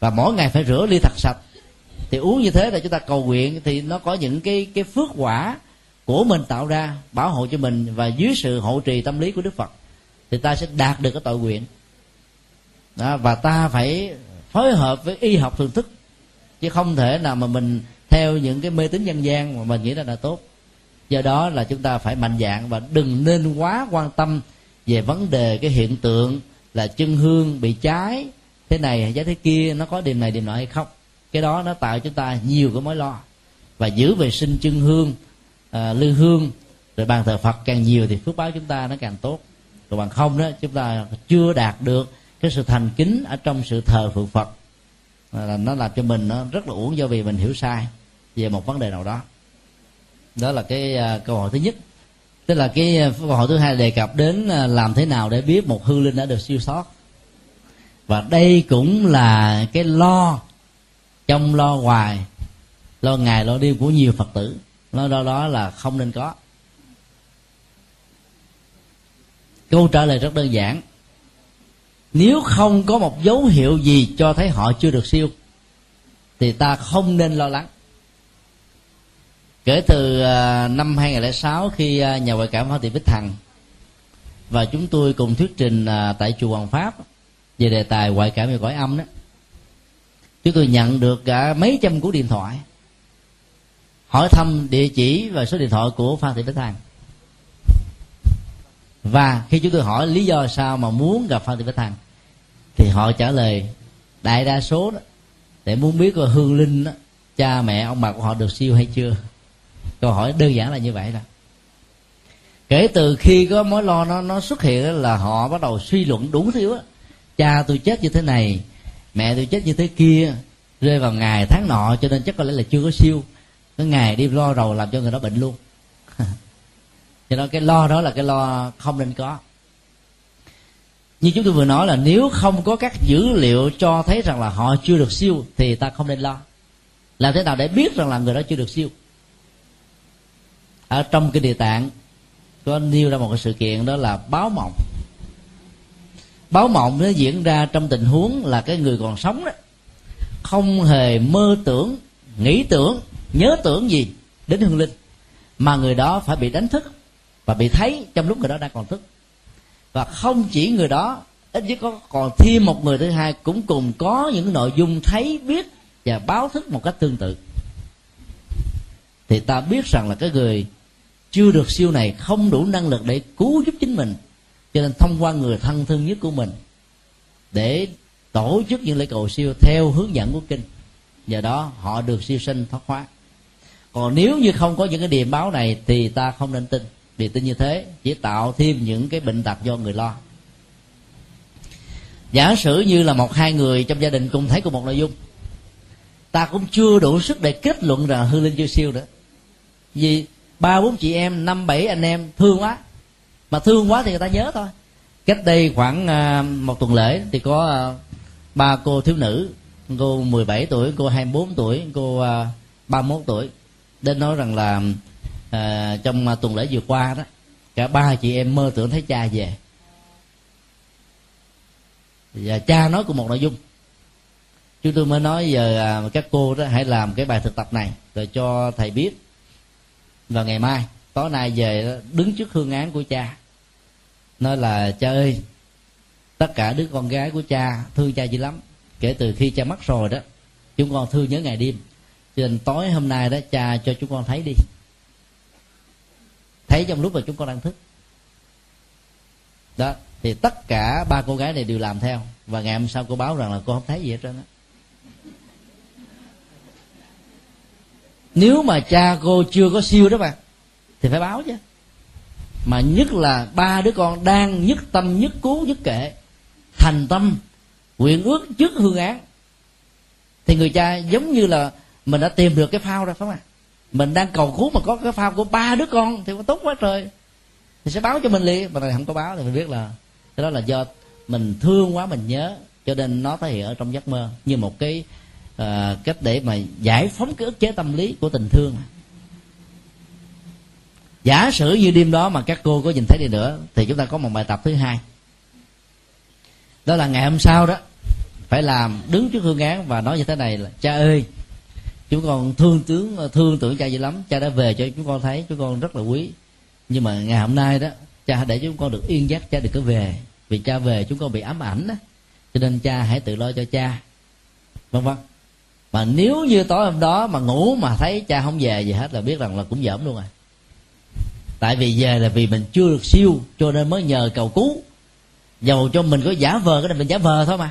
Và mỗi ngày phải rửa ly thật sạch. Thì uống như thế là chúng ta cầu nguyện thì nó có những cái cái phước quả của mình tạo ra bảo hộ cho mình và dưới sự hộ trì tâm lý của đức phật thì ta sẽ đạt được cái tội nguyện. Đó, và ta phải phối hợp với y học thường thức chứ không thể nào mà mình theo những cái mê tín dân gian mà mình nghĩ là là tốt. Do đó là chúng ta phải mạnh dạng và đừng nên quá quan tâm về vấn đề cái hiện tượng là chân hương bị cháy. Thế này giá thế kia nó có điểm này điểm nọ hay không? Cái đó nó tạo chúng ta nhiều cái mối lo. Và giữ vệ sinh chân hương à, lư hương rồi bàn thờ phật càng nhiều thì phước báo chúng ta nó càng tốt. Còn bằng không đó chúng ta chưa đạt được cái sự thành kính ở trong sự thờ phượng phật. Là nó làm cho mình nó rất là uổng do vì mình hiểu sai về một vấn đề nào đó. Đó là cái uh, câu hỏi thứ nhất tức là cái ờ, câu hỏi thứ hai đề cập đến ờ, làm thế nào để biết một hư linh đã được siêu thoát. Và đây cũng là cái lo, trong lo hoài, lo ngày lo đêm của nhiều phật tử. Lo đó đó là không nên có. Câu trả lời rất đơn giản. Nếu không có một dấu hiệu gì cho thấy họ chưa được siêu, thì ta không nên lo lắng kể từ à, năm 2006 khi à, nhà ngoại cảm Hoa Thị Bích Thằng và chúng tôi cùng thuyết trình à, tại chùa Hoàng Pháp về đề tài ngoại cảm về cõi âm đó chúng tôi nhận được cả mấy trăm cú điện thoại hỏi thăm địa chỉ và số điện thoại của Phan Thị Bích Thằng và khi chúng tôi hỏi lý do sao mà muốn gặp phan thị bích thằng thì họ trả lời đại đa số đó để muốn biết là hương linh đó, cha mẹ ông bà của họ được siêu hay chưa? Câu hỏi đơn giản là như vậy đó. Kể từ khi có mối lo nó nó xuất hiện đó là họ bắt đầu suy luận đủ thứ á. Cha tôi chết như thế này, mẹ tôi chết như thế kia, rơi vào ngày tháng nọ, cho nên chắc có lẽ là chưa có siêu. Cái ngày đi lo rầu làm cho người đó bệnh luôn. Cho nên cái lo đó là cái lo không nên có. Như chúng tôi vừa nói là nếu không có các dữ liệu cho thấy rằng là họ chưa được siêu, thì ta không nên lo. Làm thế nào để biết rằng là người đó chưa được siêu? Ở trong cái địa tạng có nêu ra một cái sự kiện, đó là báo mộng. Báo mộng nó diễn ra trong tình huống là cái người còn sống đó, không hề mơ tưởng, nghĩ tưởng, nhớ tưởng gì đến hương linh, mà người đó phải bị đánh thức và bị thấy trong lúc người đó đang còn thức. Và không chỉ người đó, ít nhất có còn thêm một người thứ hai cũng cùng có những nội dung thấy, biết và báo thức một cách tương tự. Thì ta biết rằng là cái người chưa được siêu này, không đủ năng lực để cứu giúp chính mình. Cho nên thông qua người thân thương nhất của mình để tổ chức những lễ cầu siêu theo hướng dẫn của kinh. Nhờ đó, họ được siêu sinh thoát hóa. Còn nếu như không có những cái điềm báo này, thì ta không nên tin. Vì tin như thế, chỉ tạo thêm những cái bệnh tật do người lo. Giả sử như là một hai người trong gia đình cùng thấy cùng một nội dung, ta cũng chưa đủ sức để kết luận rằng hư linh chưa siêu nữa. Vì ba bốn chị em năm bảy anh em thương quá. Mà thương quá thì người ta nhớ thôi. Cách đây khoảng à, một tuần lễ thì có à, ba cô thiếu nữ cô 17 tuổi cô 24 tuổi cô à, 31 tuổi đến nói rằng là à, trong tuần lễ vừa qua đó cả ba chị em mơ tưởng thấy cha về. Và cha nói cùng một nội dung. Chúng tôi mới nói giờ các cô đó hãy làm cái bài thực tập này rồi cho thầy biết và ngày mai, tối nay về đứng trước hương án của cha. Nói là, cha ơi, tất cả đứa con gái của cha thương cha dữ lắm, kể từ khi cha mất rồi đó, chúng con thương nhớ ngày đêm. Cho nên tối hôm nay đó, cha cho chúng con thấy đi. Thấy trong lúc mà chúng con đang thức. Đó, thì tất cả ba cô gái này đều làm theo. Và ngày hôm sau cô báo rằng là cô không thấy gì hết trơn á. Nếu mà cha cô chưa có siêu đó mà thì phải báo chứ. Mà nhất là ba đứa con đang nhất tâm, nhất cố, nhất kệ, thành tâm, nguyện ước trước hương án, thì người cha giống như là mình đã tìm được cái phao rồi phải không ạ? Mình đang cầu cứu mà có cái phao của ba đứa con thì có tốt quá trời. Thì sẽ báo cho mình liền. Mà này không có báo thì mình biết là cái đó là do mình thương quá mình nhớ, cho nên nó thể hiện ở trong giấc mơ như một cái uh, cách để mà giải phóng cái ức chế tâm lý của tình thương. Giả sử như đêm đó mà các cô có nhìn thấy đi nữa thì chúng ta có một bài tập thứ hai. Đó là ngày hôm sau đó phải làm đứng trước hương án và nói như thế này là cha ơi chúng con thương tướng thương tưởng cha gì lắm cha đã về cho chúng con thấy chúng con rất là quý. Nhưng mà ngày hôm nay đó cha để chúng con được yên giấc cha được có về. Vì cha về chúng con bị ám ảnh đó. Cho nên cha hãy tự lo cho cha. Vân vân mà nếu như tối hôm đó mà ngủ mà thấy cha không về gì hết là biết rằng là cũng dởm luôn rồi. Tại vì về là vì mình chưa được siêu, cho nên mới nhờ cầu cứu. Dầu cho mình có giả vờ, cái này mình giả vờ thôi mà.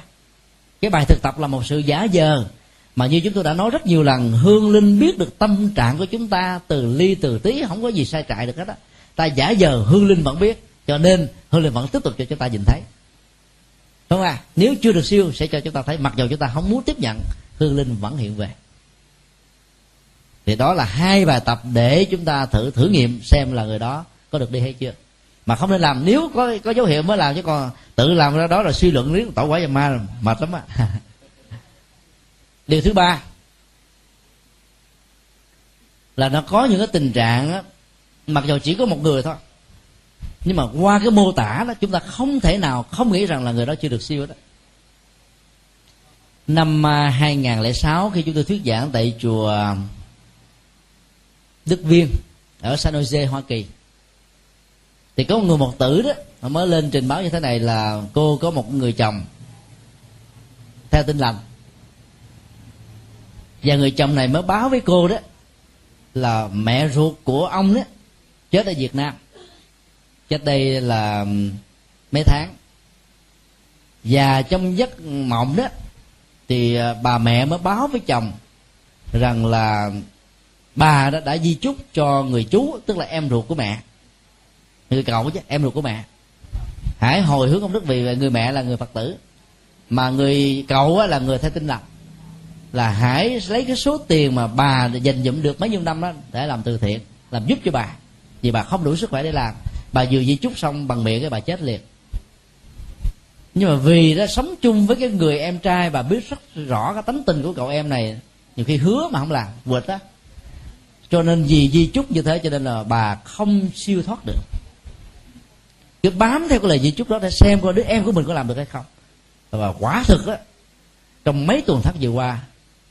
Cái bài thực tập là một sự giả vờ. Mà như chúng tôi đã nói rất nhiều lần, hương linh biết được tâm trạng của chúng ta từ ly, từ tí, không có gì sai trại được hết á. Ta giả vờ, hương linh vẫn biết, cho nên hương linh vẫn tiếp tục cho chúng ta nhìn thấy. Đúng không à nếu chưa được siêu, sẽ cho chúng ta thấy, mặc dù chúng ta không muốn tiếp nhận hương linh vẫn hiện về. Thì đó là hai bài tập để chúng ta thử thử nghiệm xem là người đó có được đi hay chưa. Mà không nên làm nếu có có dấu hiệu mới làm chứ còn tự làm ra đó là suy luận riết tẩu quả và ma mệt lắm á. Điều thứ ba là nó có những cái tình trạng á, mặc dù chỉ có một người thôi nhưng mà qua cái mô tả đó chúng ta không thể nào không nghĩ rằng là người đó chưa được siêu đó năm à, 2006 khi chúng tôi thuyết giảng tại chùa Đức Viên ở San Jose, Hoa Kỳ. Thì có một người một tử đó, mà mới lên trình báo như thế này là cô có một người chồng theo tin lành. Và người chồng này mới báo với cô đó là mẹ ruột của ông đó chết ở Việt Nam. Chết đây là mấy tháng. Và trong giấc mộng đó thì à, bà mẹ mới báo với chồng rằng là bà đã, đã di chúc cho người chú tức là em ruột của mẹ. Người cậu chứ em ruột của mẹ. Hãy hồi hướng công đức vì người mẹ là người phật tử. Mà người cậu là người theo tinh lành là hãy lấy cái số tiền mà bà dành dụm được mấy nhiêu năm đó để làm từ thiện làm giúp cho bà. Vì bà không đủ sức khỏe để làm. Bà vừa di chúc xong bằng miệng cái bà chết liền nhưng mà vì đã sống chung với cái người em trai bà biết rất rõ cái tánh tình của cậu em này, nhiều khi hứa mà không làm vượt á. Cho nên vì di chúc như thế cho nên là bà không siêu thoát được. Cứ bám theo cái lời di chúc đó để xem coi đứa em của mình có làm được hay không. Và quả thực á, trong mấy tuần tháng vừa qua,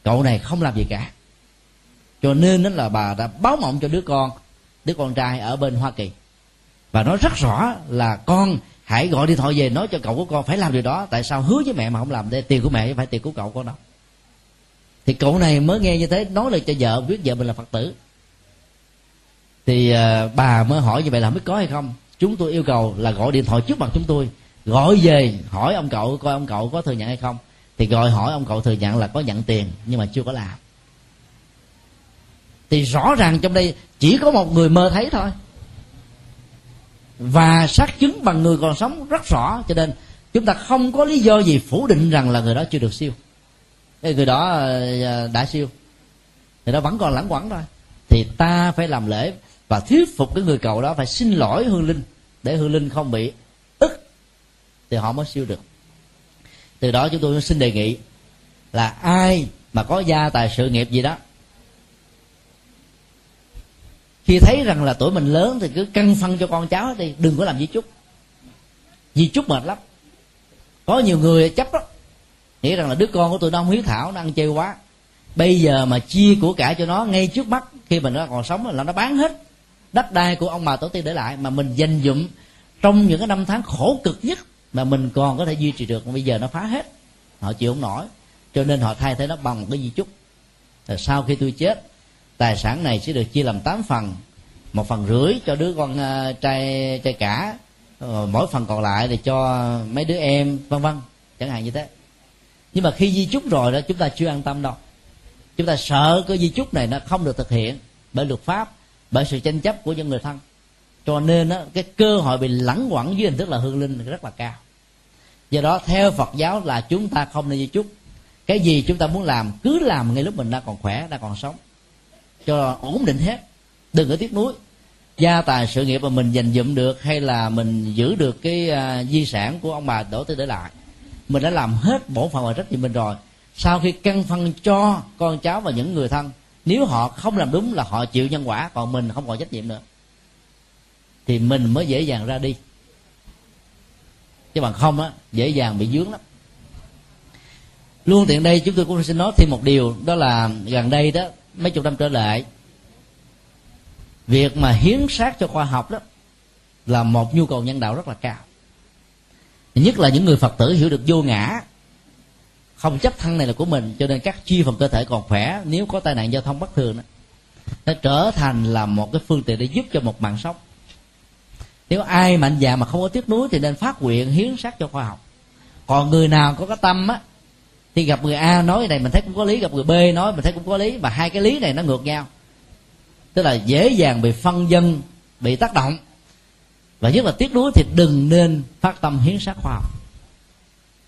cậu này không làm gì cả. Cho nên đó là bà đã báo mộng cho đứa con đứa con trai ở bên hoa kỳ. Và nói rất rõ là con hãy gọi điện thoại về nói cho cậu của con phải làm điều đó. Tại sao hứa với mẹ mà không làm? Để tiền của mẹ phải tiền của cậu con đâu thì cậu này mới nghe như thế nói lời cho vợ biết vợ mình là phật tử. Thì uh, bà mới hỏi như vậy là biết có hay không. Chúng tôi yêu cầu là gọi điện thoại trước mặt chúng tôi gọi về hỏi ông cậu coi ông cậu có thừa nhận hay không. Thì gọi hỏi ông cậu thừa nhận là có nhận tiền nhưng mà chưa có làm. Thì rõ ràng trong đây chỉ có một người mơ thấy thôi và xác chứng bằng người còn sống rất rõ, cho nên chúng ta không có lý do gì phủ định rằng là người đó chưa được siêu. Người đó ờ, ờ, đã siêu. Thì đó vẫn còn lãng quẩn thôi. Thì ta phải làm lễ và thuyết phục cái người cầu đó phải xin lỗi hương linh, để hương linh không bị ức, thì họ mới siêu được. Từ đó chúng tôi xin đề nghị là ai mà có gia tài sự nghiệp gì đó khi thấy rằng là tuổi mình lớn thì cứ căng phân cho con cháu đi đừng có làm di chúc. Di chúc mệt lắm. Có nhiều người chấp đó nghĩ rằng là đứa con của tôi nó không hiếu thảo, nó ăn chơi quá. Bây giờ mà chia của cải cho nó ngay trước mắt, khi mình nó còn sống là nó bán hết đất đai của ông bà tổ tiên để lại mà mình dành dụm trong những cái năm tháng khổ cực nhất mà mình còn có thể duy trì được. Bây giờ nó phá hết, họ chịu không nổi. Cho nên họ thay thế nó bằng một cái di chúc. Rồi sau khi tôi chết tài sản này sẽ được chia làm 8 phần. Một phần rưỡi cho đứa con uh, trai trai cả. Uh, mỗi phần còn lại thì cho mấy đứa em vân vân. Chẳng hạn như thế. Nhưng mà khi di chúc rồi đó chúng ta chưa an tâm đâu. Chúng ta sợ cái di chúc này nó không được thực hiện bởi luật pháp bởi sự tranh chấp của những người thân. Cho nên đó, cái cơ hội bị lẳng quẩn dưới hình thức là hương linh rất là cao. Do đó theo phật giáo là chúng ta không nên di chúc. Cái gì chúng ta muốn làm cứ làm ngay lúc mình đang còn khỏe đang còn sống cho ổn định hết. Đừng có tiếc nuối. Gia tài sự nghiệp mà mình dành dụm được hay là mình giữ được cái uh, di sản của ông bà đổ tới để lại mình đã làm hết bổn phận và trách nhiệm mình rồi. Sau khi căn phân cho con cháu và những người thân nếu họ không làm đúng là họ chịu nhân quả còn mình không còn trách nhiệm nữa thì mình mới dễ dàng ra đi. Chứ bằng không á dễ dàng bị dướng lắm. Luôn tiện đây chúng tôi cũng xin nói thêm một điều đó là gần đây đó mấy chục năm trở lại, việc mà hiến xác cho khoa học đó là một nhu cầu nhân đạo rất là cao. Nhất là những người phật tử hiểu được vô ngã, không chấp thân này là của mình, cho nên các chi phần cơ thể còn khỏe, nếu có tai nạn giao thông bất thường đó, nó trở thành là một cái phương tiện để giúp cho một mạng sống. Nếu ai mạnh dạn mà không có tiếc nuối thì nên phát nguyện hiến xác cho khoa học. Còn người nào có cái tâm á thì gặp người a nói cái này mình thấy cũng có lý, gặp người b nói mình thấy cũng có lý và hai cái lý này nó ngược nhau. Tức là dễ dàng bị phân dân, bị tác động. Và nhất là tiếc nuối thì đừng nên phát tâm hiến sát khoa học.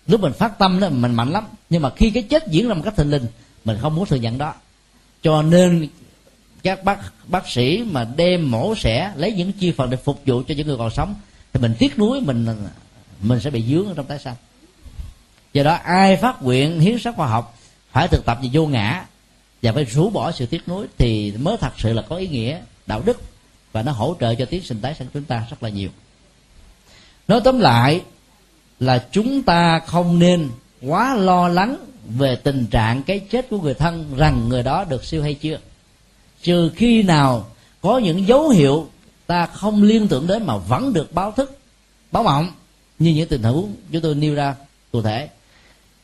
Lúc mình phát tâm đó, mình mạnh lắm. Nhưng mà khi cái chết diễn ra một cách thình lình, mình không muốn thừa nhận đó. Cho nên các bác bác sĩ mà đem mổ xẻ, lấy những chi phần để phục vụ cho những người còn sống, thì mình tiếc nuối mình mình sẽ bị dướng ở trong tái sanh do đó, ai phát nguyện hiến sắc khoa học phải thực tập về vô ngã và phải rũ bỏ sự tiếc nuối thì mới thật sự là có ý nghĩa, đạo đức và nó hỗ trợ cho tiến sinh tái sanh chúng ta rất là nhiều. Nói tóm lại là chúng ta không nên quá lo lắng về tình trạng cái chết của người thân rằng người đó được siêu hay chưa. Trừ khi nào có những dấu hiệu ta không liên tưởng đến mà vẫn được báo thức, báo mộng như những tình huống chúng tôi nêu ra cụ thể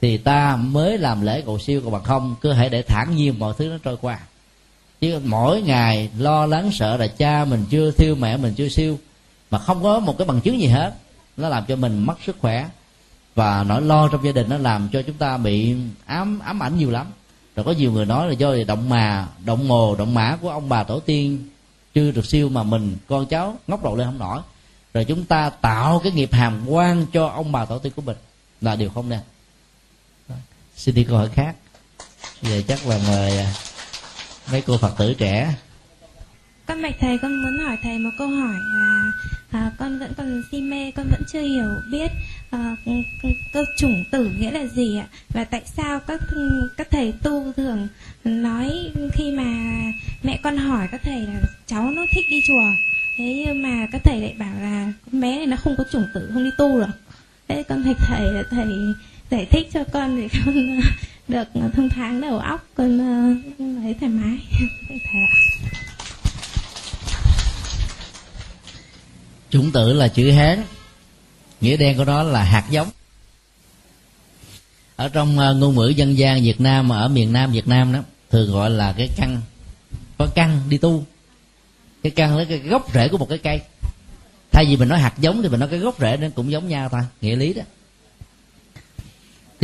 thì ta mới làm lễ cầu siêu còn bằng không cứ hãy để thản nhiên mọi thứ nó trôi qua. Chứ mỗi ngày lo lắng sợ là cha mình chưa thiêu, mẹ mình chưa siêu, mà không có một cái bằng chứng gì hết. Nó làm cho mình mất sức khỏe, và nỗi lo trong gia đình nó làm cho chúng ta bị ám ám ảnh nhiều lắm. Rồi có nhiều người nói là do động mà, động mồ, động mã của ông bà tổ tiên chưa được siêu mà mình, con cháu ngóc đầu lên không nổi. Rồi chúng ta tạo cái nghiệp hàm quan cho ông bà tổ tiên của mình. Là điều không nên xin đi câu hỏi khác. Giờ chắc là mời à, mấy cô phật tử trẻ. Con bạch thầy con muốn hỏi thầy một câu hỏi là à, con vẫn còn si mê con vẫn chưa hiểu biết à, cơ chủng tử nghĩa là gì ạ? Và tại sao các các thầy tu thường nói khi mà mẹ con hỏi các thầy là cháu nó thích đi chùa thế nhưng mà các thầy lại bảo là con bé này nó không có chủng tử không đi tu được. Thế con thầy thầy là thầy giải thích cho con thì con ờ, được thông thoáng đầu óc, con ờ, thấy thoải mái. Thầy ạ chủng tử là chữ hán, nghĩa đen của nó là hạt giống. Ở trong ờ, ngôn ngữ dân gian Việt Nam, ở miền Nam Việt Nam đó, thường gọi là cái căn. Có căn đi tu. Cái căn là cái gốc rễ của một cái cây. Thay vì mình nói hạt giống thì mình nói cái gốc rễ nên cũng giống nhau thôi nghĩa lý đó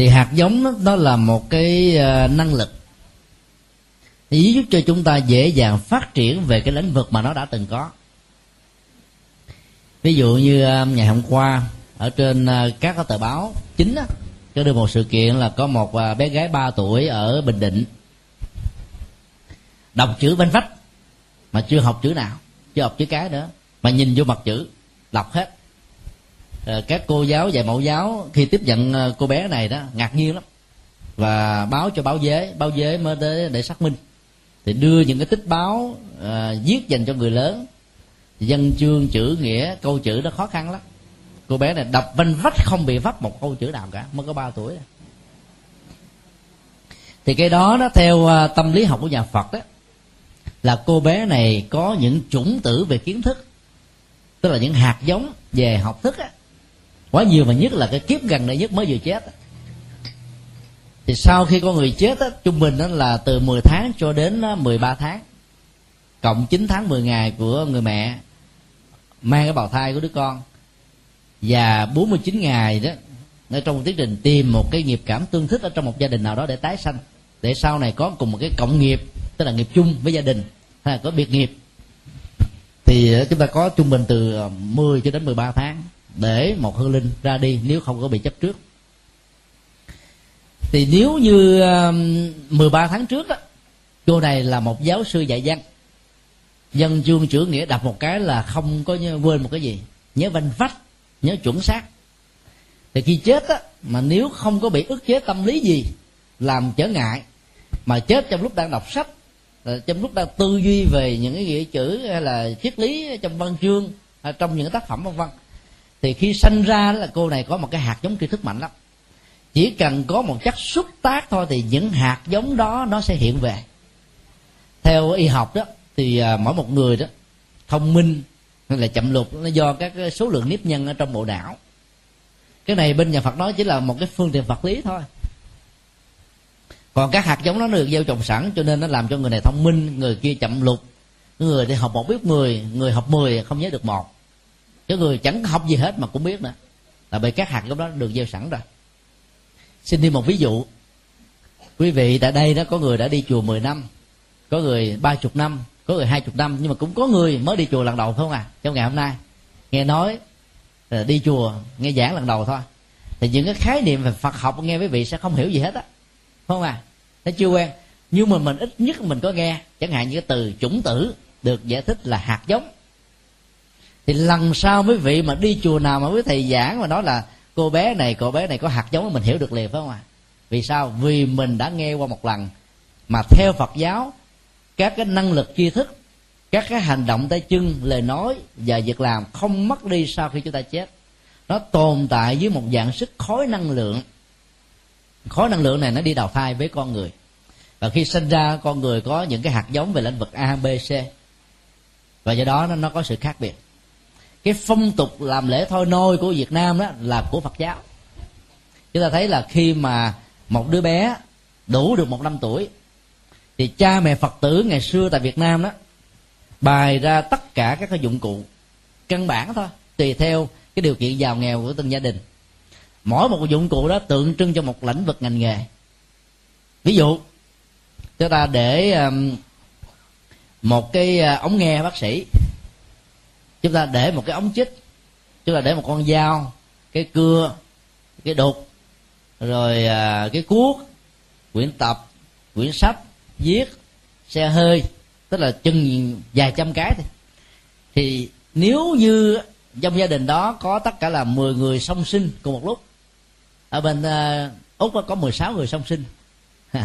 thì hạt giống đó, đó là một cái ờ, năng lực. Giúp cho chúng ta dễ dàng phát triển về cái lĩnh vực mà nó đã từng có. Ví dụ như ờ, ngày hôm qua ở trên ờ, các tờ báo chính đó, có được một sự kiện là có một bé gái 3 tuổi ở bình định đọc chữ bên vách mà chưa học chữ nào chưa học chữ cái nữa mà nhìn vô mặt chữ đọc hết. Ờ, các cô giáo dạy mẫu giáo khi tiếp nhận ờ, cô bé này đó ngạc nhiên lắm. Và báo cho báo giới báo giới mới tới để xác minh. Thì đưa những cái tích báo à, viết dành cho người lớn. Dân chương chữ nghĩa câu chữ đó khó khăn lắm. Cô bé này đọc vanh vách không bị vấp một câu chữ nào cả mới có 3 tuổi. Thì cái đó nó theo tâm lý học của nhà Phật đó là cô bé này có những chủng tử về kiến thức. Tức là những hạt giống về học thức á quá nhiều và nhất là cái kiếp gần đây nhất mới vừa chết. Thì sau khi con người chết á, trung bình đó là từ 10 tháng cho đến 13 tháng. Cộng 9 tháng 10 ngày của người mẹ mang cái bào thai của đứa con. Và 49 ngày đó ở trong một tiến trình tìm một cái nghiệp cảm tương thích ở trong một gia đình nào đó để tái sanh. Để sau này có cùng một cái cộng nghiệp tức là nghiệp chung với gia đình hay là có biệt nghiệp. Thì chúng ta có trung bình từ ờ, 10 cho đến 13 tháng để một hương linh ra đi nếu không có bị chấp trước. Thì nếu như um, 13 tháng trước đó cô này là một giáo sư dạy văn. Dân chương chữ nghĩa đọc một cái là không có quên một cái gì. Nhớ vanh vách, nhớ chuẩn xác. Thì khi chết á, mà nếu không có bị ức chế tâm lý gì, làm trở ngại, mà chết trong lúc đang đọc sách ờ, trong lúc đang tư duy về những cái nghĩa chữ hay là triết lý trong văn chương, hay trong những tác phẩm văn văn thì khi sanh ra là cô này có một cái hạt giống tri thức mạnh lắm. Chỉ cần có một chất xúc tác thôi thì những hạt giống đó nó sẽ hiện về. Theo y học đó, thì à, mỗi một người đó, thông minh hay là chậm lục, nó do các số lượng nếp nhân ở trong bộ não. Cái này bên nhà phật nói chỉ là một cái phương tiện vật lý thôi. Còn các hạt giống nó được gieo trồng sẵn cho nên nó làm cho người này thông minh, người kia chậm lục, người thì học một biết mười, người học mười không nhớ được một cái người chẳng học gì hết mà cũng biết nữa. Là bởi các hạt giống đó được gieo sẵn rồi. Xin thêm một ví dụ. Quý vị tại đây đó có người đã đi chùa 10 năm, có người ba chục năm, có người hai chục năm, nhưng mà cũng có người mới đi chùa lần đầu không à trong ngày hôm nay. Nghe nói là đi chùa, nghe giảng lần đầu thôi. Thì những cái khái niệm về Phật học nghe quý vị sẽ không hiểu gì hết á. Không à nó chưa quen. Nhưng mà mình ít nhất mình có nghe. Chẳng hạn như cái từ chủng tử được giải thích là hạt giống thì lần sau mấy vị mà đi chùa nào mà với thầy giảng mà nói là cô bé này cô bé này có hạt giống mình hiểu được liền phải không ạ? À? vì sao? Vì mình đã nghe qua một lần mà theo phật giáo các cái năng lực tri thức các cái hành động tay chân lời nói và việc làm không mất đi sau khi chúng ta chết. Nó tồn tại dưới một dạng sức khối năng lượng. Khối năng lượng này nó đi đào thai với con người. Và khi sinh ra con người có những cái hạt giống về lĩnh vực a b c. Và do đó nó, nó có sự khác biệt cái phong tục làm lễ thôi nôi của việt nam đó là của phật giáo. Chúng ta thấy là khi mà một đứa bé đủ được một năm tuổi, thì cha mẹ phật tử ngày xưa tại việt nam đó, bày ra tất cả các cái dụng cụ căn bản thôi, tùy theo cái điều kiện giàu nghèo của từng gia đình. Mỗi một dụng cụ đó tượng trưng cho một lĩnh vực ngành nghề. Ví dụ, chúng ta để um, một cái ờ, ống nghe bác sĩ chúng ta để một cái ống chích chúng ta để một con dao cái cưa cái đục rồi à, cái cuốc quyển tập quyển sách viết xe hơi tức là chừng vài trăm cái thôi. Thì nếu như trong gia đình đó có tất cả là 10 người song sinh cùng một lúc ở bên uh, úc có 16 người song sinh.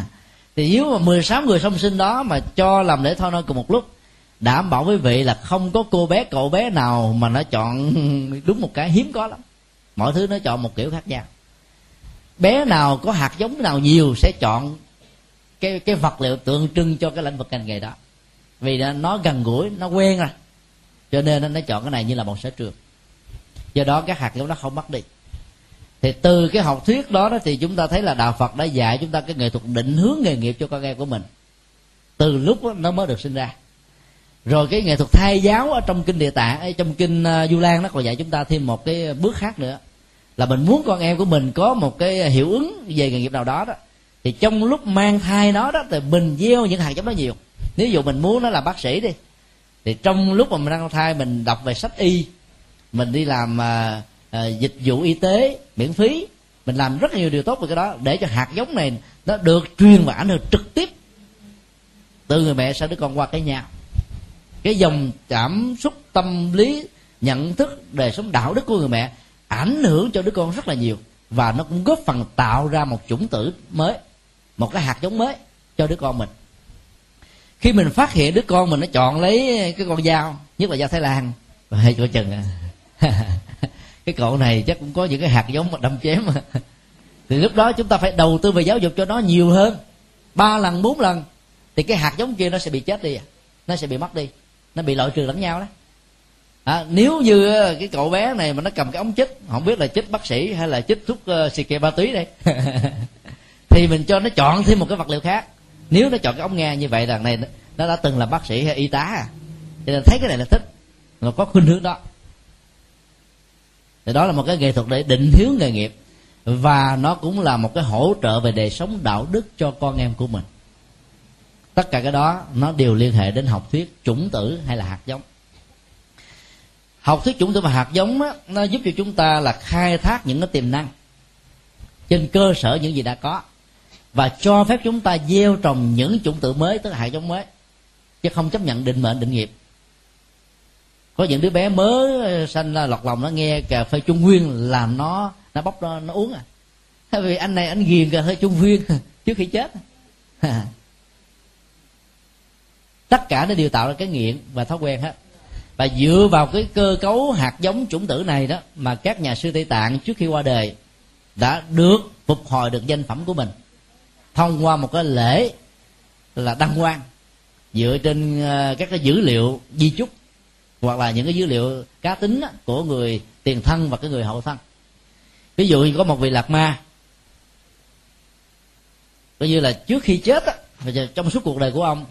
Thì nếu mà 16 người song sinh đó mà cho làm lễ thôi nôi cùng một lúc đảm bảo với vị là không có cô bé cậu bé nào mà nó chọn đúng một cái hiếm có lắm. Mọi thứ nó chọn một kiểu khác nhau. Bé nào có hạt giống nào nhiều sẽ chọn cái cái vật liệu tượng trưng cho cái lĩnh vực ngành nghề đó. Vì nó gần gũi nó quen rồi. Cho nên nó chọn cái này như là một sở trường. Do đó cái hạt giống nó không mất đi. Thì từ cái học thuyết đó, đó thì chúng ta thấy là đạo phật đã dạy chúng ta cái nghệ thuật định hướng nghề nghiệp cho con em của mình. Từ lúc đó, nó mới được sinh ra rồi cái nghệ thuật thay giáo ở trong kinh địa tạng trong kinh ờ, du lan nó còn dạy chúng ta thêm một cái bước khác nữa. Là mình muốn con em của mình có một cái hiệu ứng về nghề nghiệp nào đó đó thì trong lúc mang thai nó đó thì mình gieo những hạt giống đó nhiều. Nếu dụ mình muốn nó là bác sĩ đi thì trong lúc mà mình đang thai mình đọc về sách y mình đi làm uh, uh, dịch vụ y tế miễn phí mình làm rất nhiều điều tốt về cái đó để cho hạt giống này nó được truyền và ảnh hưởng trực tiếp từ người mẹ sang đứa con qua cái nhau cái dòng cảm xúc tâm lý, nhận thức đời sống đạo đức của người mẹ ảnh hưởng cho đứa con rất là nhiều. Và nó cũng góp phần tạo ra một chủng tử mới, một cái hạt giống mới cho đứa con mình. Khi mình phát hiện đứa con mình nó chọn lấy cái con dao, nhất là dao thái lan. Hay coi chừng à. Cái cậu này chắc cũng có những cái hạt giống mà đâm chém. Mà thì lúc đó chúng ta phải đầu tư về giáo dục cho nó nhiều hơn. Ba lần, bốn lần, thì cái hạt giống kia nó sẽ bị chết đi à. nó sẽ bị mất đi nó bị loại trừ lẫn nhau đó. À, nếu như ờ, cái cậu bé này mà nó cầm cái ống chích không biết là chích bác sĩ hay là chích thuốc uh, xì ke ma túy đây thì mình cho nó chọn thêm một cái vật liệu khác. Nếu nó chọn cái ống nghe như vậy rằng này nó đã từng là bác sĩ hay y tá à. Cho nên thấy cái này là thích nó có khuynh hướng đó. Thì đó là một cái nghệ thuật để định hướng nghề nghiệp và nó cũng là một cái hỗ trợ về đời sống đạo đức cho con em của mình tất cả cái đó nó đều liên hệ đến học thuyết chủng tử hay là hạt giống. Học thuyết chủng tử và hạt giống đó, nó giúp cho chúng ta là khai thác những cái tiềm năng trên cơ sở những gì đã có và cho phép chúng ta gieo trồng những chủng tử mới tức là hạt giống mới chứ không chấp nhận định mệnh định nghiệp. Có những đứa bé mới ờ, sanh ra lọt lòng nó nghe cà phê trung nguyên làm nó nó bóc nó, nó uống à. Vì anh này anh ghiền cà phê trung nguyên trước khi chết. tất cả nó đều tạo ra cái nghiện và thói quen hết. Và dựa vào cái cơ cấu hạt giống chủng tử này đó mà các nhà sư tây tạng trước khi qua đời đã được phục hồi được danh phẩm của mình thông qua một cái lễ là đăng quang dựa trên ờ, các cái dữ liệu di chúc hoặc là những cái dữ liệu cá tính của người tiền thân và cái người hậu thân. Ví dụ như có một vị lạc ma, coi như là trước khi chết trong suốt cuộc đời của ông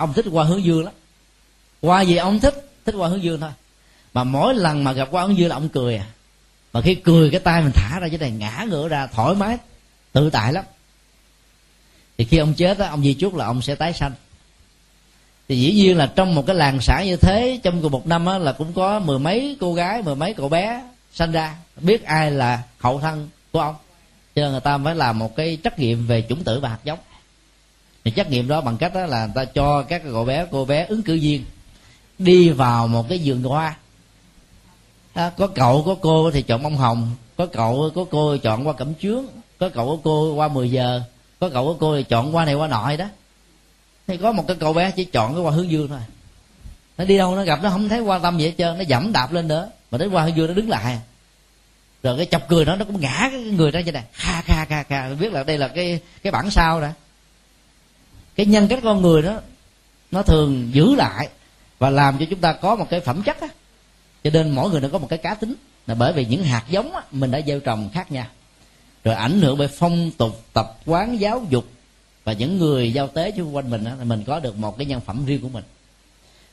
ông thích qua hướng dương lắm. Qua gì ông thích thích qua hướng dương thôi. Mà mỗi lần mà gặp qua hướng dương là ông cười à. Mà khi cười cái tay mình thả ra cái này ngã ngửa ra thoải mái tự tại lắm. Thì khi ông chết á ông di chúc là ông sẽ tái sanh. Thì dĩ nhiên là trong một cái làng xã như thế trong cùng một năm á, là cũng có mười mấy cô gái mười mấy cậu bé sanh ra. Biết ai là hậu thân của ông. Cho nên người ta phải làm một cái trắc nghiệm về chủng tử và hạt giống thì trắc nghiệm đó bằng cách đó là người ta cho các cậu bé cô bé ứng cử viên đi vào một cái vườn hoa. Đó, có cậu có cô thì chọn bông hồng có cậu có cô chọn qua cẩm chướng có cậu có cô qua 10 giờ có cậu có cô thì chọn qua này qua nọ đó. Thì có một cái cậu bé chỉ chọn cái qua hướng dương thôi. Nó đi đâu nó gặp nó không thấy quan tâm gì hết trơn nó dẫm đạp lên nữa mà đến qua hướng dương nó đứng lại. Rồi cái chọc cười nó nó cũng ngã cái người ra như này kha kha kha kha. Biết là đây là cái cái bản sao đó cái nhân cách con người đó nó thường giữ lại và làm cho chúng ta có một cái phẩm chất á. Cho nên mỗi người nó có một cái cá tính. Là bởi vì những hạt giống á, mình đã gieo trồng khác nhau. Rồi ảnh hưởng bởi phong tục tập quán giáo dục và những người giao tế xung quanh mình đó, là mình có được một cái nhân phẩm riêng của mình.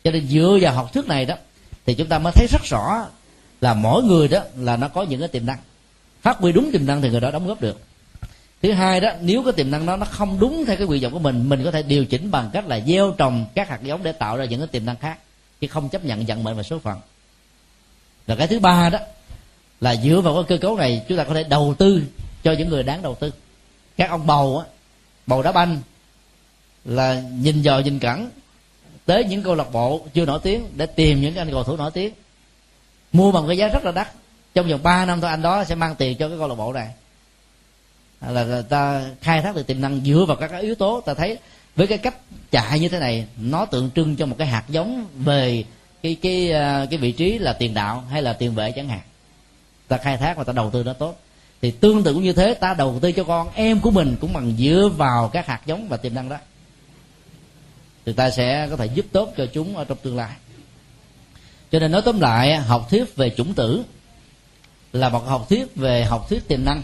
Cho nên dựa vào học thuyết này đó thì chúng ta mới thấy rất rõ là mỗi người đó là nó có những cái tiềm năng. Phát huy đúng tiềm năng thì người đó đóng góp được thứ hai đó, nếu cái tiềm năng đó nó không đúng theo cái nguyện vọng của mình mình có thể điều chỉnh bằng cách là gieo trồng các hạt giống để tạo ra những cái tiềm năng khác, chứ không chấp nhận vận mệnh và số phận. Và cái thứ ba đó, là dựa vào cái cơ cấu này, chúng ta có thể đầu tư cho những người đáng đầu tư. Các ông bầu á, bầu đá banh, là nhìn dò nhìn cẩn tới những câu lạc bộ chưa nổi tiếng để tìm những anh cầu thủ nổi tiếng. Mua bằng cái giá rất là đắt. Trong vòng 3 năm thôi, anh đó sẽ mang tiền cho cái câu lạc bộ này. À, là ta khai thác được tiềm năng dựa vào các yếu tố, ta thấy với cái cách chạy như thế này, nó tượng trưng cho một cái hạt giống về cái cái à, cái vị trí là tiền đạo hay là tiền vệ chẳng hạn. Ta khai thác và ta đầu tư nó tốt. Thì tương tự cũng như thế, ta đầu tư cho con em của mình cũng bằng dựa vào các hạt giống và tiềm năng đó. Thì ta sẽ có thể giúp tốt cho chúng ở trong tương lai. Cho nên nói tóm lại, học thuyết về chủng tử là một học thuyết về học thuyết tiềm năng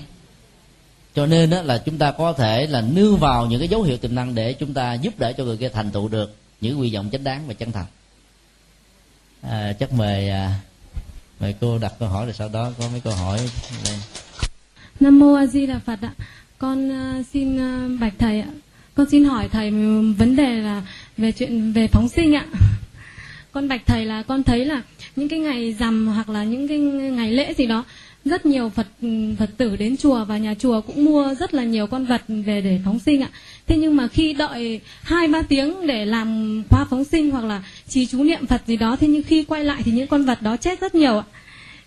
cho nên đó là chúng ta có thể là nương vào những cái dấu hiệu tiềm năng để chúng ta giúp đỡ cho người kia thành tựu được những quy vọng chánh đáng và chân thành à, chắc mời à, mời cô đặt câu hỏi rồi sau đó có mấy câu hỏi đây. Nam mô A Di Đà Phật ạ. Con uh, xin uh, bạch thầy ạ. Con xin hỏi thầy vấn đề là về chuyện về phóng sinh ạ. Con bạch thầy là con thấy là những cái ngày rằm hoặc là những cái ngày lễ gì đó rất nhiều Phật Phật tử đến chùa và nhà chùa cũng mua rất là nhiều con vật về để phóng sinh ạ. Thế nhưng mà khi đợi hai ba tiếng để làm khóa phóng sinh hoặc là trì chú niệm Phật gì đó, thế nhưng khi quay lại thì những con vật đó chết rất nhiều ạ.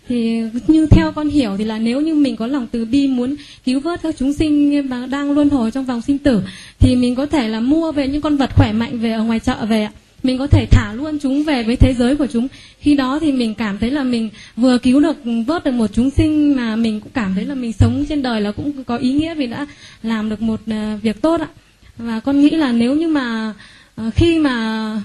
Thì như theo con hiểu thì là nếu như mình có lòng từ bi muốn cứu vớt các chúng sinh đang luân hồi trong vòng sinh tử thì mình có thể là mua về những con vật khỏe mạnh về ở ngoài chợ về ạ mình có thể thả luôn chúng về với thế giới của chúng. Khi đó thì mình cảm thấy là mình vừa cứu được, vớt được một chúng sinh mà mình cũng cảm thấy là mình sống trên đời là cũng có ý nghĩa vì đã làm được một ờ, việc tốt ạ. Và con nghĩ là nếu như mà ờ, khi mà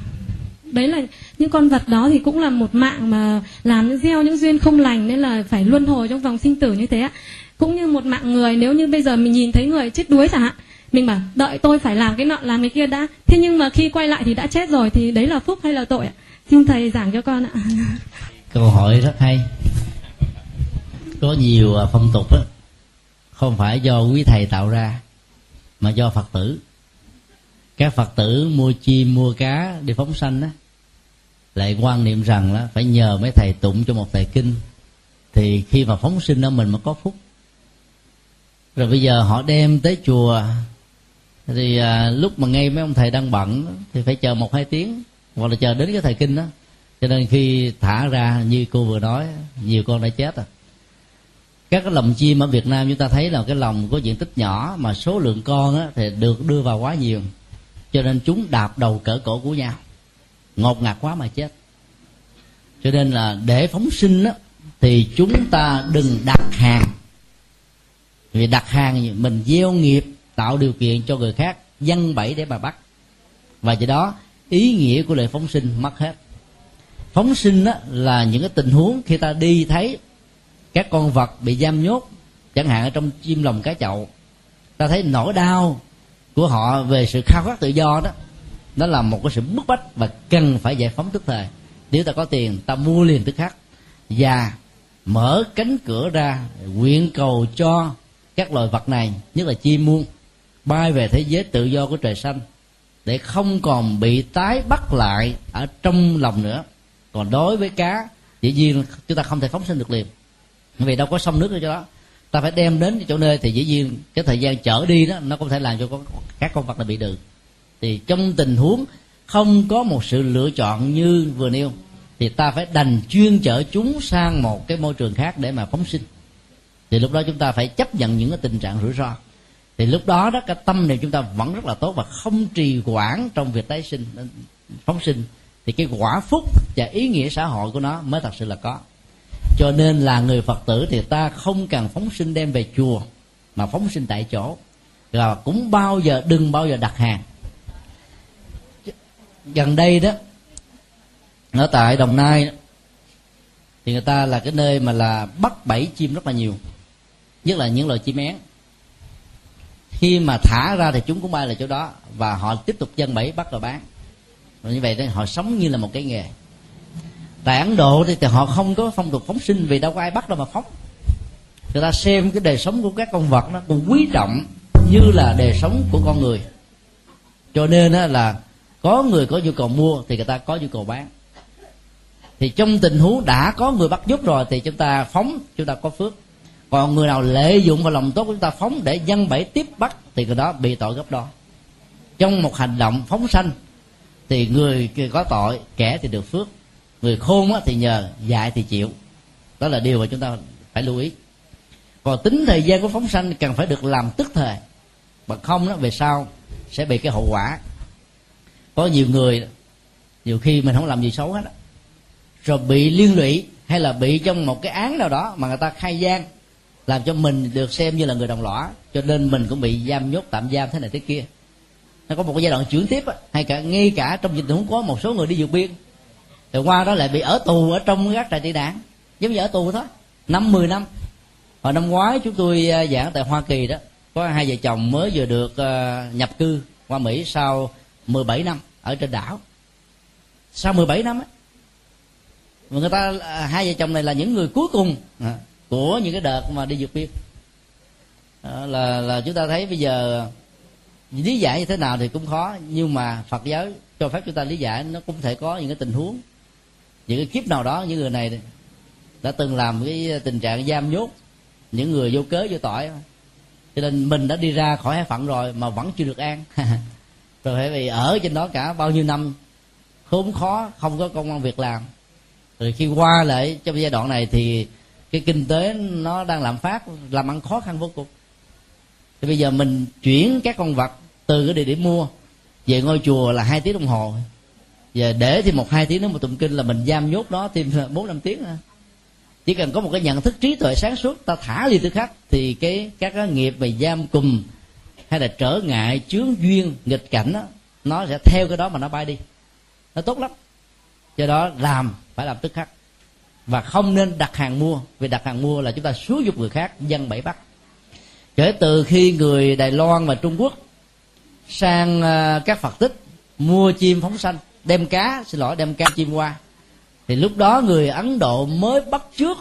đấy là những con vật đó thì cũng là một mạng mà làm những gieo những duyên không lành nên là phải luân hồi trong vòng sinh tử như thế ạ. Cũng như một mạng người, nếu như bây giờ mình nhìn thấy người chết đuối chẳng hạn mình bảo đợi tôi phải làm cái nọ làm cái kia đã. Thế nhưng mà khi quay lại thì đã chết rồi thì đấy là phúc hay là tội ạ? Xin thầy giảng cho con ạ. Câu hỏi rất hay. Có nhiều à, phong tục đó, không phải do quý thầy tạo ra mà do phật tử. Các phật tử mua chim mua cá đi phóng sanh á lại quan niệm rằng là phải nhờ mấy thầy tụng cho một thầy kinh thì khi mà phóng sinh đó mình mới có phúc. Rồi bây giờ họ đem tới chùa thì à, lúc mà nghe mấy ông thầy đang bận thì phải chờ một hai tiếng hoặc là chờ đến cái thầy kinh đó cho nên khi thả ra như cô vừa nói nhiều con đã chết rồi các cái lồng chim ở Việt Nam chúng ta thấy là cái lồng có diện tích nhỏ mà số lượng con á, thì được đưa vào quá nhiều. Cho nên chúng đạp đầu cỡ cổ của nhau. Ngột ngạt quá mà chết. Cho nên là để phóng sinh á, thì chúng ta đừng đặt hàng. Vì đặt hàng mình gieo nghiệp tạo điều kiện cho người khác dân bẫy để mà bắt. Và do đó, ý nghĩa của lời phóng sinh mất hết. Phóng sinh đó là những cái tình huống khi ta đi thấy các con vật bị giam nhốt, chẳng hạn ở trong chim lồng cá chậu, ta thấy nỗi đau của họ về sự khao khát tự do đó, nó là một cái sự bức bách và cần phải giải phóng tức thời. Nếu ta có tiền, ta mua liền tức khắc và mở cánh cửa ra, nguyện cầu cho các loài vật này, nhất là chim muông bay về thế giới tự do của trời xanh, để không còn bị tái bắt lại ở trong lòng nữa. Còn đối với cá, dĩ nhiên chúng ta không thể phóng sinh được liền. Vì đâu có sông nước nữa cho đó. Ta phải đem đến chỗ nơi thì dĩ nhiên cái thời gian chở đi đó, nó cũng thể làm cho các con vật là bị đường. Thì trong tình huống không có một sự lựa chọn như vừa nêu, thì ta phải đành chuyên chở chúng sang một cái môi trường khác để mà phóng sinh. Thì lúc đó chúng ta phải chấp nhận những cái tình trạng rủi ro thì lúc đó đó, cái tâm này chúng ta vẫn rất là tốt và không trì quản trong việc tái sinh, phóng sinh. Thì cái quả phúc và ý nghĩa xã hội của nó mới thật sự là có. Cho nên là người phật tử thì ta không cần phóng sinh đem về chùa, mà phóng sinh tại chỗ. Và cũng bao giờ, đừng bao giờ đặt hàng. Gần đây đó, ở tại đồng nai thì người ta là cái nơi mà là bắt bẫy chim rất là nhiều, nhất là những loài chim én khi mà thả ra thì chúng cũng bay lại chỗ đó và họ tiếp tục dân bẫy bắt rồi bán. Và như vậy thì họ sống như là một cái nghề. Tại ấn độ thì, thì họ không có phong tục phóng sinh vì đâu có ai bắt đâu mà phóng. Người ta xem cái đời sống của các con vật nó cũng quý trọng như là đời sống của con người. Cho nên là có người có nhu cầu mua thì người ta có nhu cầu bán. Thì trong tình huống đã có người bắt giúp rồi thì chúng ta phóng chúng ta có phước còn người nào lợi dụng vào lòng tốt của chúng ta phóng để dân bẫy tiếp bắt, thì người đó bị tội gấp đôi trong một hành động phóng sanh, thì người có tội, kẻ thì được phước. Người khôn thì nhờ dạy thì chịu. Đó là điều mà chúng ta phải lưu ý. Còn tính thời gian của phóng sanh cần phải được làm tức thời. Mà không đó về sau sẽ bị cái hậu quả. Có nhiều người, nhiều khi mình không làm gì xấu hết rồi bị liên lụy hay là bị trong một cái án nào đó mà người ta khai gian làm cho mình được xem như là người đồng lõa, cho nên mình cũng bị giam nhốt, tạm giam thế này thế kia. Nó có một cái giai đoạn chuyển tiếp hay cả, ngay cả trong dịch huống có, một số người đi vượt biên. Rồi qua đó lại bị ở tù ở trong các trại tị nạn. Giống như ở tù thôi, năm, mười năm. Hồi năm ngoái chúng tôi à, giảng tại hoa kỳ đó, có hai vợ chồng mới vừa được à, nhập cư qua mỹ sau 17 năm ở trên đảo. Sau 17 năm ấy mà người ta à, hai vợ chồng này là những người cuối cùng của những cái đợt mà đi vượt biên. Là là chúng ta thấy bây giờ lý giải như thế nào thì cũng khó, nhưng mà phật giáo cho phép chúng ta lý giải nó cũng thể có những cái tình huống, những cái kiếp nào đó, những người này đã từng làm cái tình trạng giam nhốt, những người vô cớ, vô tội. Cho nên mình đã đi ra khỏi hải phận rồi mà vẫn chưa được an. Rồi phải vì ở trên đó cả bao nhiêu năm, khốn khó, không có công an việc làm. Rồi khi qua lại trong giai đoạn này thì cái kinh tế nó đang lạm phát làm ăn khó khăn vô cùng. Thì bây giờ mình chuyển các con vật từ cái địa điểm mua về ngôi chùa là hai tiếng đồng hồ. Giờ để thì một hai tiếng nữa một tụng kinh là mình giam nhốt đó thêm bốn năm tiếng nữa. Chỉ cần có một cái nhận thức trí tuệ sáng suốt ta thả đi tư khác thì cái các cái nghiệp về giam cùm hay là trở ngại chướng duyên nghịch cảnh đó, nó sẽ theo cái đó mà nó bay đi. Nó tốt lắm. Do đó làm phải làm tức khắc và không nên đặt hàng mua, vì đặt hàng mua là chúng ta xúi dục người khác, dân bẫy bắt. Kể từ khi người đài loan và trung quốc sang ờ, các phật tích mua chim phóng sanh, đem cá, xin lỗi, đem cá chim qua, thì lúc đó người ấn độ mới bắt trước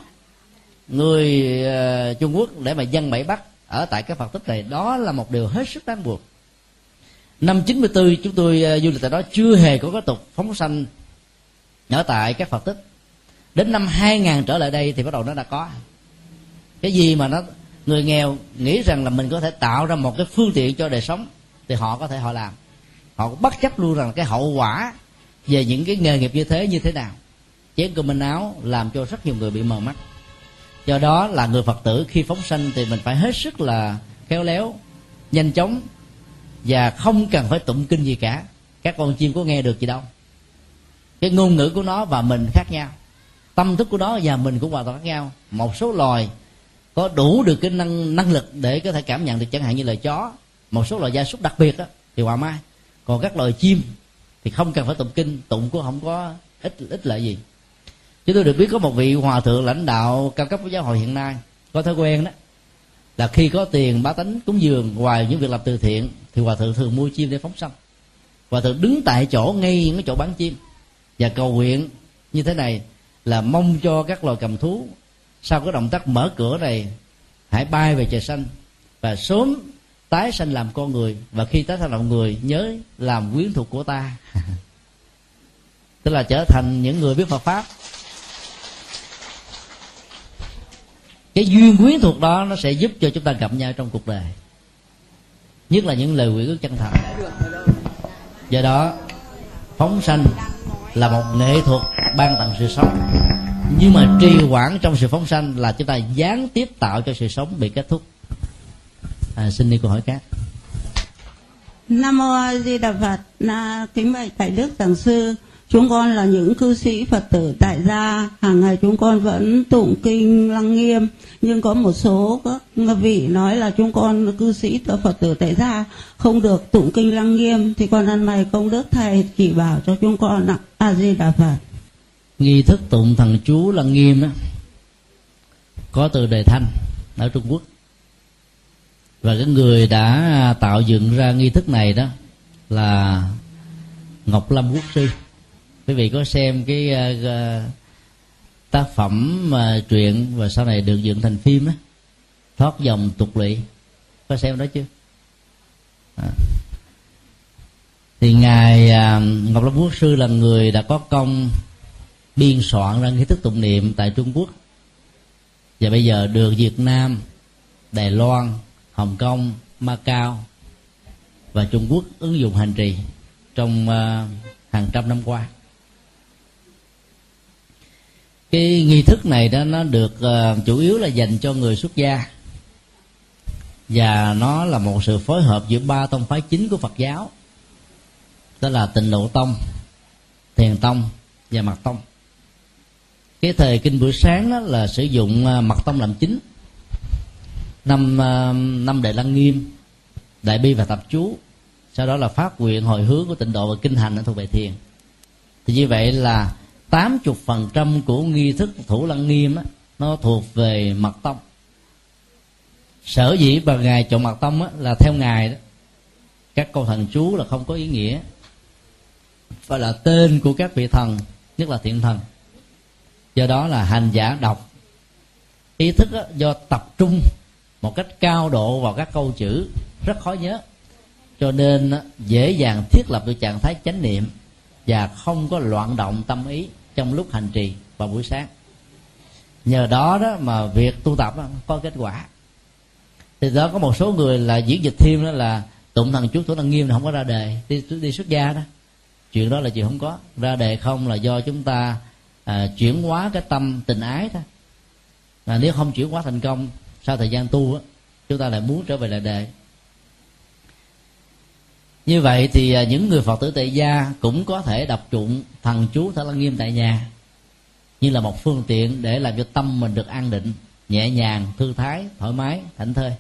người ờ, trung quốc để mà dân bẫy bắt ở tại các phật tích này. Đó là một điều hết sức đáng buồn. Năm 94 chúng tôi ờ, du lịch tại đó chưa hề có cái tục phóng sanh ở tại các phật tích đến năm 2000 trở lại đây thì bắt đầu nó đã có. Cái gì mà nó, người nghèo nghĩ rằng là mình có thể tạo ra một cái phương tiện cho đời sống thì họ có thể họ làm. Họ bất chấp luôn rằng cái hậu quả về những cái nghề nghiệp như thế như thế nào. Chén cơm manh áo làm cho rất nhiều người bị mờ mắt. Do đó là người phật tử khi phóng sanh thì mình phải hết sức là khéo léo, nhanh chóng và không cần phải tụng kinh gì cả. Các con chim có nghe được gì đâu. Cái ngôn ngữ của nó và mình khác nhau tâm thức của nó và mình cũng hoàn toàn khác nhau. Một số loài có đủ được cái năng năng lực để có thể cảm nhận được chẳng hạn như là chó. Một số loài gia súc đặc biệt đó, thì hòa mai. Còn các loài chim thì không cần phải tụng kinh tụng cũng không có ít ít lợi gì. Chúng tôi được biết có một vị hòa thượng lãnh đạo cao cấp của giáo hội hiện nay có thói quen đó là khi có tiền bá tánh cúng dường ngoài những việc làm từ thiện thì hòa thượng thường mua chim để phóng sanh. Hòa thượng đứng tại chỗ ngay những cái chỗ bán chim và cầu nguyện như thế này là mong cho các loài cầm thú sau cái động tác mở cửa này hãy bay về trời xanh và sớm tái sanh làm con người và khi tái sanh làm người nhớ làm quyến thuộc của ta. Tức là trở thành những người biết Phật pháp. Cái duyên quyến thuộc đó nó sẽ giúp cho chúng ta gặp nhau trong cuộc đời. Nhất là những lời nguyện ước chân thành do đó, phóng sanh là một nghệ thuật ban tặng sự sống. Nhưng mà trì hoãn trong sự phóng sanh là chúng ta gián tiếp tạo cho sự sống bị kết thúc. À, xin đi câu hỏi khác. Nam mô a di đà phật na kính bạch thầy đức giảng sư. Chúng con là những cư sĩ phật tử tại gia. Hàng ngày chúng con vẫn tụng kinh lăng nghiêm. Nhưng có một số các vị nói là chúng con cư sĩ phật tử tại gia không được tụng kinh lăng nghiêm. Thì con ăn mày công đức thầy chỉ bảo cho chúng con ạ. A di đà phật nghi thức tụng thần chú lăng nghiêm đó. Có từ đề thanh ở trung quốc. Và cái người đã tạo dựng ra nghi thức này đó là ngọc lâm quốc sư. Quý vị có xem cái uh, tác phẩm uh, truyện và sau này được dựng thành phim á thoát dòng tục lụy. Có xem đó chưa? À. thì ngài uh, ngọc lâm quốc sư là người đã có công biên soạn ra nghi thức tụng niệm tại trung quốc. Và bây giờ được việt nam đài loan hồng kông macau và trung quốc ứng dụng hành trì trong ờ, hàng trăm năm qua. Cái nghi thức này đó nó được ờ, chủ yếu là dành cho người xuất gia. Và nó là một sự phối hợp giữa ba tông phái chính của Phật giáo đó là Tịnh Độ Tông, Thiền Tông và Mật Tông. Cái thời kinh buổi sáng đó là sử dụng à, Mật Tông làm chính. Năm à, năm Đại Lăng Nghiêm, Đại Bi và Tập Chú, sau đó là phát nguyện hồi hướng của Tịnh Độ và Kinh Hành ở thuộc về Thiền. Thì như vậy là 80% của nghi thức Thủ Lăng Nghiêm đó, nó thuộc về Mật Tông. Sở dĩ bà ngài chọn mật tông á, là theo ngài đó. Các câu thần chú là không có ý nghĩa. Phải là tên của các vị thần nhất là thiện thần do đó là hành giả đọc. Ý thức đó, do tập trung một cách cao độ vào các câu chữ rất khó nhớ. Cho nên dễ dàng thiết lập được trạng thái chánh niệm và không có loạn động tâm ý trong lúc hành trì vào buổi sáng. Nhờ đó đó mà việc tu tập đó, có kết quả. Thì đó có một số người là diễn dịch thêm đó là tụng thần chú thủ năng nghiêm là không có ra đề. Đi đi xuất gia đó. Chuyện đó là chuyện không có ra đề không là do chúng ta à, chuyển hóa cái tâm tình ái thôi. À, nếu không chuyển hóa thành công sau thời gian tu á chúng ta lại muốn trở về lại đề như vậy thì à, những người phật tử tại gia cũng có thể đọc trụng thần chú thở lăng nghiêm tại nhà như là một phương tiện để làm cho tâm mình được an định nhẹ nhàng thư thái thoải mái thảnh thơi.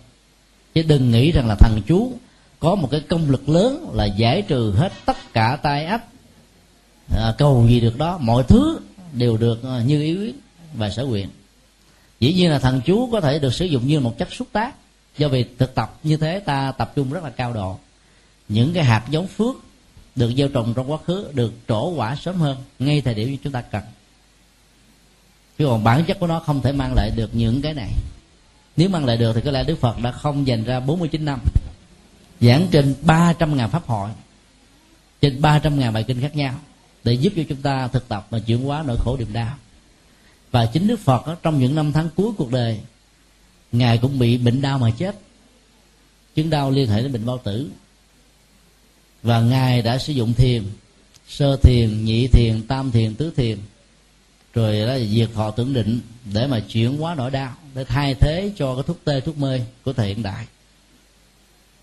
Chứ đừng nghĩ rằng là thần chú có một cái công lực lớn là giải trừ hết tất cả tai ách à, cầu gì được đó mọi thứ đều được ờ, như ý và sở nguyện. Dĩ nhiên là thần chú có thể được sử dụng như một chất xúc tác. Do vì thực tập như thế, ta tập trung rất là cao độ. Những cái hạt giống phước được gieo trồng trong quá khứ được trổ quả sớm hơn ngay thời điểm chúng ta cần. Chứ còn bản chất của nó không thể mang lại được những cái này. Nếu mang lại được thì có lẽ Đức Phật đã không dành ra 49 năm. Giảng trên 300 ngàn pháp hội trên 300 ngàn bài kinh khác nhau để giúp cho chúng ta thực tập và chuyển hóa nỗi khổ niềm đau. Và chính Đức Phật đó, trong những năm tháng cuối cuộc đời ngài cũng bị bệnh đau mà chết. Chứng đau liên hệ đến bệnh bao tử. Và ngài đã sử dụng thiền sơ thiền nhị thiền tam thiền tứ thiền rồi đó diệt thọ tưởng định để mà chuyển hóa nỗi đau để thay thế cho cái thuốc tê thuốc mê của thời hiện đại.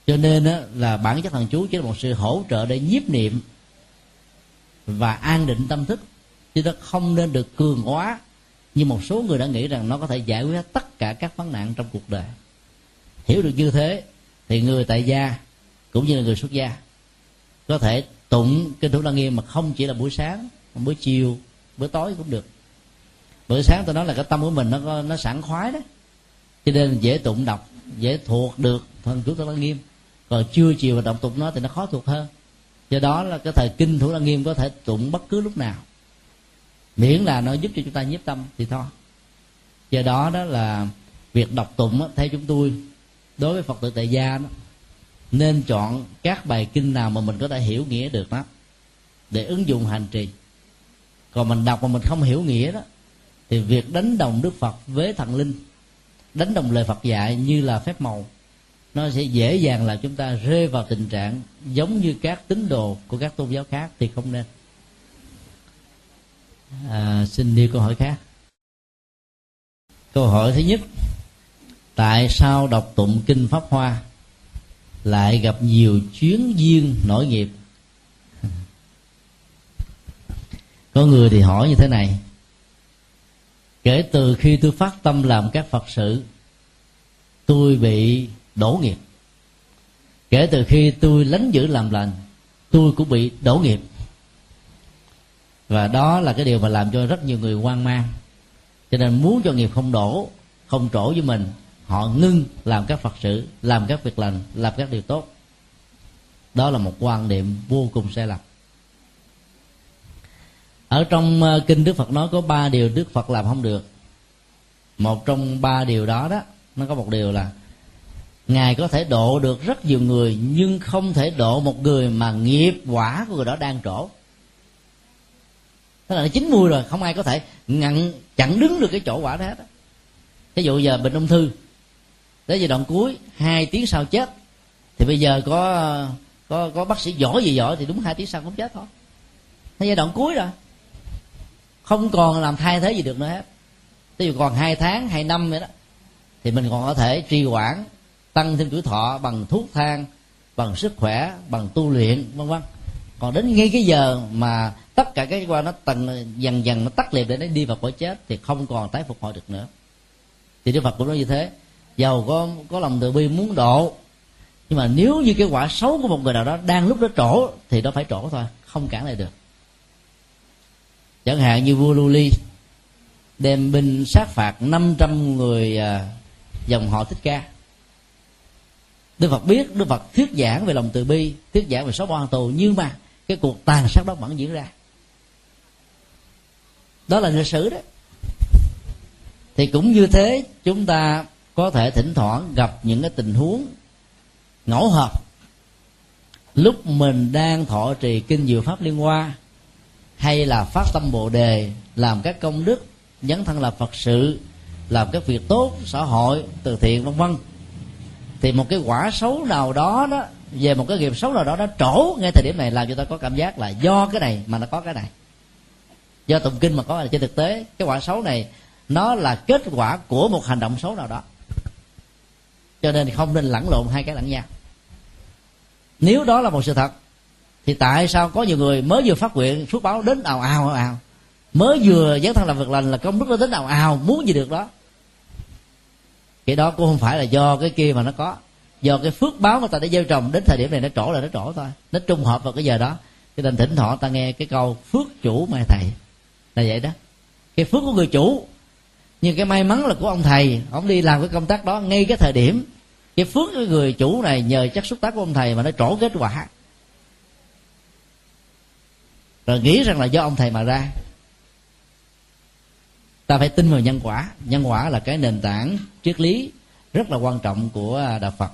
Cho nên đó, là bản chất thần chú chỉ là một sự hỗ trợ để nhiếp niệm và an định tâm thức. Chứ nó không nên được cường hóa. Như một số người đã nghĩ rằng nó có thể giải quyết tất cả các vấn nạn trong cuộc đời. Hiểu được như thế, thì người tại gia, cũng như là người xuất gia, có thể tụng kinh thủ đăng nghiêm mà không chỉ là buổi sáng, mà buổi chiều, buổi tối cũng được. Buổi sáng tôi nói là cái tâm của mình, nó nó sẵn khoái đó. Cho nên dễ tụng đọc, dễ thuộc được thần chú tôi lăng nghiêm. Còn chưa chiều và đọc tụng nó thì nó khó thuộc hơn do đó là cái thời kinh thủ lăng nghiêm có thể tụng bất cứ lúc nào. Miễn là nó giúp cho chúng ta nhiếp tâm thì thôi. Do đó đó là việc đọc tụng đó, theo chúng tôi đối với phật tử tại gia đó nên chọn các bài kinh nào mà mình có thể hiểu nghĩa được đó để ứng dụng hành trì. Còn mình đọc mà mình không hiểu nghĩa đó thì việc đánh đồng đức phật với thần linh đánh đồng lời phật dạy như là phép màu nó sẽ dễ dàng làm chúng ta rơi vào tình trạng giống như các tín đồ của các tôn giáo khác thì không nên. À, xin đi câu hỏi khác. Câu hỏi thứ nhất tại sao đọc tụng kinh pháp hoa lại gặp nhiều chuyến duyên nổi nghiệp? Có người thì hỏi như thế này kể từ khi tôi phát tâm làm các phật sự tôi bị đổ nghiệp. Kể từ khi tôi lánh giữ làm lành, tôi cũng bị đổ nghiệp. Và đó là cái điều mà làm cho rất nhiều người hoang mang. Cho nên muốn cho nghiệp không đổ, không trổ với mình, họ ngưng làm các phật sự, làm các việc lành, làm các điều tốt. Đó là một quan niệm vô cùng sai lầm. Ở trong ờ, kinh đức phật nói có ba điều đức phật làm không được. Một trong ba điều đó đó, nó có một điều là ngài có thể độ được rất nhiều người, nhưng không thể độ một người mà nghiệp quả của người đó đang trổ. Thế là nó chín mùi rồi, không ai có thể ngăn, chặn đứng được cái chỗ quả đó hết ví dụ giờ bệnh ung thư, tới giai đoạn cuối, hai tiếng sau chết, thì bây giờ có có có bác sĩ giỏi gì giỏi thì đúng hai tiếng sau cũng chết thôi. Thế giai đoạn cuối rồi, không còn làm thay thế gì được nữa hết. Ví dụ còn hai tháng, hai năm vậy đó, thì mình còn có thể trì quản tăng thêm tuổi thọ bằng thuốc thang, bằng sức khỏe, bằng tu luyện, vân vân. Còn đến ngay cái giờ mà tất cả cái quan nó tầng, dần dần nó tắt liệt để nó đi vào cõi chết thì không còn tái phục hồi được nữa. Thì đức phật cũng nói như thế. Giàu có có lòng từ bi muốn độ. Nhưng mà nếu như cái quả xấu của một người nào đó đang lúc đó trổ thì nó phải trổ thôi, không cản lại được. Chẳng hạn như vua Luli đem binh sát phạt 500 người à, dòng họ thích ca. Đức Phật biết, Đức Phật thuyết giảng về lòng từ bi, thuyết giảng về sáu bỏ tù, nhưng mà cái cuộc tàn sát đó vẫn diễn ra. Đó là lịch sử đó. Thì cũng như thế, chúng ta có thể thỉnh thoảng gặp những cái tình huống ngẫu hợp lúc mình đang thọ trì kinh diệu pháp liên hoa, hay là phát tâm bồ đề, làm các công đức, dấn thân là phật sự, làm các việc tốt, xã hội, từ thiện, vân vân thì một cái quả xấu nào đó đó, về một cái nghiệp xấu nào đó nó trổ ngay thời điểm này làm cho ta có cảm giác là do cái này mà nó có cái này. Do tụng kinh mà có là trên thực tế, cái quả xấu này nó là kết quả của một hành động xấu nào đó. Cho nên không nên lẫn lộn hai cái lẫn nhau. Nếu đó là một sự thật, thì tại sao có nhiều người mới vừa phát nguyện phước báo đến ào ào ào ào, mới vừa dấn thân làm việc lành là công đức nó đến ào ào muốn gì được đó? Cái đó cũng không phải là do cái kia mà nó có. Do cái phước báo người ta đã gieo trồng, đến thời điểm này nó trổ là nó trổ thôi. Nó trung hợp vào cái giờ đó. Cho nên thỉnh thoảng ta nghe cái câu, phước chủ mai thầy. Là vậy đó. Cái phước của người chủ. Nhưng cái may mắn là của ông thầy. Ông đi làm cái công tác đó ngay cái thời điểm. Cái phước của người chủ này nhờ chất xúc tác của ông thầy mà nó trổ kết quả. Rồi nghĩ rằng là do ông thầy mà ra. Ta phải tin vào nhân quả. Nhân quả là cái nền tảng triết lý rất là quan trọng của đạo phật.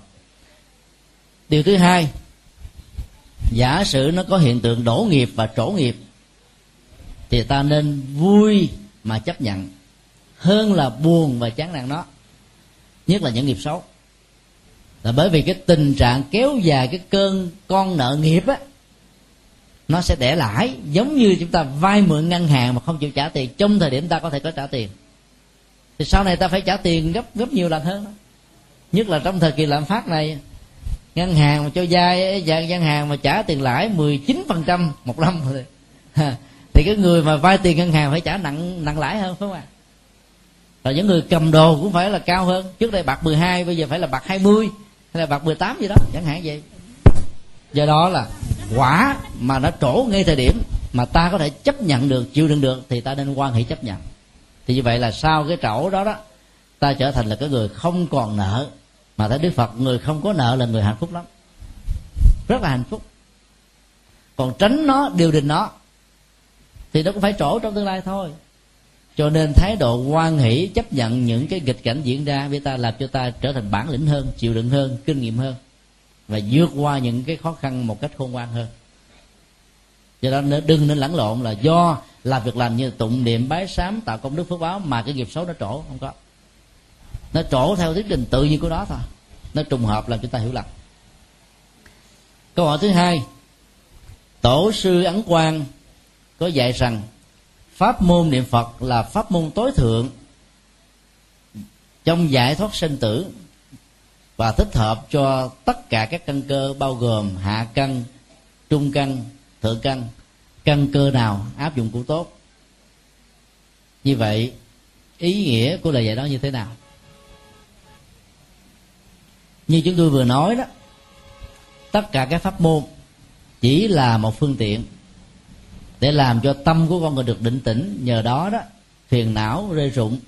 Điều thứ hai, giả sử nó có hiện tượng đổ nghiệp và trổ nghiệp, thì ta nên vui mà chấp nhận hơn là buồn và chán nản nó, nhất là những nghiệp xấu. Là bởi vì cái tình trạng kéo dài cái cơn con nợ nghiệp á, nó sẽ để lãi giống như chúng ta vay mượn ngân hàng mà không chịu trả tiền, trong thời điểm ta có thể có trả tiền thì sau này ta phải trả tiền gấp gấp nhiều lần hơn nhất là trong thời kỳ lạm phát này, ngân hàng mà cho vay ngân hàng mà trả tiền lãi 19% một năm rồi thì cái người mà vay tiền ngân hàng phải trả nặng nặng lãi hơn, phải không ạ? Rồi những người cầm đồ cũng phải là cao hơn. Trước đây bạc 12 bây giờ phải là bạc 20 hay là bạc 18 gì đó, chẳng hạn vậy. Do đó là quả mà nó trổ ngay thời điểm mà ta có thể chấp nhận được, chịu đựng được, thì ta nên quan hệ chấp nhận thì như vậy là sau cái chỗ đó đó, ta trở thành là cái người không còn nợ, mà thấy đức phật, người không có nợ là người hạnh phúc lắm. Rất là hạnh phúc. Còn tránh nó, điều đình nó, thì nó cũng phải trổ trong tương lai thôi. Cho nên thái độ quan hỷ, chấp nhận những cái nghịch cảnh diễn ra với ta làm cho ta trở thành bản lĩnh hơn, chịu đựng hơn, kinh nghiệm hơn, và vượt qua những cái khó khăn một cách khôn ngoan hơn. Do đó đừng nên lẫn lộn là do làm việc làm như tụng niệm bái sám, tạo công đức phước báo, mà cái nghiệp xấu nó trổ, không có. Nó trổ theo tiến trình tự nhiên của nó thôi. Nó trùng hợp làm chúng ta hiểu lầm. Câu hỏi thứ hai. Tổ sư ấn quang có dạy rằng, pháp môn niệm phật là pháp môn tối thượng trong giải thoát sinh tử và thích hợp cho tất cả các căn cơ bao gồm hạ căn, trung căn, thượng căn căn cơ nào áp dụng cũng tốt. Như vậy, ý nghĩa của lời dạy đó như thế nào? Như chúng tôi vừa nói đó, tất cả các pháp môn chỉ là một phương tiện để làm cho tâm của con người được định tĩnh. Nhờ đó đó, phiền não rơi rụng,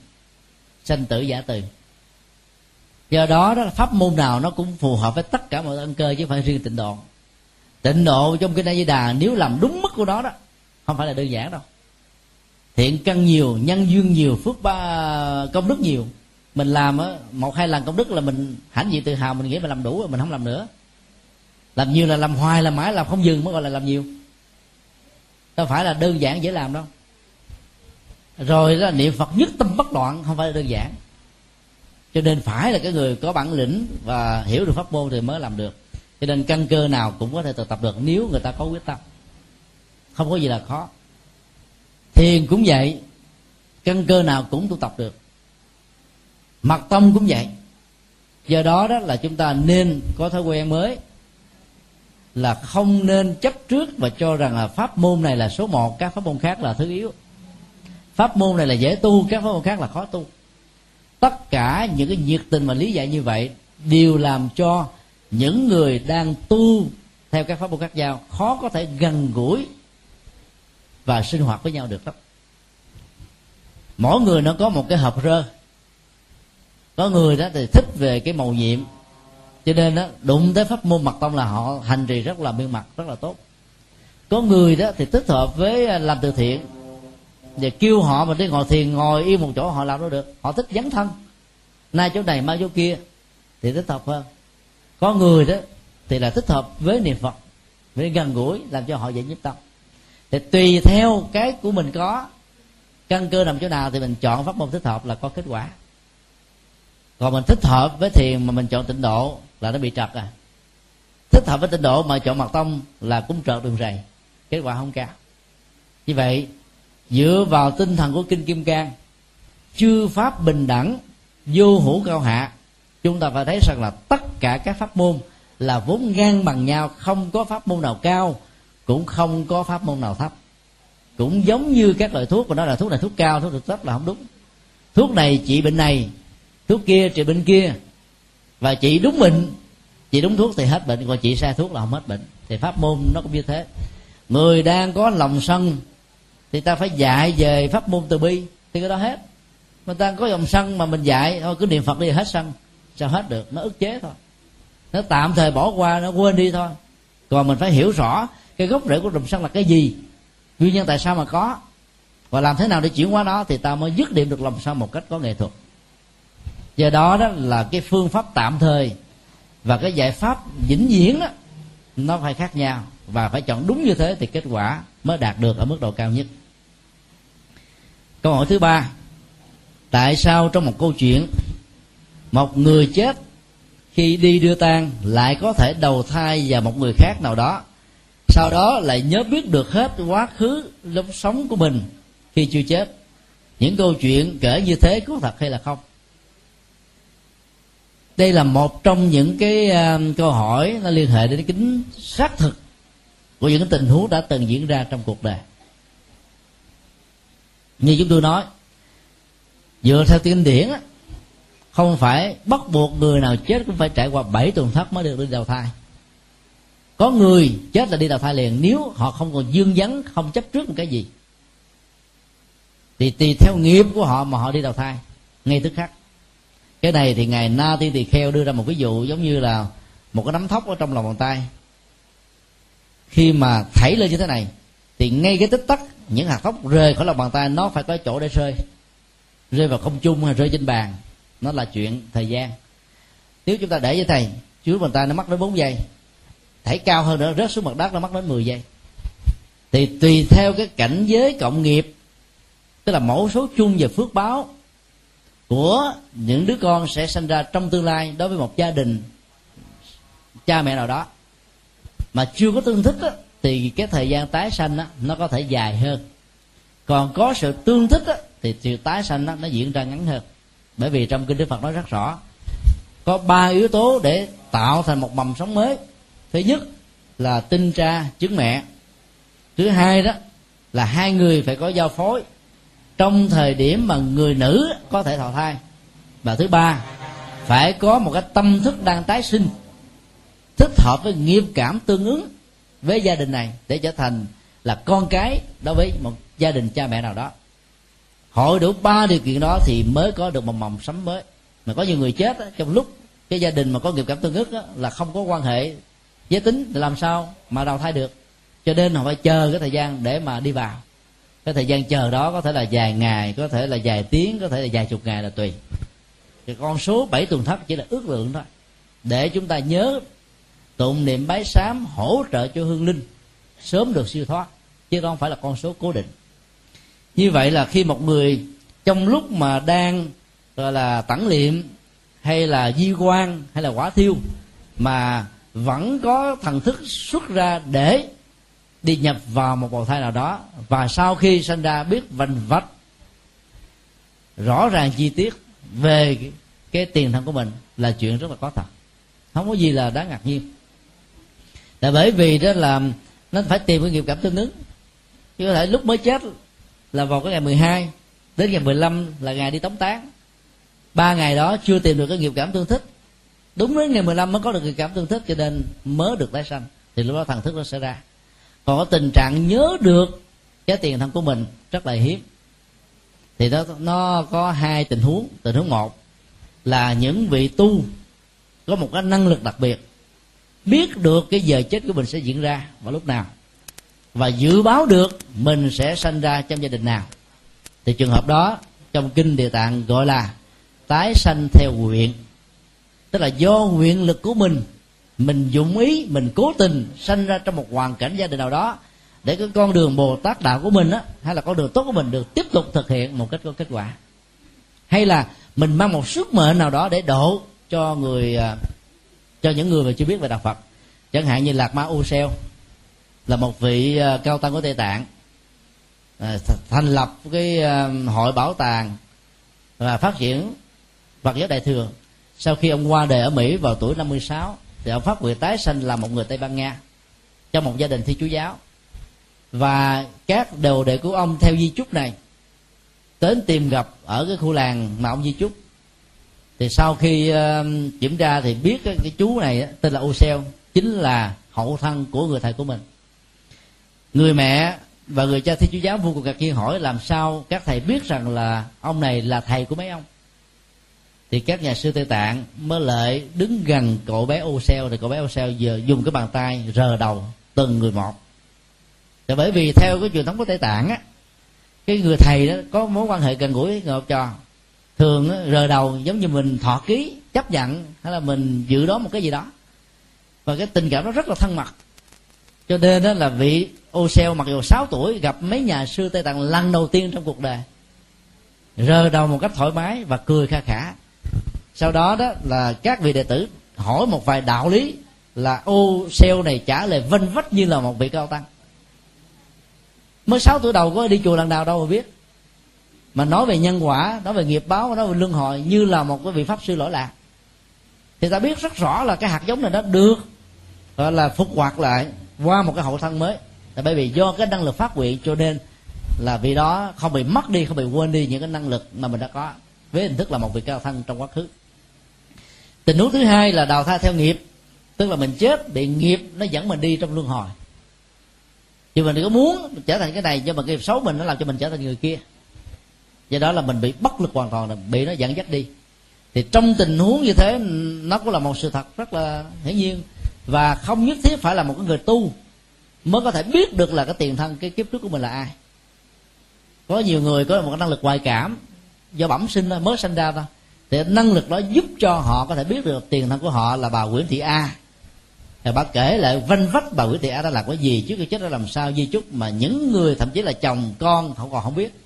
sanh tử giả từ. Do đó đó, pháp môn nào nó cũng phù hợp với tất cả mọi ân cơ chứ không phải riêng tịnh độ tịnh độ trong kinh a di đà nếu làm đúng mức của nó đó, không phải là đơn giản đâu. Thiện căn nhiều, nhân duyên nhiều, phước ba, công đức nhiều. Mình làm á, một hai lần công đức là mình hãnh diện tự hào, mình nghĩ mình làm đủ rồi, mình không làm nữa. Làm nhiều là làm hoài, làm mãi, làm không dừng mới gọi là làm nhiều. Đâu phải là đơn giản dễ làm đâu. Rồi đó, niệm phật nhất tâm bất loạn, không phải là đơn giản. Cho nên phải là cái người có bản lĩnh và hiểu được pháp môn thì mới làm được cho nên căn cơ nào cũng có thể thực tập được nếu người ta có quyết tâm. Không có gì là khó. Thiền cũng vậy, căn cơ nào cũng tu tập được. Mặt tâm cũng vậy. Do đó đó là chúng ta nên có thói quen mới, là không nên chấp trước và cho rằng là pháp môn này là số một, các pháp môn khác là thứ yếu. Pháp môn này là dễ tu, các pháp môn khác là khó tu. Tất cả những cái nhiệt tình và lý giải như vậy đều làm cho những người đang tu theo các pháp môn khác nhau khó có thể gần gũi và sinh hoạt với nhau được lắm. Mỗi người nó có một cái hộp rơ. Có người đó thì thích về cái màu nhiệm. Cho nên đó, đụng tới pháp môn mật tông là họ hành trì rất là miên mặt, rất là tốt. Có người đó thì thích hợp với à, làm từ thiện và kêu họ mà đi ngồi thiền, ngồi yên một chỗ họ làm nó được. Họ thích dấn thân. Nay chỗ này, mai chỗ kia thì thích hợp hơn có người đó thì là thích hợp với niệm phật, với gần gũi làm cho họ dễ nhất tâm. Thì tùy theo cái của mình có, căn cơ nằm chỗ nào thì mình chọn pháp môn thích hợp là có kết quả. Còn mình thích hợp với thiền mà mình chọn tịnh độ là nó bị trật à. Thích hợp với tịnh độ mà chọn mật tông là cũng trợt đường rầy, kết quả không cao. Như vậy, dựa vào tinh thần của kinh kim cang, chư pháp bình đẳng, vô hữu cao hạ chúng ta phải thấy rằng là tất cả các pháp môn là vốn ngang bằng nhau, không có pháp môn nào cao, cũng không có pháp môn nào thấp. Cũng giống như các loại thuốc, mà nói là thuốc này thuốc cao, thuốc được thấp là không đúng. Thuốc này trị bệnh này, thuốc kia trị bệnh kia. Và trị đúng bệnh, trị đúng thuốc thì hết bệnh, còn trị sai thuốc là không hết bệnh. Thì pháp môn nó cũng như thế. Người đang có lòng sân, thì ta phải dạy về pháp môn từ bi, thì cái đó hết. Người ta có dòng sân mà mình dạy, thôi cứ niệm phật đi, hết sân sao hết được? Nó ức chế thôi. Nó tạm thời bỏ qua, nó quên đi thôi. Còn mình phải hiểu rõ cái gốc rễ của trùm sân là cái gì. Nguyên nhân tại sao mà có? Và làm thế nào để chuyển hóa nó thì ta mới dứt điểm được lòng sân một cách có nghệ thuật. Do đó đó là cái phương pháp tạm thời và cái giải pháp vĩnh viễn đó, nó phải khác nhau và phải chọn đúng như thế thì kết quả mới đạt được ở mức độ cao nhất. Câu hỏi thứ ba, tại sao trong một câu chuyện một người chết khi đi đưa tang lại có thể đầu thai vào một người khác nào đó. Sau đó lại nhớ biết được hết quá khứ lúc sống của mình khi chưa chết. Những câu chuyện kể như thế có thật hay là không? Đây là một trong những cái uh, câu hỏi nó liên hệ đến kính xác thực của những cái tình huống đã từng diễn ra trong cuộc đời. Như chúng tôi nói dựa theo kinh điển không phải bắt buộc người nào chết cũng phải trải qua bảy tuần thất mới được đi đầu thai. Có người chết là đi đầu thai liền, nếu họ không còn dương vấn không chấp trước một cái gì. Thì tùy theo nghiệp của họ mà họ đi đầu thai, ngay tức khắc. Cái này thì ngài na ti tỳ kheo đưa ra một ví dụ giống như là một cái nắm thóc ở trong lòng bàn tay. Khi mà thảy lên như thế này, thì ngay cái tích tắc, những hạt thóc rơi khỏi lòng bàn tay, nó phải có chỗ để rơi. Rơi vào không trung hay rơi trên bàn nó là chuyện thời gian. Nếu chúng ta để với thầy dưới bàn tay nó mất đến 4 giây. Thảy cao hơn nữa rớt xuống mặt đất nó mất đến 10 giây. Thì tùy theo cái cảnh giới cộng nghiệp tức là mẫu số chung về phước báo của những đứa con sẽ sinh ra trong tương lai đối với một gia đình cha mẹ nào đó. Mà chưa có tương thích á, thì cái thời gian tái sanh á, nó có thể dài hơn. Còn có sự tương thích á, thì sự tái sanh á, nó diễn ra ngắn hơn bởi vì trong kinh đức phật nói rất rõ, có ba yếu tố để tạo thành một mầm sống mới. Thứ nhất là tinh cha trứng mẹ. Thứ hai đó là hai người phải có giao phối trong thời điểm mà người nữ có thể thọ thai. Và thứ ba, phải có một cái tâm thức đang tái sinh, thích hợp với nghiệp cảm tương ứng với gia đình này để trở thành là con cái đối với một gia đình cha mẹ nào đó hội đủ ba điều kiện đó thì mới có được một mầm sắm mới. Mà có nhiều người chết đó, trong lúc cái gia đình mà có nghiệp cảm tương ức đó, là không có quan hệ giới tính thì làm sao mà đào thai được. Cho nên họ phải chờ cái thời gian để mà đi vào. Cái thời gian chờ đó có thể là vài ngày có thể là vài tiếng có thể là vài chục ngày là tùy. Thì con số bảy tuần thất chỉ là ước lượng thôi. Để chúng ta nhớ tụng niệm bái sám hỗ trợ cho hương linh sớm được siêu thoát chứ không phải là con số cố định như vậy là khi một người trong lúc mà đang, gọi là tẩn liệm hay là di quan hay là quả thiêu, mà vẫn có thần thức xuất ra để đi nhập vào một bào thai nào đó, và sau khi sinh ra biết vành vách, rõ ràng chi tiết về cái tiền thân của mình là chuyện rất là có thật. Không có gì là đáng ngạc nhiên. Là bởi vì đó là nó phải tìm cái nghiệp cảm tương ứng. Chứ có thể lúc mới chết là vào cái ngày 12 đến ngày 15 là ngày đi tống tán. Ba ngày đó chưa tìm được cái nghiệp cảm tương thích. Đúng đến ngày 15 mới có được nghiệp cảm tương thích, cho nên mới được tái sanh. Thì lúc đó thần thức nó sẽ ra. Còn có tình trạng nhớ được cái tiền thân của mình rất là hiếm. Thì nó nó có hai tình huống. Tình huống một là những vị tu có một cái năng lực đặc biệt, biết được cái giờ chết của mình sẽ diễn ra vào lúc nào và dự báo được mình sẽ sanh ra trong gia đình nào. Thì trường hợp đó, trong kinh địa tạng gọi là tái sanh theo nguyện. Tức là do nguyện lực của mình mình dụng ý, mình cố tình sanh ra trong một hoàn cảnh gia đình nào đó, để cái con đường bồ tát đạo của mình á, hay là con đường tốt của mình được tiếp tục thực hiện một cách có kết quả. Hay là mình mang một sức mệnh nào đó để độ cho người à, cho những người mà chưa biết về đạo phật. Chẳng hạn như lạc ma u seo là một vị à, cao tăng của tây tạng. À, thành lập cái à, hội bảo tàng và phát triển Phật giáo đại thừa. Sau khi ông qua đời ở Mỹ vào tuổi 56 thì ông phát nguyện tái sanh là một người Tây Ban Nha trong một gia đình thi chúa giáo. Và các đồ đệ của ông theo di chúc này đến tìm gặp ở cái khu làng mà ông di chúc. Thì sau khi uh, kiểm tra thì biết cái, cái chú này tên là Oseo chính là hậu thân của người thầy của mình người mẹ và người cha thi chúa giáo vô cùng ngạc nhiên hỏi làm sao các thầy biết rằng là ông này là thầy của mấy ông? Thì các nhà sư tây tạng mới lại đứng gần cậu bé ô xeo thì cậu bé ô xeo giờ dùng cái bàn tay rờ đầu từng người một. Thì bởi vì theo cái truyền thống của tây tạng á cái người thầy đó có mối quan hệ gần gũi người học trò. Thường á, rờ đầu giống như mình thọ ký chấp nhận hay là mình dự đoán một cái gì đó. Và cái tình cảm nó rất là thân mật cho nên đó là vị ô xeo mặc dù 6 tuổi gặp mấy nhà sư tây tạng lần đầu tiên trong cuộc đời. Rơ đầu một cách thoải mái và cười kha khả. Sau đó đó là các vị đệ tử hỏi một vài đạo lý là ô xeo này trả lời vân vách như là một vị cao tăng. Mới 6 tuổi đầu có đi chùa lần nào đâu mà biết. Mà nói về nhân quả, nói về nghiệp báo, nói về luân hồi như là một cái vị pháp sư lỗi lạc. Thì ta biết rất rõ là cái hạt giống này nó được, gọi là phục hoạt lại qua một cái hậu thân mới. Là bởi vì do cái năng lực phát nguyện cho nên là vì đó không bị mất đi, không bị quên đi những cái năng lực mà mình đã có với hình thức là một vị cao thân trong quá khứ. Tình huống thứ hai là đào thai theo nghiệp, tức là mình chết, bị nghiệp nó dẫn mình đi trong luân hồi. Chứ mình có muốn trở thành cái này, nhưng mà nghiệp xấu mình nó làm cho mình trở thành người kia. Do đó là mình bị bất lực hoàn toàn là bị nó dẫn dắt đi. Thì trong tình huống như thế, nó cũng là một sự thật rất là hiển nhiên và không nhất thiết phải là một cái người tu mới có thể biết được là cái tiền thân, cái kiếp trước của mình là ai. Có nhiều người có một cái năng lực ngoại cảm, do bẩm sinh mới sinh ra thôi. Thì năng lực đó giúp cho họ có thể biết được tiền thân của họ là bà Nguyễn Thị A. Thì bà kể lại, vanh vách bà Nguyễn Thị A đã làm cái gì, trước khi chết đã làm sao, di chúc mà những người, thậm chí là chồng con không còn không biết.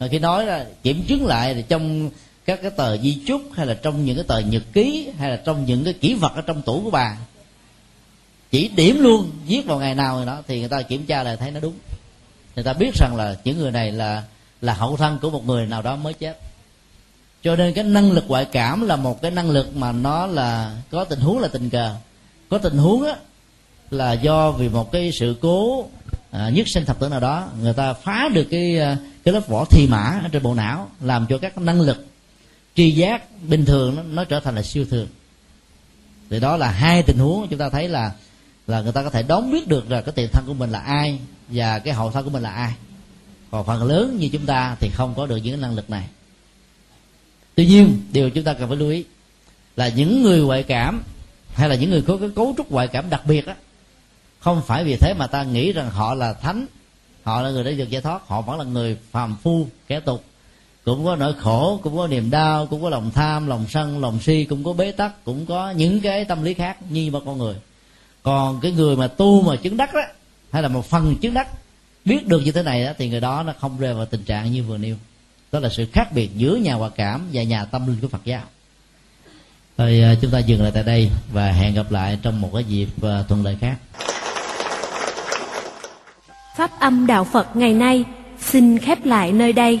Mà khi nói là kiểm chứng lại thì trong các cái tờ di chúc hay là trong những cái tờ nhật ký hay là trong những cái kỷ vật ở trong tủ của bà. Chỉ điểm luôn viết vào ngày nào rồi đó thì người ta kiểm tra là thấy nó đúng. Người ta biết rằng là những người này là là hậu thân của một người nào đó mới chết. Cho nên cái năng lực ngoại cảm là một cái năng lực mà nó là có tình huống là tình cờ. Có tình huống á là do vì một cái sự cố à, nhất sinh thập tử nào đó người ta phá được cái à, cái lớp vỏ thi mã ở trên bộ não làm cho các năng lực tri giác bình thường nó, nó trở thành là siêu thường. Thì đó là hai tình huống chúng ta thấy là là người ta có thể đón biết được là cái tiền thân của mình là ai và cái hậu thân của mình là ai. Còn phần lớn như chúng ta thì không có được những năng lực này. Tuy nhiên điều chúng ta cần phải lưu ý là những người ngoại cảm hay là những người có cái cấu trúc ngoại cảm đặc biệt á không phải vì thế mà ta nghĩ rằng họ là thánh họ là người đã được giải thoát họ vẫn là người phàm phu kẻ tục cũng có nỗi khổ cũng có niềm đau cũng có lòng tham lòng sân lòng si cũng có bế tắc cũng có những cái tâm lý khác như mà con người. Còn cái người mà tu mà chứng đắc đó hay là một phần chứng đắc biết được như thế này đó, thì người đó nó không rơi vào tình trạng như vừa nêu. Đó là sự khác biệt giữa nhà hòa cảm và nhà tâm linh của phật giáo. Rồi à, chúng ta dừng lại tại đây và hẹn gặp lại trong một cái dịp à, thuận lợi khác. Pháp âm đạo phật ngày nay xin khép lại nơi đây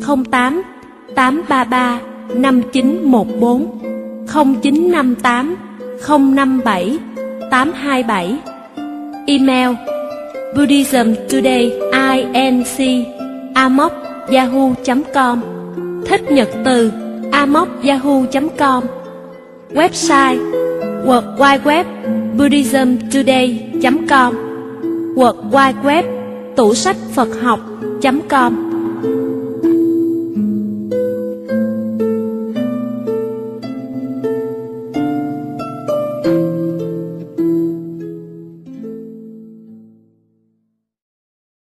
08 833 5914 0958 057 827 Email Buddhism Today inc amok yahoo.com Thích nhật từ amok yahoo.com Website World Wide Web buddhismtoday.com World Wide Web tủ sách Phật học.com